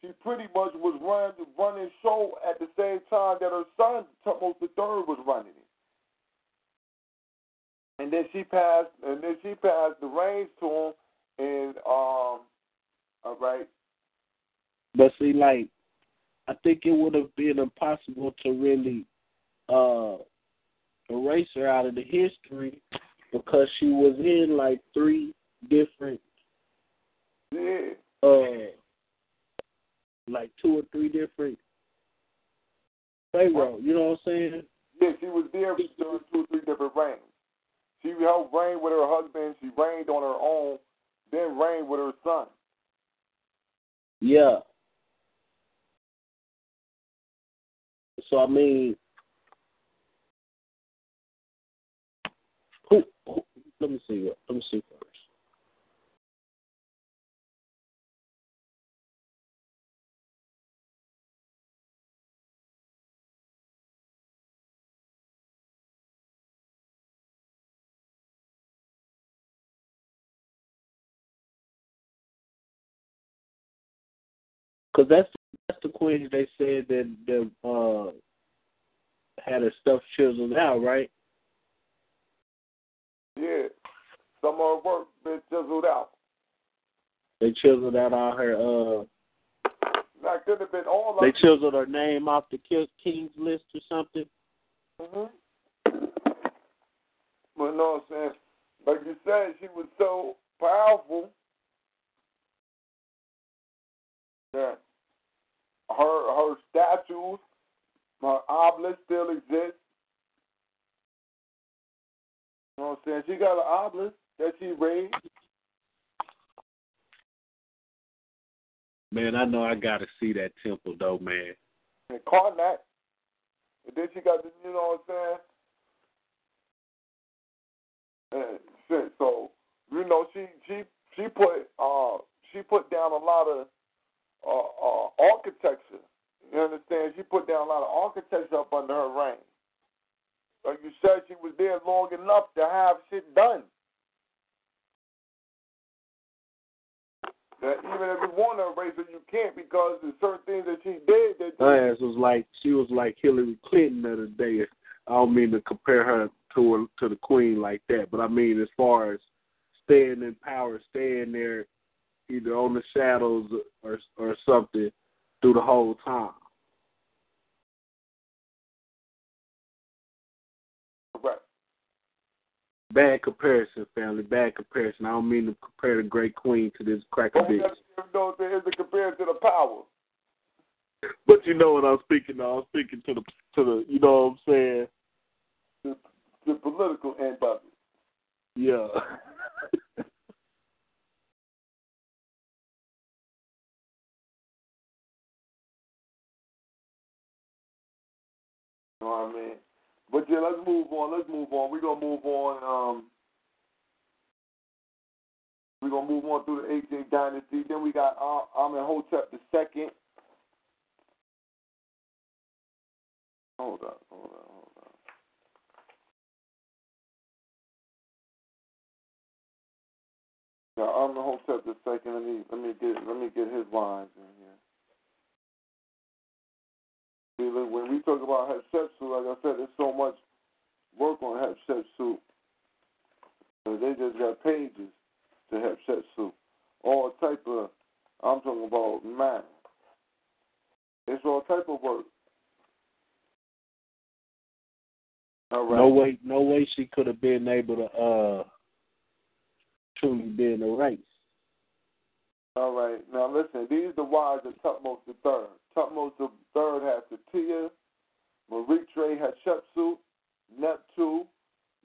she pretty much was running running show at the same time that her son Tutmos third was running it. And then she passed, and then she passed the reins to him, and um, all right, But see, like, I think it would have been impossible to really uh erase her out of the history because she was in like three different yeah, uh like two or three different pharaoh. You know what I'm saying? yeah, she was there during two or three different reigns. She helped reign with her husband. She reigned on her own, then reigned with her son. Yeah. So I mean, who, who? Let me see. Let me see first. Because that's that's the queen they said that that uh had her stuff chiseled out, right? Yeah, some of her work been chiseled out. They chiseled out all her uh That could have been all they chiseled her name off the king's list or something. hmm But what I'm saying? Like you said, she was so powerful that her her statues, her obelisk still exist. You know what I'm saying? She got an obelisk that she raised. Man, I know I gotta see that temple though, man. And Karnak. And then she got the, you know what I'm saying? And shit, so you know she she she put uh she put down a lot of uh, uh architecture. You understand? She put down a lot of architecture up under her reign. Like you said, she was there long enough to have shit done. That even if you want to erase her, you can't because there's certain things that she did that. Her ass was like she was like Hillary Clinton the day. I don't mean to compare her to to the queen like that, but I mean as far as staying in power, staying there, either on the shadows or or something through the whole time. Bad comparison, family. Bad comparison. I don't mean to compare the great queen to this cracker bitch. there is a compared to the power. But you know what I'm speaking of. I'm speaking to the to the you know what I'm saying? The, the political end of it. Yeah. You know what I mean? But yeah, let's move on. Let's move on. We're gonna move on. Um, we're gonna move on through the AJ dynasty. Then we got uh, Amenhotep the second. Hold up, hold up, hold up. Yeah, Amenhotep the second. Let me let me get let me get his lines in here. When we talk about Hatshepsut, like I said, there's so much work on Hatshepsut. They just got pages to Hatshepsut. All type of, I'm talking about man. It's all type of work. All right. No way no way she could have been able to uh truly be in the race. All right. Now listen, these are the wives of Tutmos the third. Tutmos the third has Tatia, Maritre Hatshepsut, Neptu,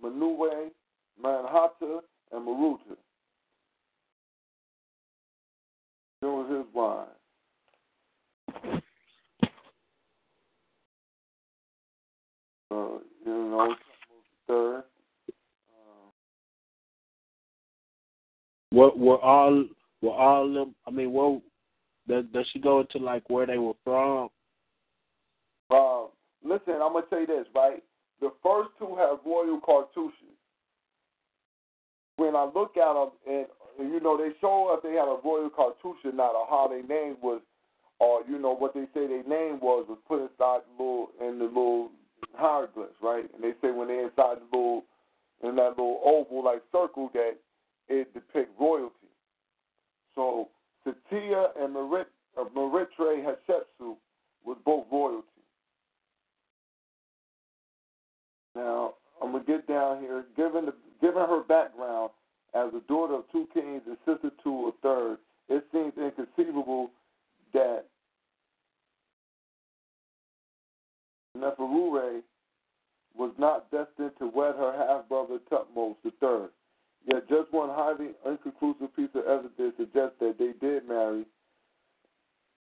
Manue, Manhata, and Maruta. Those his wives. Uh, you know, Tutmos the. What were all were all them I mean what does does she go into like where they were from? Um, listen, I'm gonna tell you this, right? The first two have royal cartouches. When I look at them, and, you know, they show us they had a royal cartouche or not, or how their name was, or you know what they say their name was was put inside the little in the little hieroglyphs, right? And they say when they're inside the little in that little oval like circle that it depicts royalty. So Satia and Merit, uh, Meritre Hatshepsut was both royalty. Now, I'm gonna get down here. Given the, given her background as a daughter of two kings and sister to a third, it seems inconceivable that Neferure was not destined to wed her half brother Tutmos the third. Yet just one highly inconclusive piece of evidence suggests that they did marry.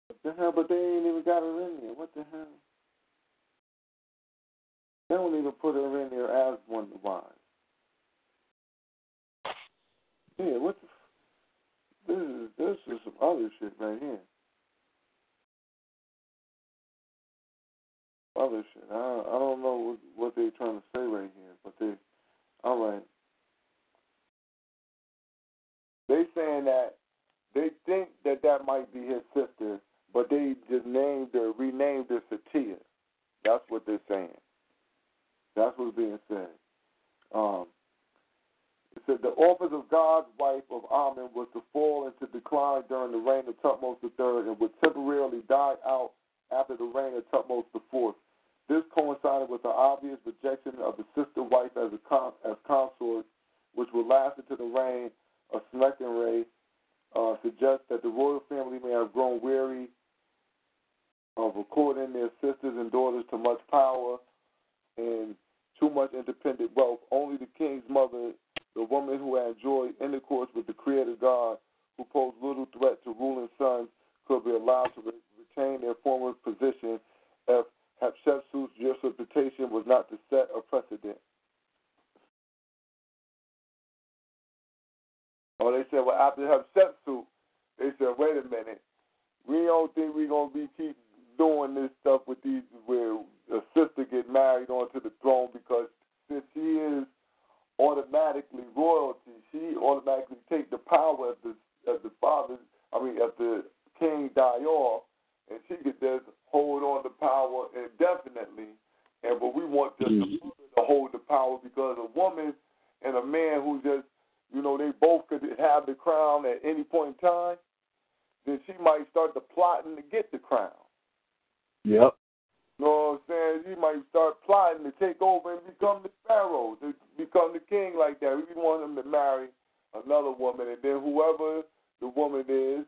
What the hell? But they ain't even got her in there. What the hell? They don't even put her in there as one of the wives. Yeah, what the? This is this is some other shit right here. Other shit. I I don't know what what they're trying to say right here, but they. All right. They saying that they think that that might be his sister, but they just named her, renamed her Satia. That's what they're saying. That's what's being said. Um, it said the office of God's wife of Amen was to fall into decline during the reign of Tutmos III and would temporarily die out after the reign of Tutmos IV. This coincided with the obvious rejection of the sister wife as a con- as consort, which would last into the reign of Sennacherib. Uh, suggests that the royal family may have grown weary of according their sisters and daughters to much power and too much independent wealth. Only the king's mother, the woman who had enjoyed intercourse with the Creator God, who posed little threat to ruling sons, could be allowed to re- retain their former position if Hatshepsut's usurpation was not to set a precedent. Or they said, well, after Hatshepsut, they said, wait a minute, we don't think we're gonna be keep doing this stuff with these where a sister get married onto the throne because since she is automatically royalty, she automatically take the power of the of the father. I mean, of the king die off, and she could just hold on to power indefinitely. And but we want just mother to mm-hmm. hold the power because a woman and a man who just you know they both could have the crown at any point in time, then she might start the plotting to get the crown. Yep. You know what I'm saying? He might start plotting to take over and become the pharaoh, to become the king like that. We want him to marry another woman, and then whoever the woman is,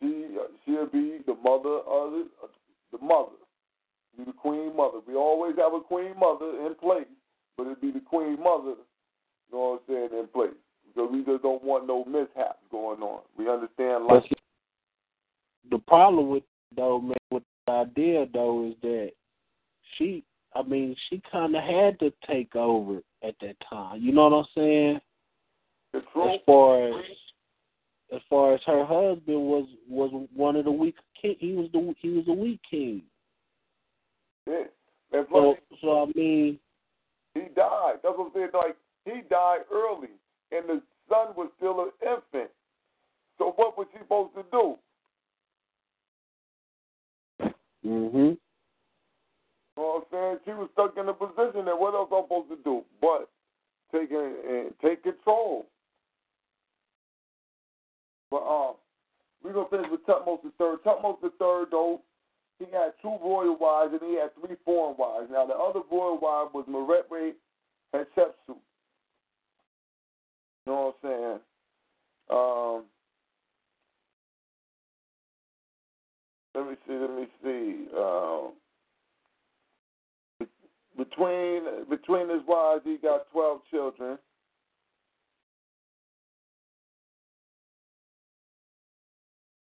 she she'll be the mother of the, the mother, be the queen mother. We always have a queen mother in place, but it'd be the queen mother. You know what I'm saying in place because we just don't want no mishaps going on. We understand life. The problem with though, man, with the idea though is that she, I mean, she kind of had to take over at that time. You know what I'm saying? As far as as far as her husband was was one of the weak king. He was the he was a weak king. Yeah. So, so I mean, he died. That's what I'm saying. Like he died early, and the son was still an infant. So what was she supposed to do? Mm Mhm. You know what I'm saying? She was stuck in a position that what else I'm supposed to do but take and take control. But um, we're gonna finish with Tutmos the third. Tutmos the third, though, he had two royal wives and he had three foreign wives. Now the other royal wife was Meretwe Hatshepsut. You know what I'm saying? Um, let me see. Let me see. Um, between between his wives, he got twelve children.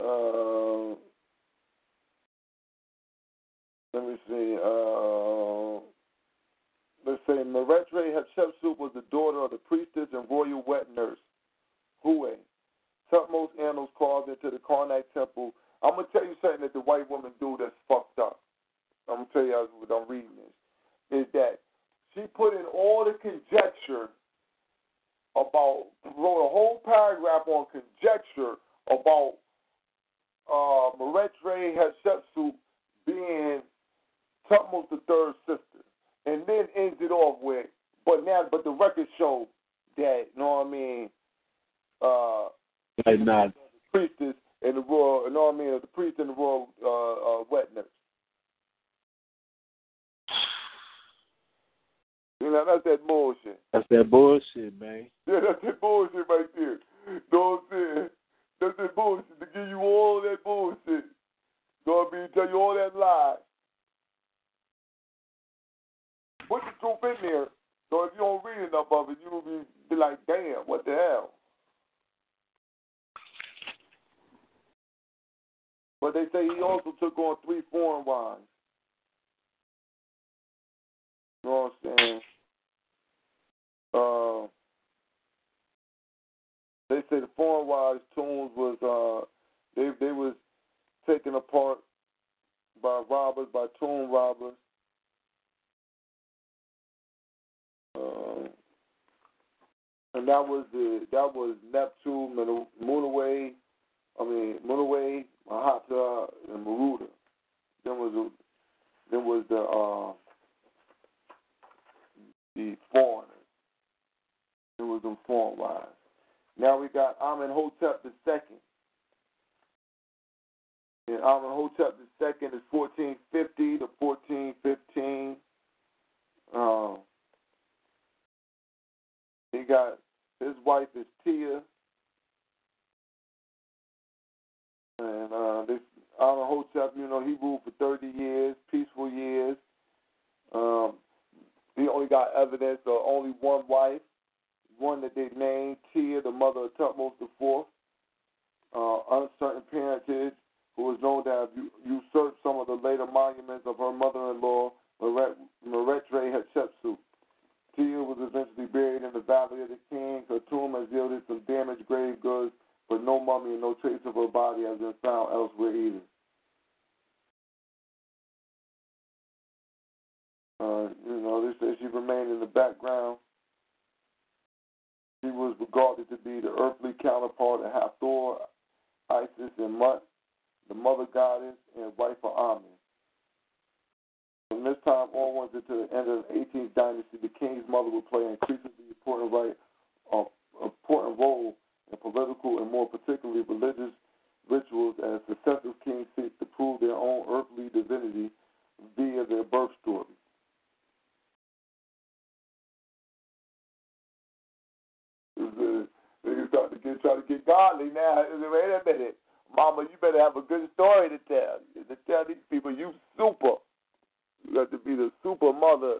Uh, let me see. Uh, let's say Meretre Hatshepsut was the daughter of the priestess and royal wet nurse, Huy. Tutmos annals carved into the Karnak temple. I'm gonna tell you something that the white woman do that's fucked up. I'm gonna tell you what I'm reading this. Is that she put in all the conjecture about wrote a whole paragraph on conjecture about uh, Meretre Hatshepsut being Tutmos the third sister, and then ends it off with, but now, but the record shows that, you know what I mean? Uh, like not. The priestess and the royal, you know what I mean? The priest and the royal uh, uh, wet nurse. You know, that's that bullshit. That's that bullshit, man. Yeah, that's that bullshit right there. You know what I'm saying? That's that bullshit to give you all that bullshit. You know what I mean? Tell you all that lie. Put the truth in there. So if you don't read enough of it, you'll be, be like, damn, what the hell? But they say he also took on three foreign wives. You know what I'm saying? Uh, they say the foreign wives' tombs was uh they they was taken apart by robbers, by tomb robbers. Uh, and that was the that was Neptune, Munaway, I mean Munaway, Mahata, and Maruda. Then was the, then was the uh, the foreigners. It was them foreign wives. Now we got Amenhotep the second. And Amenhotep the second is 1450 to 1415. Um, he got his wife is Tia, and uh, this Amenhotep, you know, he ruled for 30 years, peaceful years. Um, he only got evidence of only one wife, one that they named Tia, the mother of Tutmos IV, uh, uncertain parentage, who was known to have usurped some of the later monuments of her mother-in-law, Meretre Hatshepsut. Tia was eventually buried in the Valley of the Kings. Her tomb has yielded some damaged grave goods, but no mummy and no trace of her body has been found elsewhere either. Uh, you know, this says she remained in the background. She was regarded to be the earthly counterpart of Hathor, Isis, and Mut, the mother goddess and wife of Amen. From this time onwards into the end of the 18th dynasty, the king's mother would play an increasingly important, right, uh, important role in political and more particularly religious rituals as successive kings seek to prove their own earthly divinity via their birth story. Niggas start to try to get godly now. Wait a minute, Mama, you better have a good story to tell. To tell these people you super. You got to be the super mother.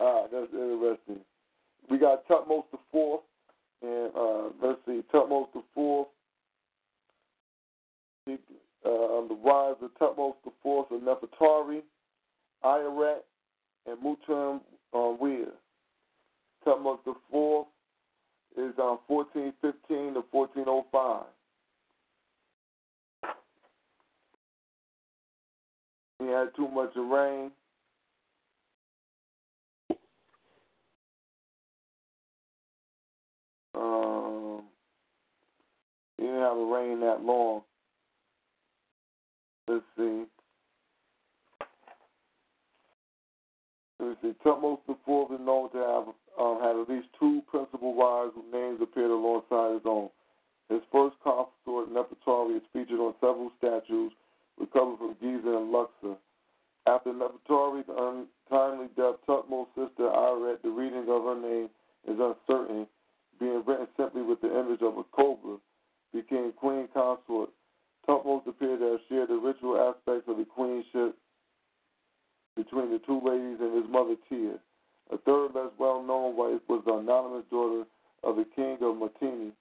Ah, that's interesting. We got Tutmos the fourth, and uh, let's see, Tutmos the fourth. Uh, the rise of Tutmos the fourth of Nefertari, Ayaret, and Mutum um, Weir. Tutmos the fourth is um, 1415 to 1405. He had too much rain. Um, didn't have a rain that long. Let's see. Let's see. Tutmos the Fourth is known to have um, had at least two principal wives whose names appeared alongside his own. His first consort, Nefertari, is featured on several statues recovered from Giza and Luxor. After Nefertari's untimely death, Tutmo's sister Iret, the reading of her name is uncertain, being written simply with the image of a cobra, became queen consort. Tutmos appeared to have shared the ritual aspects of the queenship between the two ladies and his mother Tia. A third, less well known wife was the anonymous daughter of the king of Mitanni.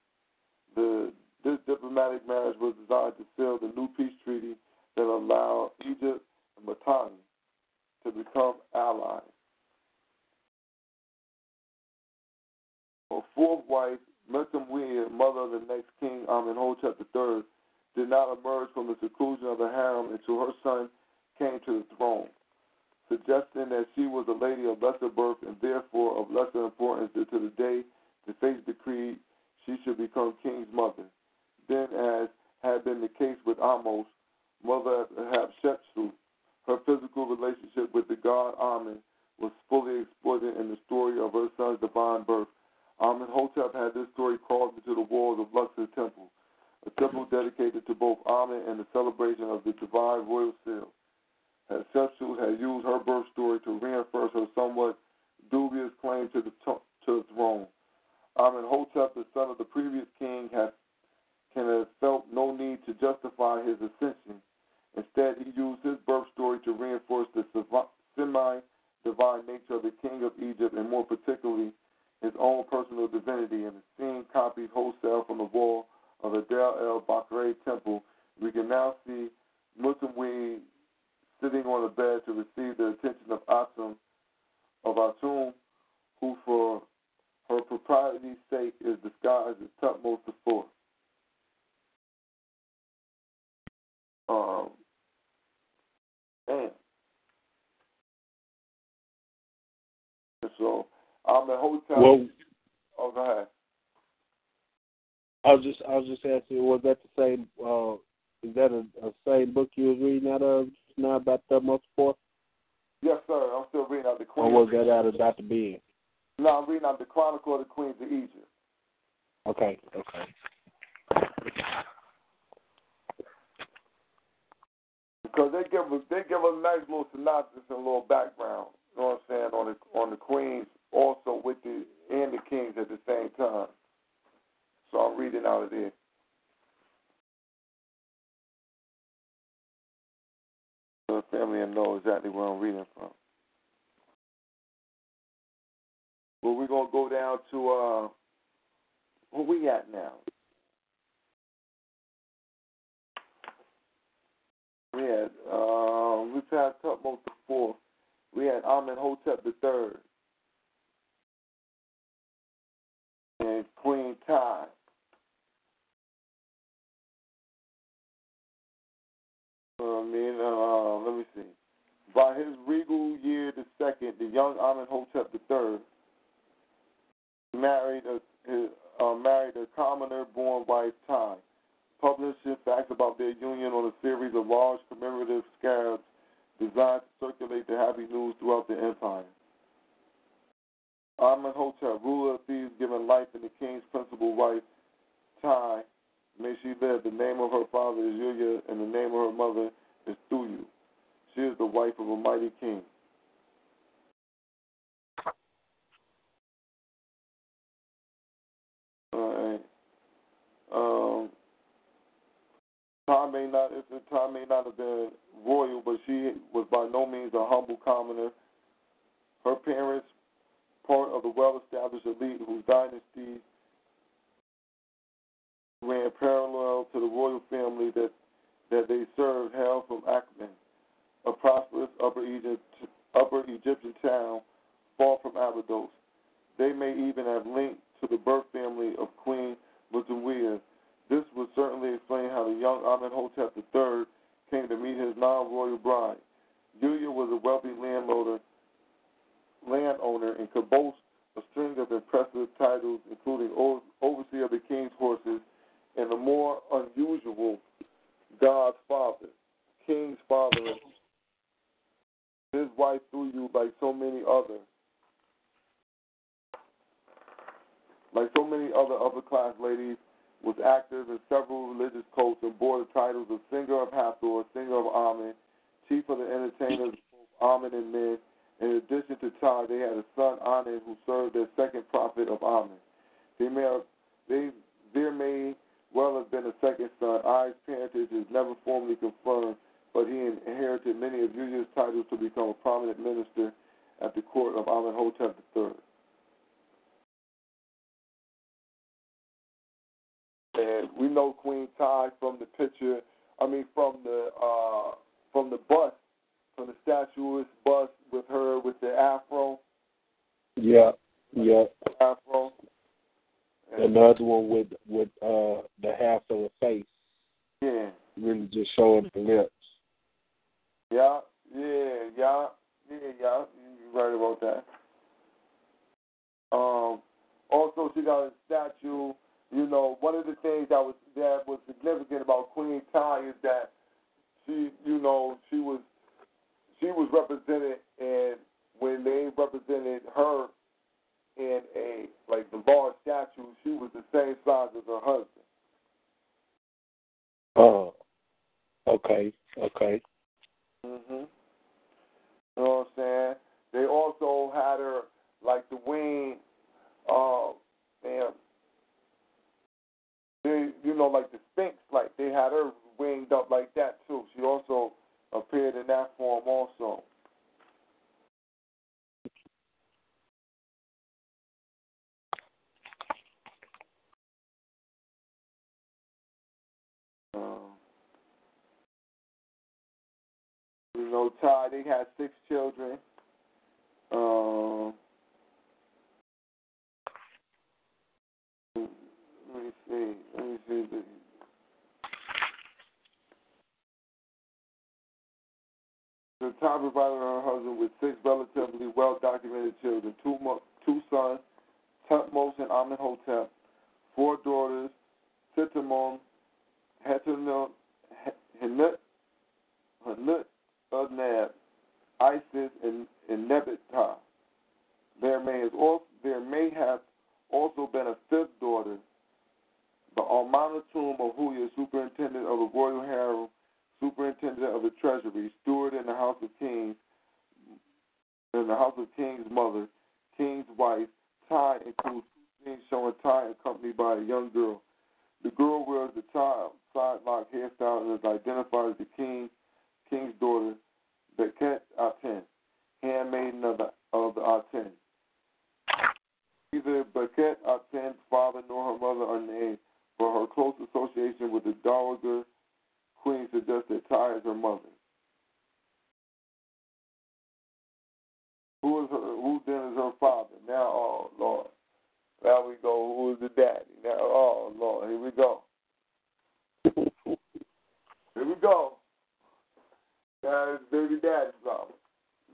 The, this diplomatic marriage was designed to seal the new peace treaty that allowed Egypt and Mitanni to become allies. Her fourth wife, Mentemwea, mother of the next king Amenhotep III, did not emerge from the seclusion of the harem until her son came to the throne suggesting that she was a lady of lesser birth and therefore of lesser importance to the day the fates decreed she should become king's mother. Then, as had been the case with Ahmose, mother Hatshepsut, her physical relationship with the god Amen was fully exploited in the story of her son's divine birth. Amenhotep had this story carved into the walls of Luxor Temple, a temple dedicated to both Amen and the celebration of the divine royal seal. Hatshepsut had used her birth story to reinforce her somewhat dubious claim to the, to the throne. Amenhotep, the son of the previous king, had, can have felt no need to justify his ascension. Brown provided her husband with six relatively well documented children two, mo- two sons, Thutmose and Amenhotep, four daughters, Titamon, Hetunot, Hanut, Adnab, Isis, and, and There may, have also, there may have also been a fifth daughter, The on Tomb of Huya, superintendent of the royal harem, superintendent of the treasury, steward in the house of kings, in the house of king's mother, king's wife. Tie includes two shown a tie accompanied by a young girl. The girl wears a tie, side lock hairstyle and is identified as the king, king's daughter, the cat Aten, handmaiden of the, of the Aten. Neither Baket Aten's father nor her mother are named, but her close association with the Dowager Queen suggested Ty as her mother. Who is her? Who then is her father? Now, oh Lord, now we go. Who is the daddy? Now, oh Lord, here we go. here we go. Now it's baby daddy problem.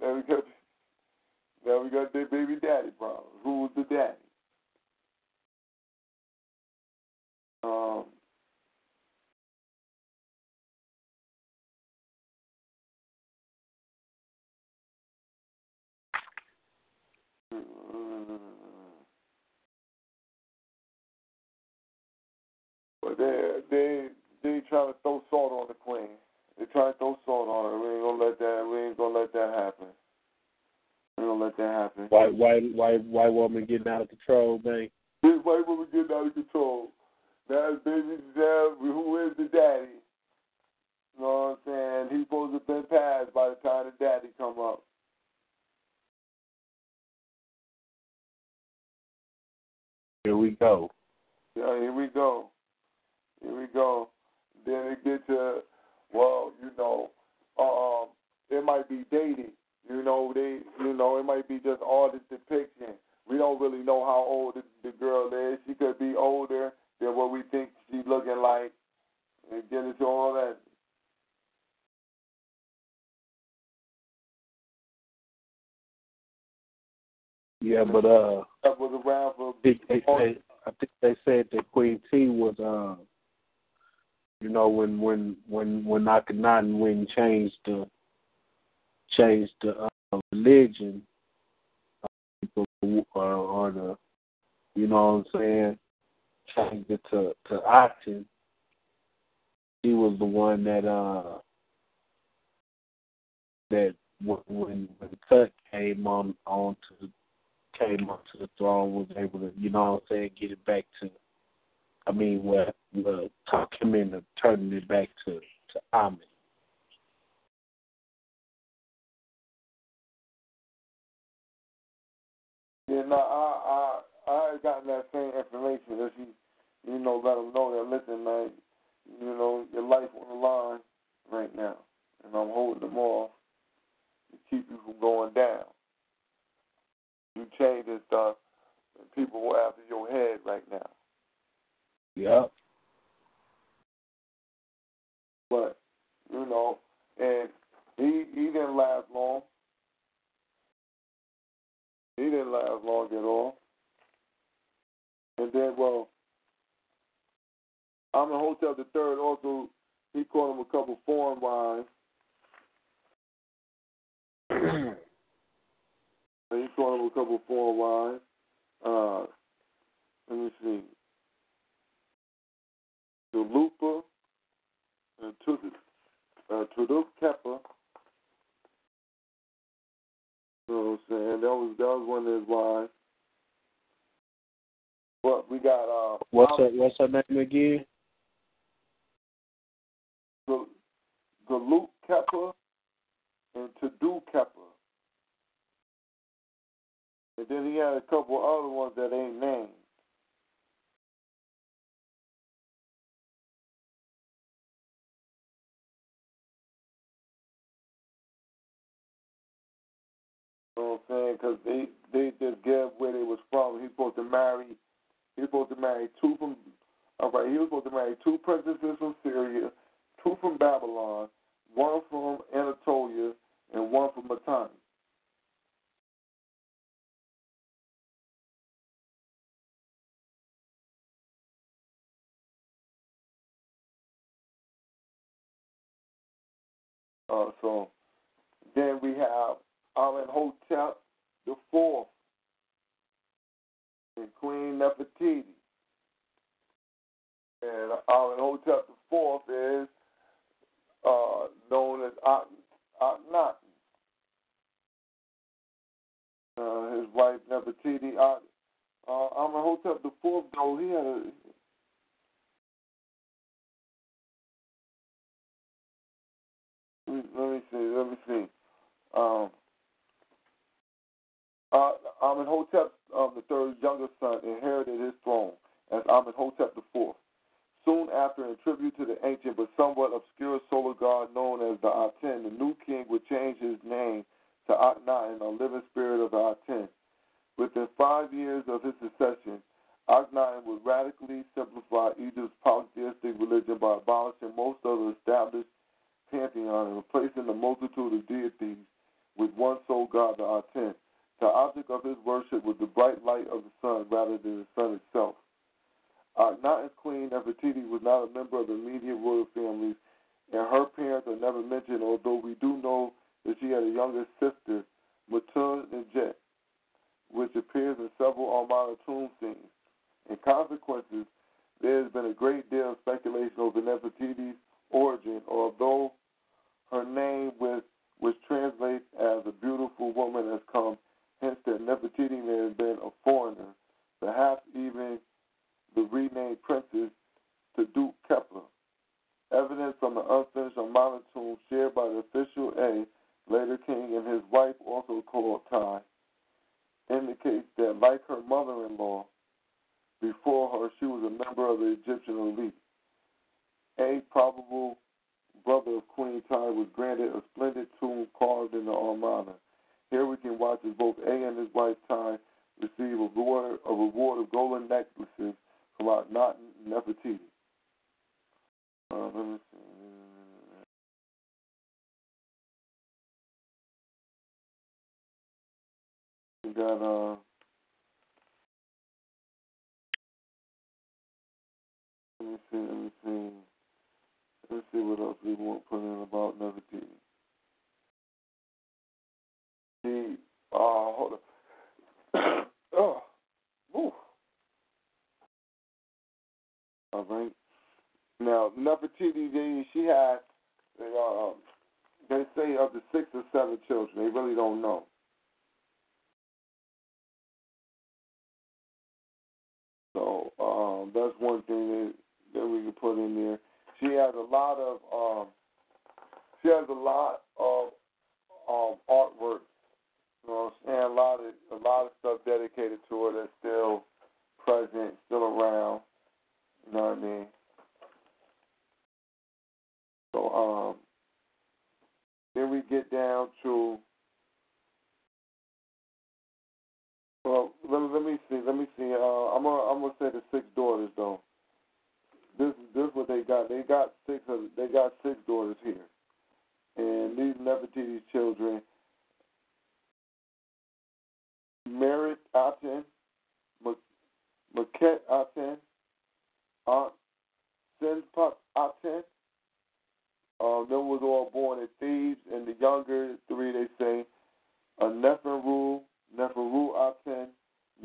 Now we got, now we got the baby daddy problem. Who's the daddy? Um, But they they they trying to throw salt on the queen. They trying to throw salt on her. We ain't gonna let that. We ain't gonna let that happen. We ain't gonna let that happen. White white white white woman getting out of control, man. This white woman getting out of control. Now his baby Zeb, who is the daddy? You know what I'm saying? He's supposed to have been passed by the time the daddy come up. Here we go. Yeah, here we go. Here we go. Then it get to, well, you know, um, it might be dating. You know, they, you know, it might be just artist depiction. We don't really know how old the, the girl is. She could be older than what we think she's looking like. And get into all that. Yeah, but uh, That was around for. I think they said I think they said that Queen T was uh, you know, when when when when Akhenaten when changed the changed the uh, religion, uh, people or the you know what I'm saying, changed it to to Aten. He was the one that uh that when when when Cut came on on to came up to the throne was able to, you know what I'm saying, get it back to I mean well well talk him into turning it back to, to Amen. Yeah, no, I I I had gotten that same information that she, you know, let them know that listen, man, you know, your life on the line right now, and I'm holding them off to keep you from going down. You change this stuff, and uh, people are after your head right now. Yep. But you know, and he he didn't last long. He didn't last long at all. And then, well, Amenhotep the Third. Also, he called him a couple foreign wives. he called him a couple foreign wives. Uh, let me see. Tulupa and Tudu, uh, Tuduk Keppa. You know what I'm saying? That was that was one of his wives. But we got uh What's her what's her name again? Luke Kepper and Tadu Kepper. And then he had a couple other ones that ain't named. You know what I'm saying? Because they they just gave where they was from. He's supposed to marry. He's supposed to marry two from. All right, he was supposed to marry two princesses from Syria, two from Babylon, one from Anatolia, and one from Mitanni. Then we have Amenhotep the fourth and Queen Nefertiti. And Amenhotep the fourth is uh, known as Akhenaten. Uh, his wife Nefertiti. Uh, uh, Amenhotep the fourth, though, he had a let me see. Let me see. Um, uh, Amenhotep um, the third's youngest son inherited his throne as Amenhotep the fourth. Soon after, in tribute to the ancient but somewhat obscure solar god known as the Aten, the new king would change his name to Akhenaten, a living spirit of the Aten. Within five years of his succession, Akhenaten would radically simplify Egypt's polytheistic religion by abolishing most of the established pantheon and replacing the multitude of deities with one sole god, the Aten. The object of his worship was the bright light of the sun rather than the sun itself. Uh, Akhenaten's queen Nefertiti was not a member of the immediate royal families, and her parents are never mentioned, although we do know that she had a younger sister, Matun Jet, which appears in several Amarna tomb scenes. In consequences, there has been a great deal of speculation over Nefertiti's origin, although her name, with, which translates as a beautiful woman, has come, hence that Nefertiti may have been a foreigner, perhaps even the renamed princess to Duke Kepler. Evidence from the unfinished Amarna tomb shared by the official Ay, later king, and his wife, also called Tai, indicates that, like her mother in law, before her, she was a member of the Egyptian elite. A probable brother of Queen Tai was granted a splendid tomb carved in the Armada. Here we can watch as both Ay and his wife Tai receive a reward, a reward of golden necklaces from Akhenaten and Nefertiti. Uh, let me see. We got uh. Let me see. Let me see. Let's see what else we want to put in about Nefertiti. The uh, hold on. oh, ooh. All right. Now, Nefertiti, they, she had, they, uh, they say up to six or seven children. They really don't know. So um, that's one thing that, that we can put in there. She has a lot of um, she has a lot of um, artwork. You know what I'm saying? A lot of a lot of stuff dedicated to her that's still present, still around. You know what I mean? So um, then we get down to well, let, let me see, let me see. Uh, I'm gonna I'm gonna say the six daughters though. This this is what they got. They got six of they got six daughters here, and these Nefertiti's children. Merit Aten, Meketaten, Aunt Aten. Um, them was all born in Thebes, and the younger three they say, uh, Neferu, Neferu Aten,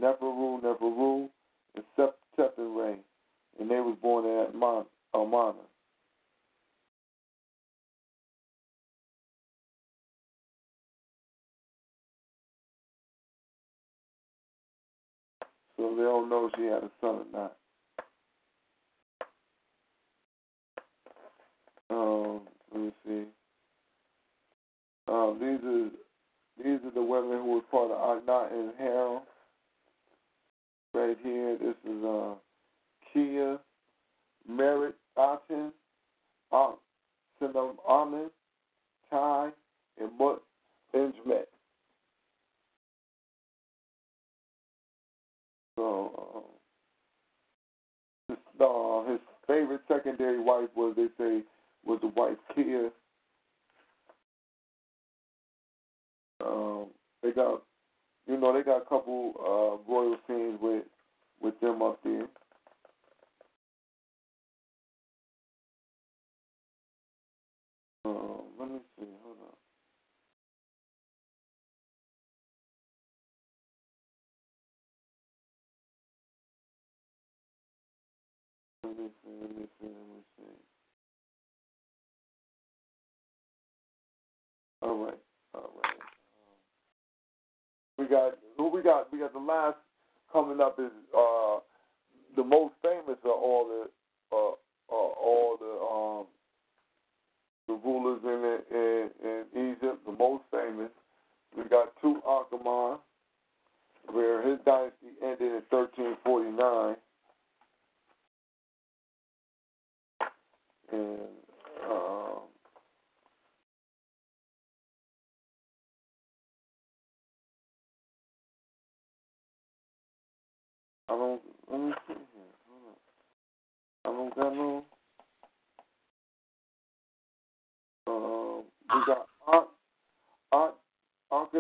Neferu, Neferu, and Sep Tephen and they was born in Amarna. So they don't know if she had a son or not. Um, let me see. Um, these are these are the women who were part of Akhenaten and Harem. Right here, this is uh, Kiya, Merritt Aten, um, Sinam Amen, Tai, and Mut Benjamin. So uh, his, uh, his favorite secondary wife was they say was the wife Kiya. Um, they got you know they got a couple uh, royal scenes with with them up there. Uh, let me see. Hold on. Let me see. Let me see. Let me see. All right. All right. We got who we got. We got the last coming up is uh the most famous of all the uh, uh all the um the rulers in in, in Egypt, the most famous. We got two Tutankhamun, where his dynasty ended in 1349. And um, I don't, let me see here. Hold on. I don't got no.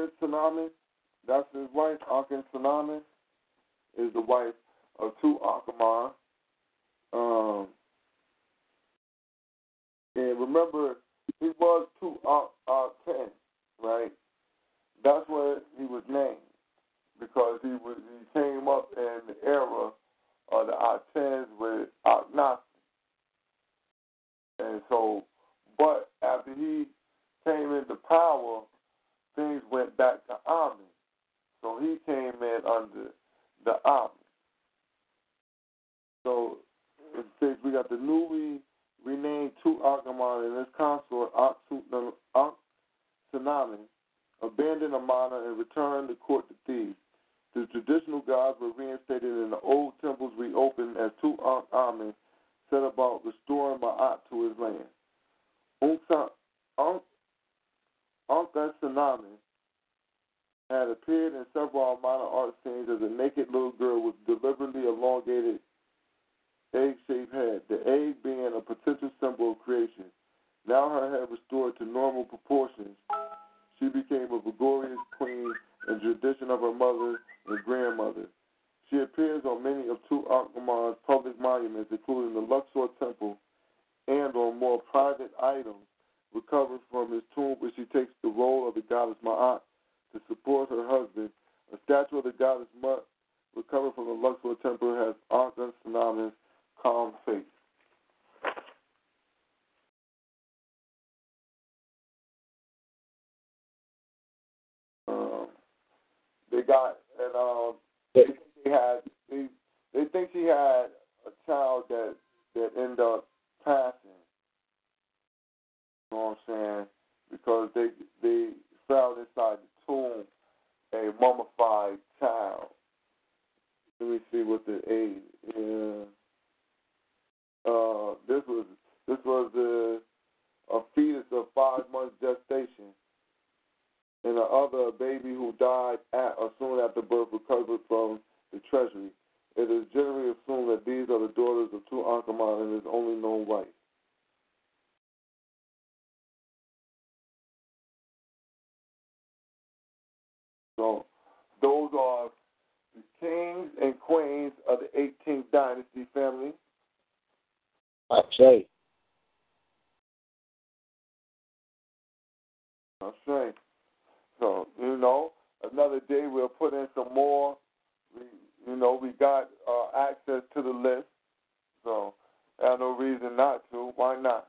Ankhesenamun. that's his wife. Ankhesenaten is the wife of Tutankhamun. Um, and remember, he was two uh, uh, ten, right? That's what he was named because he was he came up in the era of the Atens with Akhenaten. And so, but after he came into power, things went back to Amen. So he came in under the Amen. So it says we got the newly renamed Tutankhamun and his consort Ankhesenaten abandoned Amarna and returned the court to Thebes. The traditional gods were reinstated and the old temples reopened as Tutankhamun set about restoring Ma'at to his land. Ankhesenaten had appeared in several Amarna art scenes as a naked little girl with deliberately elongated egg-shaped head, the egg being a potential symbol of creation. Now her head restored to normal proportions, she became a vigorous queen in tradition of her mother and grandmother. She appears on many of Tutankhamun's public monuments, including the Luxor Temple, and on more private items recovered from his tomb, where she takes the role of the goddess Ma'at to support her husband. A statue of the goddess Mut, recovered from the Luxor Temple, has Ankhesenaten's calm face. Um, they got and um, they think they had they they think she had a child that that ended up passing. You know what I'm saying? Because they they found inside the tomb a mummified child. Let me see what the age. Uh, this was this was a, a fetus of five months gestation, and the other baby who died at or soon after birth recovered from the treasury. It is generally assumed that these are the daughters of Tutankhamun and his only known wife. So those are the kings and queens of the 18th dynasty family. I say. I say. So, you know, another day we'll put in some more. We, you know, we got uh, access to the list. So, I have no reason not to. Why not?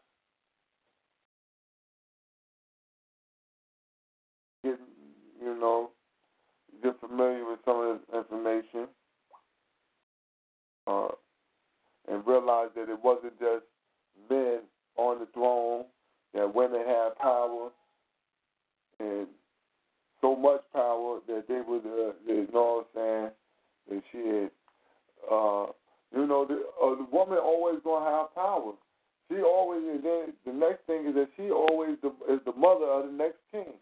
Get, you know, get familiar with some of this information. Uh, and realize that it wasn't just men on the throne, that women had power and so much power that they would, uh, you know what I'm saying, that she had, uh, you know, the, uh, the woman always going to have power. She always, and then the next thing is that she always the, is the mother of the next king.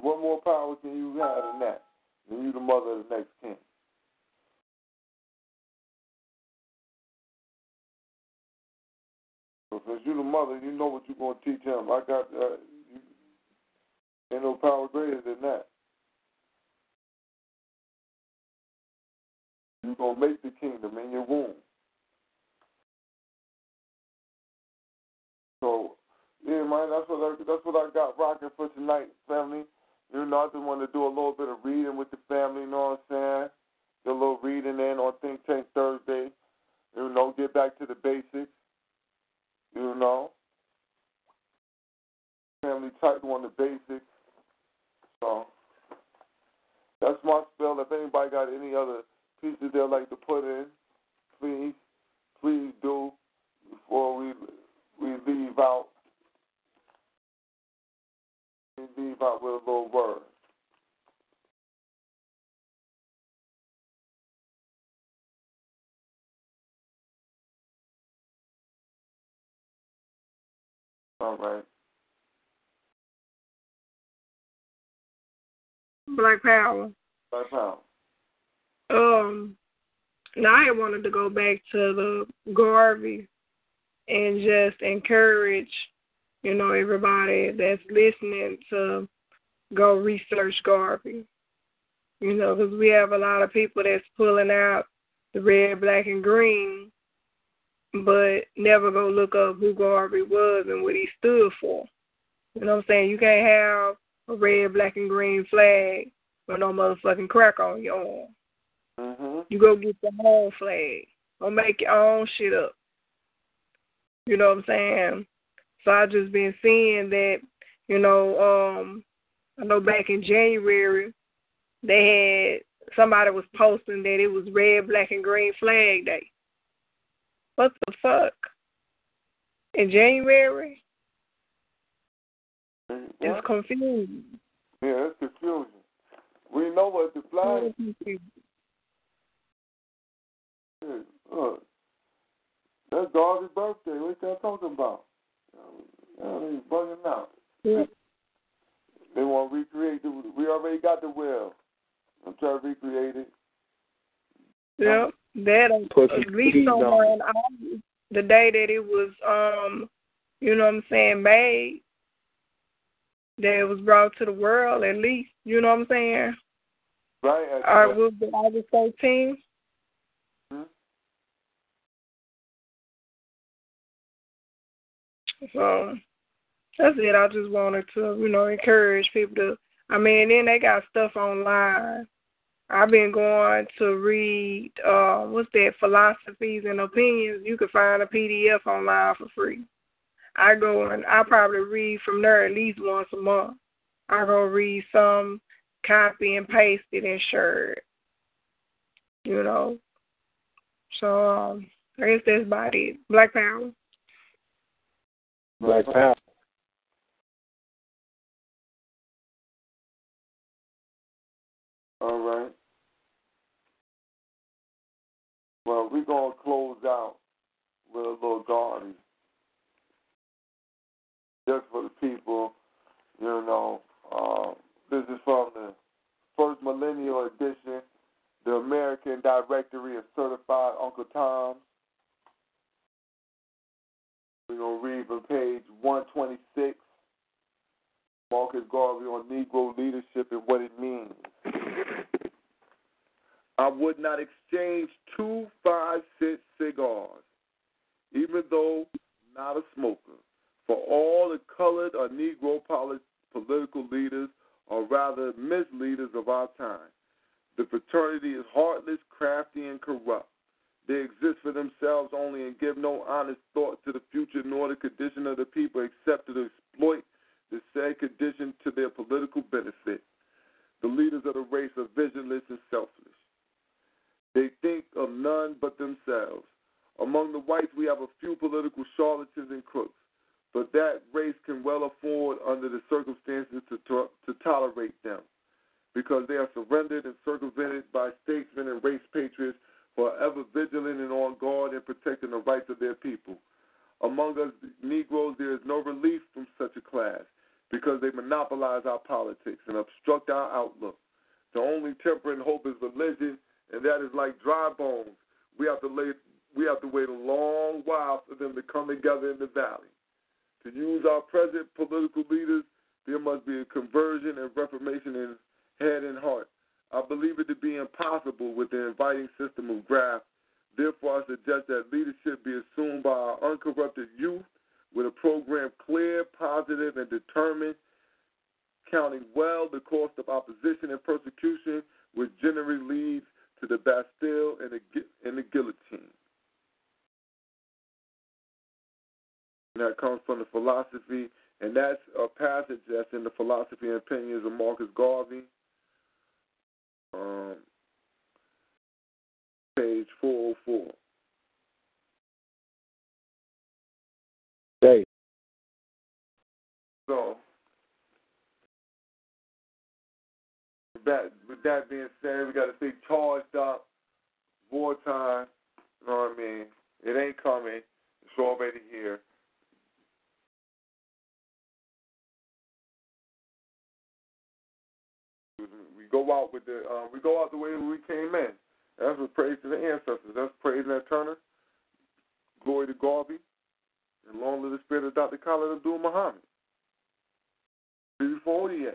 What more power can you have than that? Than you the mother of the next king. So since you're the mother, you know what you're going to teach him. I got, uh, you, ain't no power greater than that. You're going to make the kingdom in your womb. So, yeah, man, that's what I, that's what I got rocking for tonight, family. You know, I just want to do a little bit of reading with the family, you know what I'm saying? Do a little reading in on Think Tank Thursday. You know, get back to the basics. You know, family tight on the basics. So that's my spell. If anybody got any other pieces they'd like to put in, please, please do before we we leave out. We leave out with a little word. All right. Black Power. Black Power. Um, now I wanted to go back to the Garvey and just encourage, you know, everybody that's listening to go research Garvey. You know, because we have a lot of people that's pulling out the red, black, and green, but never go look up who Garvey was and what he stood for. You know what I'm saying? You can't have a red, black, and green flag with no motherfucking crack on your arm. Mm-hmm. You go get the whole flag or make your own shit up. You know what I'm saying? So I just been seeing that, you know, um I know back in January they had somebody was posting that it was red, black and green flag day. What the fuck? In January? What? It's confusing. Yeah, it's confusing. We know what the flag is. Look, that's Garvey's birthday. What y'all talking about? Mean, bugging out. Yeah. They want to recreate the. We already got the well. I'm trying to recreate it. Yeah, that at least somewhere on the day that it was um you know what I'm saying, made that it was brought to the world at least, you know what I'm saying? Right. Or was it August thirteenth? Hmm? So that's it. I just wanted to, you know, encourage people to I mean, then they got stuff online. I've been going to read uh what's that, philosophies and opinions. You can find a PDF online for free. I go and I probably read from there at least once a month. I go read some, copy and paste it and share it. You know. So um I guess that's about it. Black Power. Black Power. Going to close out with a little garden. Just for the people, you know. Uh, this is from the first millennial edition, the American Directory of Certified Uncle Toms. We're going to read from page 126. Marcus Garvey on Negro leadership and what it means. I would not exchange two five cent cigars, even though not a smoker, for all the colored or Negro poli- political leaders, or rather misleaders of our time. The fraternity is heartless, crafty, and corrupt. They exist for themselves only and give no honest thought to the future nor the condition of the people except to exploit the said condition to their political benefit. The leaders of the race are visionless and selfless. They think of none but themselves. Among the whites, we have a few political charlatans and crooks, but that race can well afford, under the circumstances, to, to, to tolerate them because they are surrendered and circumvented by statesmen and race patriots who are ever vigilant and on guard in protecting the rights of their people. Among us Negroes, there is no relief from such a class because they monopolize our politics and obstruct our outlook. The only temperate hope is religion, and that is like dry bones. We have to lay, we have to wait a long while for them to come together in the valley. To use our present political leaders, there must be a conversion and reformation in head and heart. I believe it to be impossible with the inviting system of graft. Therefore, I suggest that leadership be assumed by our uncorrupted youth with a program clear, positive, and determined, counting well the cost of opposition and persecution, which generally leads to the Bastille and the, and the guillotine. And that comes from the philosophy, and that's a passage that's in the philosophy and opinions of Marcus Garvey, um, page 404. Hey. So, that, with that being said, we got to stay charged up. Wartime, you know what I mean? It ain't coming. It's already here. We go out with the uh, we go out the way we came in. That's what praise to the ancestors. That's praise Nat Turner. Glory to Garvey. And long live the spirit of Dr. Khalid Abdul Muhammad. 348.